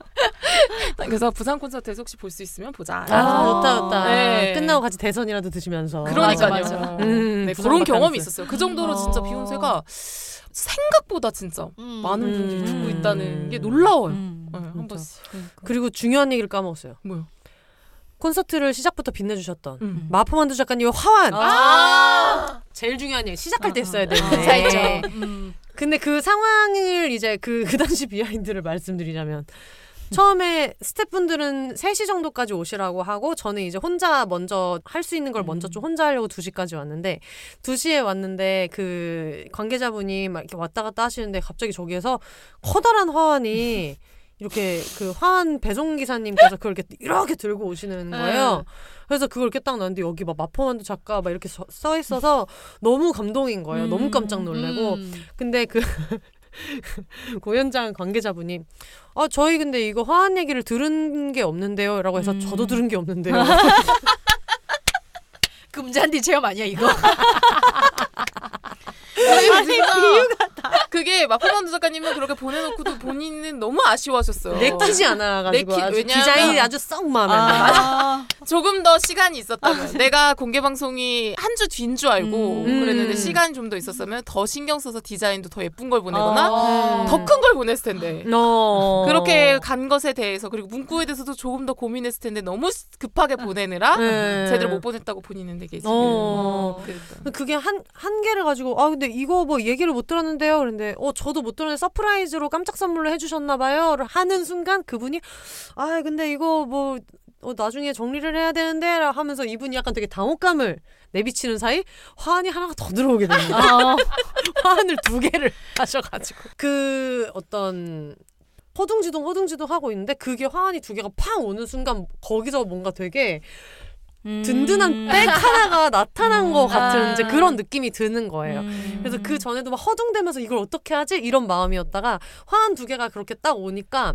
그래서 부산 콘서트에서 혹시 볼 수 있으면 보자. 아, 아. 좋다 좋다. 네. 끝나고 같이 대선이라도 드시면서. 그러니까요. 맞아, 맞아. 음, 네, 그런. 경험이 있었어요. 그 정도로 음. 진짜 어. 비욘세가 생각보다 진짜 음. 많은 분들이 음. 듣고 있다는 게 놀라워요. 음. 네, 한. 번씩. 그러니까. 그리고 중요한 얘기를 까먹었어요. 뭐요? 콘서트를 시작부터 빛내주셨던 음. 마포만두 작가님의 화환. 아. 제일 중요한 얘기 시작할 때 아, 써야 아. 되는데. 감사했죠. 음. 근데 그 상황을 이제 그, 그 당시 비하인드를 말씀드리자면 처음에 스태프분들은 3시 정도까지 오시라고 하고 저는 이제 혼자 먼저 할 수 있는 걸 먼저 좀 혼자 하려고 2시까지 왔는데 2시에 왔는데 그 관계자분이 막 이렇게 왔다 갔다 하시는데 갑자기 저기에서 커다란 화환이 이렇게 그 화환 배송 기사님께서 그걸 이렇게 이렇게 들고 오시는 거예요. 그래서 그걸 이렇게 딱 나는데 여기 막 마포만두 작가 막 이렇게 서, 써 있어서 너무 감동인 거예요. 너무 깜짝 놀래고 음. 근데 그 고현장 관계자분이 아 저희 근데 이거 화한 얘기를 들은 게 없는데요라고 해서 음. 저도 들은 게 없는데요. 금잔디 체험 아니야 이거? 그게 마포만두 작가님은 그렇게 보내놓고도 본인은 너무 아쉬워하셨어요. 내키지 않아가지고 내키- 아주 왜냐면- 디자인이 아주 썩 마음에 안 들어요. 아, 조금 더 시간이 있었다면 내가 공개 방송이 한 주 뒤인 줄 알고 음. 그랬는데 시간이 좀 더 있었으면 더 신경 써서 디자인도 더 예쁜 걸 보내거나 아. 더 큰 걸 보냈을 텐데 어. 그렇게 간 것에 대해서 그리고 문구에 대해서도 조금 더 고민했을 텐데 너무 급하게 보내느라 네. 제대로 못 보냈다고 본인은 되게 지금 어. 그랬다. 그게 한, 한 개를 가지고, 아, 근데 이거 뭐 얘기를 못 들었는데요? 그런데, 어, 저도 못 들었는데 surprise로 깜짝 선물로 해주셨나봐요? 를 하는 순간 그분이, 아, 근데 이거 뭐, 어, 나중에 정리를 해야 되는데? 라 하면서 이분이 약간 되게 당혹감을 내비치는 사이 화환이 하나가 더 들어오게 됩니다. 아, 화환을 두 개를 하셔가지고. 그 어떤, 허둥지둥 허둥지둥 하고 있는데 그게 화환이 두 개가 팡 오는 순간 거기서 뭔가 되게 음. 든든한 백 하나가 나타난 것 같은 아. 이제 그런 느낌이 드는 거예요. 음. 그래서 그 전에도 막 허둥대면서 이걸 어떻게 하지 이런 마음이었다가 화한 두 개가 그렇게 딱 오니까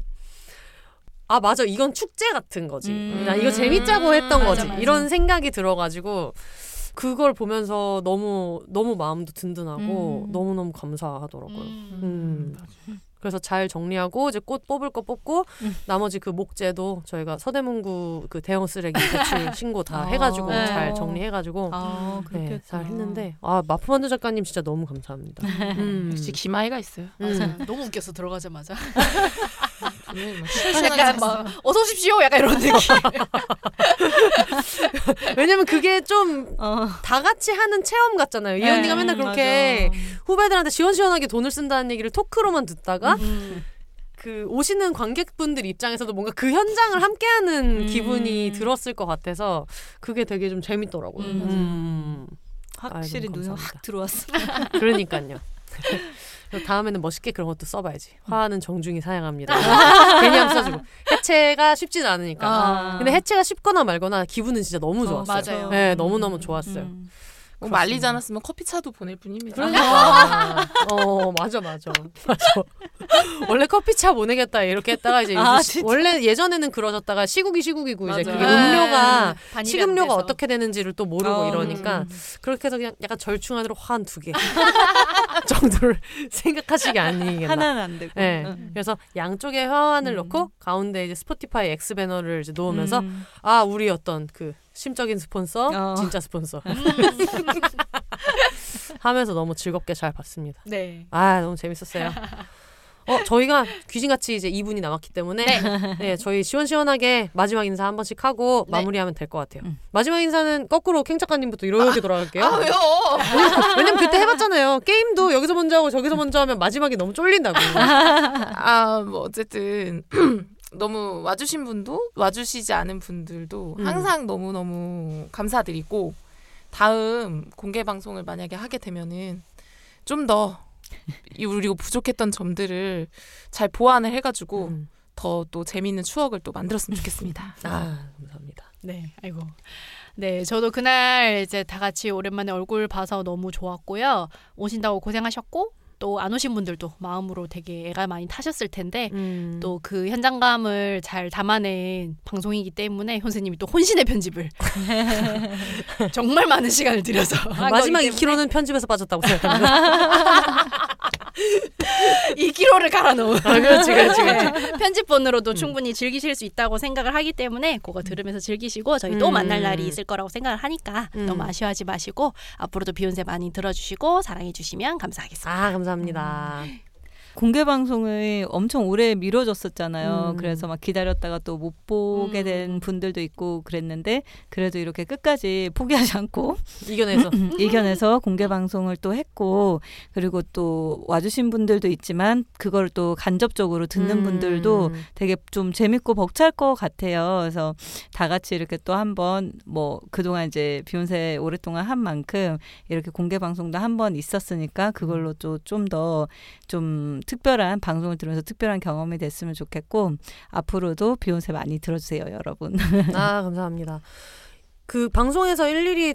아 맞아 이건 축제 같은 거지. 음. 나 이거 재밌자고 했던 맞아, 거지. 맞아. 이런 생각이 들어가지고 그걸 보면서 너무 너무 마음도 든든하고 음. 너무 너무 감사하더라고요. 음. 음. 그래서 잘 정리하고 이제 꽃 뽑을 거 뽑고 음. 나머지 그 목재도 저희가 서대문구 그 대형 쓰레기 배출 신고 다 아. 해가지고 네. 잘 정리해가지고 아, 네, 그렇게 잘 했는데 아 마프만두 작가님 진짜 너무 감사합니다. 음. 역시 기마이가 있어요. 맞아. 음. 너무 웃겼어 들어가자마자. 막 약간 막 어서 오십시오 약간 이런 느낌. 왜냐면 그게 좀 어. 다 같이 하는 체험 같잖아요. 이 네, 언니가 맨날 그렇게 맞아. 후배들한테 시원시원하게 돈을 쓴다는 얘기를 토크로만 듣다가 음. 그 오시는 관객분들 입장에서도 뭔가 그 현장을 함께하는 음. 기분이 들었을 것 같아서 그게 되게 좀 재밌더라고요. 음. 음. 확실히 눈에. 확 들어왔어. 그러니까요. 다음에는 멋있게 그런 것도 써봐야지. 화는 정중히 사양합니다. 괜히 안 써주고 해체가 쉽지는 않으니까. 아. 근데 해체가 쉽거나 말거나 기분은 진짜 너무 어, 좋았어요. 맞아요. 네, 너무 너무 좋았어요. 음. 뭐 말리지 않았으면 커피차도 보낼 뿐입니다. 그러니까. 어 맞아 맞아 맞아. 원래 커피차 보내겠다 이렇게 했다가 이제 아, 시-? 원래 예전에는 그러셨다가 시국이 시국이고 이제 맞아요. 그게 네. 음료가 안 식음료가. 어떻게 되는지를 또 모르고 어, 이러니까 음. 그렇게 해서 그냥 약간 절충안으로 한두 개 정도를 생각하시기 아니겠나. 하나는 안 되고. 네. 응. 그래서 양쪽에 화환을 음. 넣고 가운데 이제 스포티파이 X 배너를 이제 놓으면서 음. 아 우리 어떤 그 심적인 스폰서 어. 진짜 스폰서 하면서 너무 즐겁게 잘 봤습니다. 네. 아 너무 재밌었어요. 어 저희가 귀신같이 이제 2분이 남았기 때문에 네. 저희 시원시원하게 마지막 인사 한 번씩 하고 네. 마무리하면 될 것 같아요. 음. 마지막 인사는 거꾸로 캥 작가님부터 이렇게 돌아갈게요. 아 왜요? 왜냐면 그때 해봤잖아요. 게임도 여기서 먼저 하고 저기서 먼저 하면 마지막에 너무 쫄린다고. 아 뭐 어쨌든 너무 와주신 분도 와주시지 않은 분들도 음. 항상 너무 너무 감사드리고 다음 공개 방송을 만약에 하게 되면은 좀더 그리고 부족했던 점들을 잘 보완을 해가지고 음. 더또 재미있는 추억을 또 만들었으면 좋겠습니다. 아 감사합니다. 네, 아이고. 네, 저도 그날 이제 다 같이 오랜만에 얼굴 봐서 너무 좋았고요. 오신다고 고생하셨고 또 안 오신 분들도 마음으로 되게 애가 많이 타셨을 텐데 음. 또그 현장감을 잘 담아낸 방송이기 때문에 현수님이 또 혼신의 편집을 정말 많은 시간을 들여서 한 마지막 거기 때문에 2kg는 편집에서 빠졌다고 생각합니다. 2kg를 갈아 넣은 아, 그렇지, 그렇지, 그렇지. 네, 편집본으로도 음. 충분히 즐기실 수 있다고 생각을 하기 때문에 그거 들으면서 즐기시고 저희 또 음. 만날 날이 있을 거라고 생각을 하니까 음. 너무 아쉬워하지 마시고 앞으로도 비욘세 많이 들어주시고 사랑해 주시면 감사하겠습니다. 아 감사합니다. 공개 방송을 엄청 오래 미뤄졌었잖아요. 음. 그래서 막 기다렸다가 또 못 보게 음. 된 분들도 있고 그랬는데 그래도 이렇게 끝까지 포기하지 않고 이겨내서 이겨내서 공개 방송을 또 했고 그리고 또 와주신 분들도 있지만 그걸 또 간접적으로 듣는 음. 분들도 되게 좀 재밌고 벅찰 것 같아요. 그래서 다 같이 이렇게 또 한번 뭐 그동안 이제 비욘세 오랫동안 한 만큼 이렇게 공개 방송도 한 번 있었으니까 그걸로 또 좀 더좀 특별한 방송을 들으면서 특별한 경험이 됐으면 좋겠고 앞으로도 비욘세 많이 들어주세요, 여러분. 아 감사합니다. 그 방송에서 일일이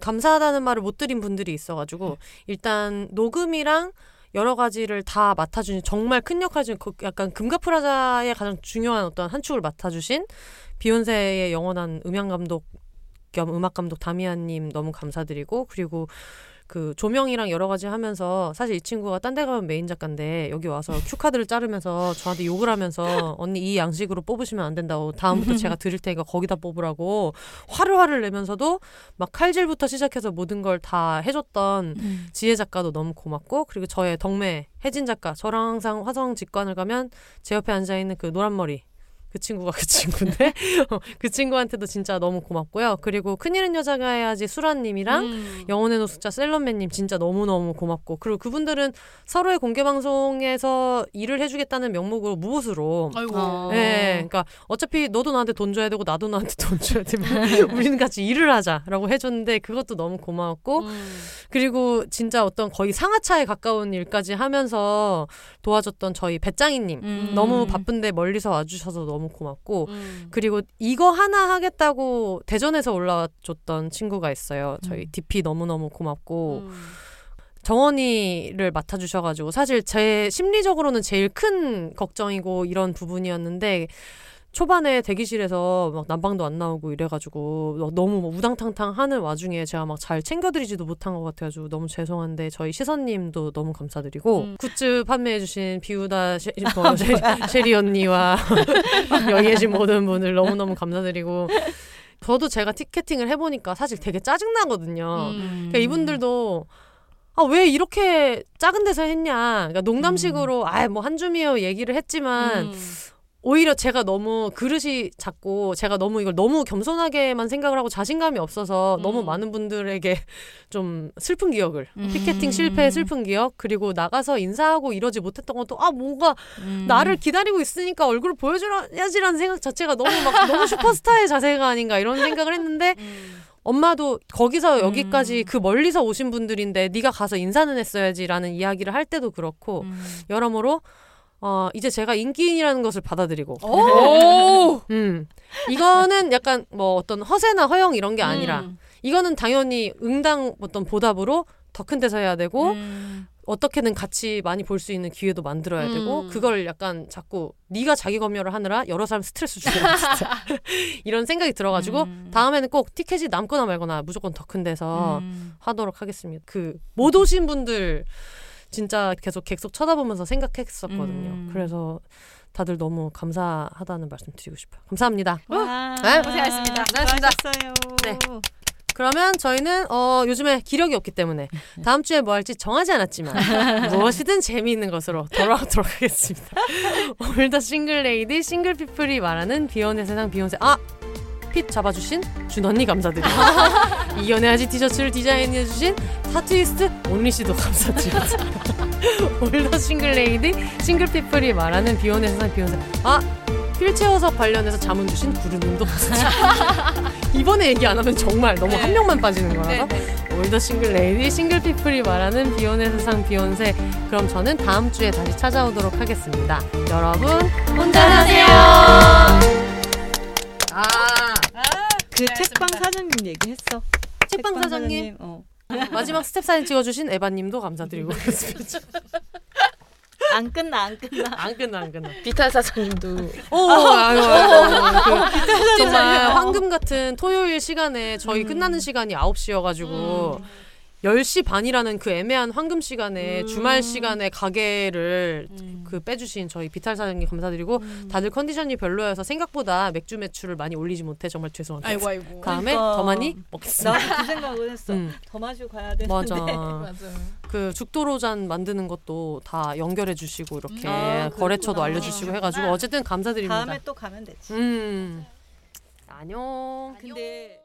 감사하다는 말을 못 드린 분들이 있어가지고 일단 녹음이랑 여러 가지를 다 맡아주신 정말 큰 역할 중그 약간 금가프라자의 가장 중요한 어떤 한 축을 맡아주신 비욘세의 영원한 음향 감독 겸 음악 감독 다미안님 너무 감사드리고 그리고 그 조명이랑 여러 가지 하면서 사실 이 친구가 딴 데 가면 메인 작가인데 여기 와서 cue card를 자르면서 저한테 욕을 하면서 언니 이 양식으로 뽑으시면 안 된다고 다음부터 제가 드릴 테니까 거기다 뽑으라고 화를 화를 내면서도 막 칼질부터 시작해서 모든 걸 다 해줬던 지혜 작가도 너무 고맙고 그리고 저의 덕메 혜진 작가 저랑 항상 화성 직관을 가면 제 옆에 앉아 있는 그 노란 머리 그 친구가 그 친구인데 어, 그 친구한테도 진짜 너무 고맙고요. 그리고 큰일은 여자가 해야지 수라님이랑 음. 영혼의 노숙자 셀럽맨님 진짜 너무너무 고맙고 그리고 그분들은 서로의 공개 방송에서 일을 해주겠다는 명목으로 무엇으로 아이고. 어. 네, 그러니까 어차피 너도 나한테 돈 줘야 되고 나도 나한테 돈 줘야 되면 우리는 같이 일을 하자라고 해줬는데 그것도 너무 고마웠고 음. 그리고 진짜 어떤 거의 상하차에 가까운 일까지 하면서 도와줬던 저희 배짱이님 음. 너무 바쁜데 멀리서 와주셔서 너무 고맙고 음. 그리고 이거 하나 하겠다고 대전에서 올라와 줬던 친구가 있어요. 저희 음. DP 너무너무 고맙고 음. 정원이를 맡아주셔가지고 사실 제 심리적으로는 제일 큰 걱정이고 이런 부분이었는데 초반에 대기실에서 막 난방도 안 나오고 이래가지고 막 너무 뭐 우당탕탕 하는 와중에 제가 막 잘 챙겨드리지도 못한 것 같아가지고 너무 죄송한데 저희 시선님도 너무 감사드리고 음. 굿즈 판매해주신 비우다 셰, 뭐, 셰, 셰리 언니와 여기 계신 모든 분들 너무너무 감사드리고 저도 제가 티켓팅을 해보니까 사실 되게 짜증나거든요. 음. 그러니까 이분들도 아 왜 이렇게 작은 데서 했냐. 그러니까 농담식으로 아뭐 한줌이요 얘기를 했지만 음. 오히려 제가 너무 그릇이 작고 제가 너무 이걸 너무 겸손하게만 생각을 하고 자신감이 없어서 음. 너무 많은 분들에게 좀 슬픈 기억을 음. 피켓팅 실패의 슬픈 기억 그리고 나가서 인사하고 이러지 못했던 것도 아 뭔가 음. 나를 기다리고 있으니까 얼굴을 보여줘야지라는 생각 자체가 너무 막 너무 슈퍼스타의 자세가 아닌가 이런 생각을 했는데 음. 엄마도 거기서 여기까지 음. 그 멀리서 오신 분들인데 네가 가서 인사는 했어야지라는 이야기를 할 때도 그렇고 음. 여러모로 어 이제 제가 인기인이라는 것을 받아들이고 오. 음 이거는 약간 뭐 어떤 허세나 허영 이런 게 아니라 음. 이거는 당연히 응당 어떤 보답으로 더 큰 데서 해야 되고 음. 어떻게든 같이 많이 볼 수 있는 기회도 만들어야 되고 음. 그걸 약간 자꾸 네가 자기 검열을 하느라 여러 사람 스트레스 주고 진짜 이런 생각이 들어가지고 음. 다음에는 꼭 티켓이 남거나 말거나 무조건 더 큰 데서 음. 하도록 하겠습니다. 그 못 오신 분들 진짜 계속 계속 쳐다보면서 생각했었거든요. 음. 그래서 다들 너무 감사하다는 말씀 드리고 싶어요. 감사합니다. 와, 네, 고생하셨습니다. 수고하셨어요. 네. 그러면 저희는 어, 요즘에 기력이 없기 때문에 다음 주에 뭐 할지 정하지 않았지만 무엇이든 재미있는 것으로 돌아오도록 하겠습니다. All the single lady single people이 말하는 비혼의 세상 비혼세 아! fit 잡아주신 준 언니 감사드리고 이연애하지 티셔츠를 디자인해주신 tattooist 온리 씨도 감사드립니다. All the single lady single people이 말하는 비혼의 세상 비혼세 아! 휠체어석 관련해서 자문 주신 구르님도 감사드립니다. 이번에 얘기 안 하면 정말 너무 한 명만 빠지는 거라서 All the single lady single people이 말하는 비혼의 세상 비혼세 그럼 저는 다음 주에 다시 찾아오도록 하겠습니다. 여러분 혼자하세요. 아 그 책방 사장님 얘기했어. 책방 사장님 어. 마지막 스태프 사진 찍어주신 에바님도 감사드리고. 안 끝나 안 끝나. 안 끝나 안 끝나. 비탈 사장님도 오 아유. 그, 정말 황금 같은 토요일 시간에 저희 끝나는 시간이 9시여가지고 10시 반이라는 그 애매한 황금 시간에 주말 시간에 가게를 그 빼주신 저희 비탈 사장님 감사드리고 다들 컨디션이 별로여서 생각보다 맥주 매출을 많이 올리지 못해 정말 죄송합니다. 아이고 아이고. 다음에 그러니까. 더 많이 먹겠습니다. 나도 그 생각을 했어. 음. 더 마시고 가야 되는데. 맞아. 맞아요. 그 죽도로잔 만드는 것도 다 연결해 주시고 이렇게 아, 거래처도. 알려주시고 해가지고 어쨌든 감사드립니다. 다음에 또 가면 되지. 음 안녕. 근데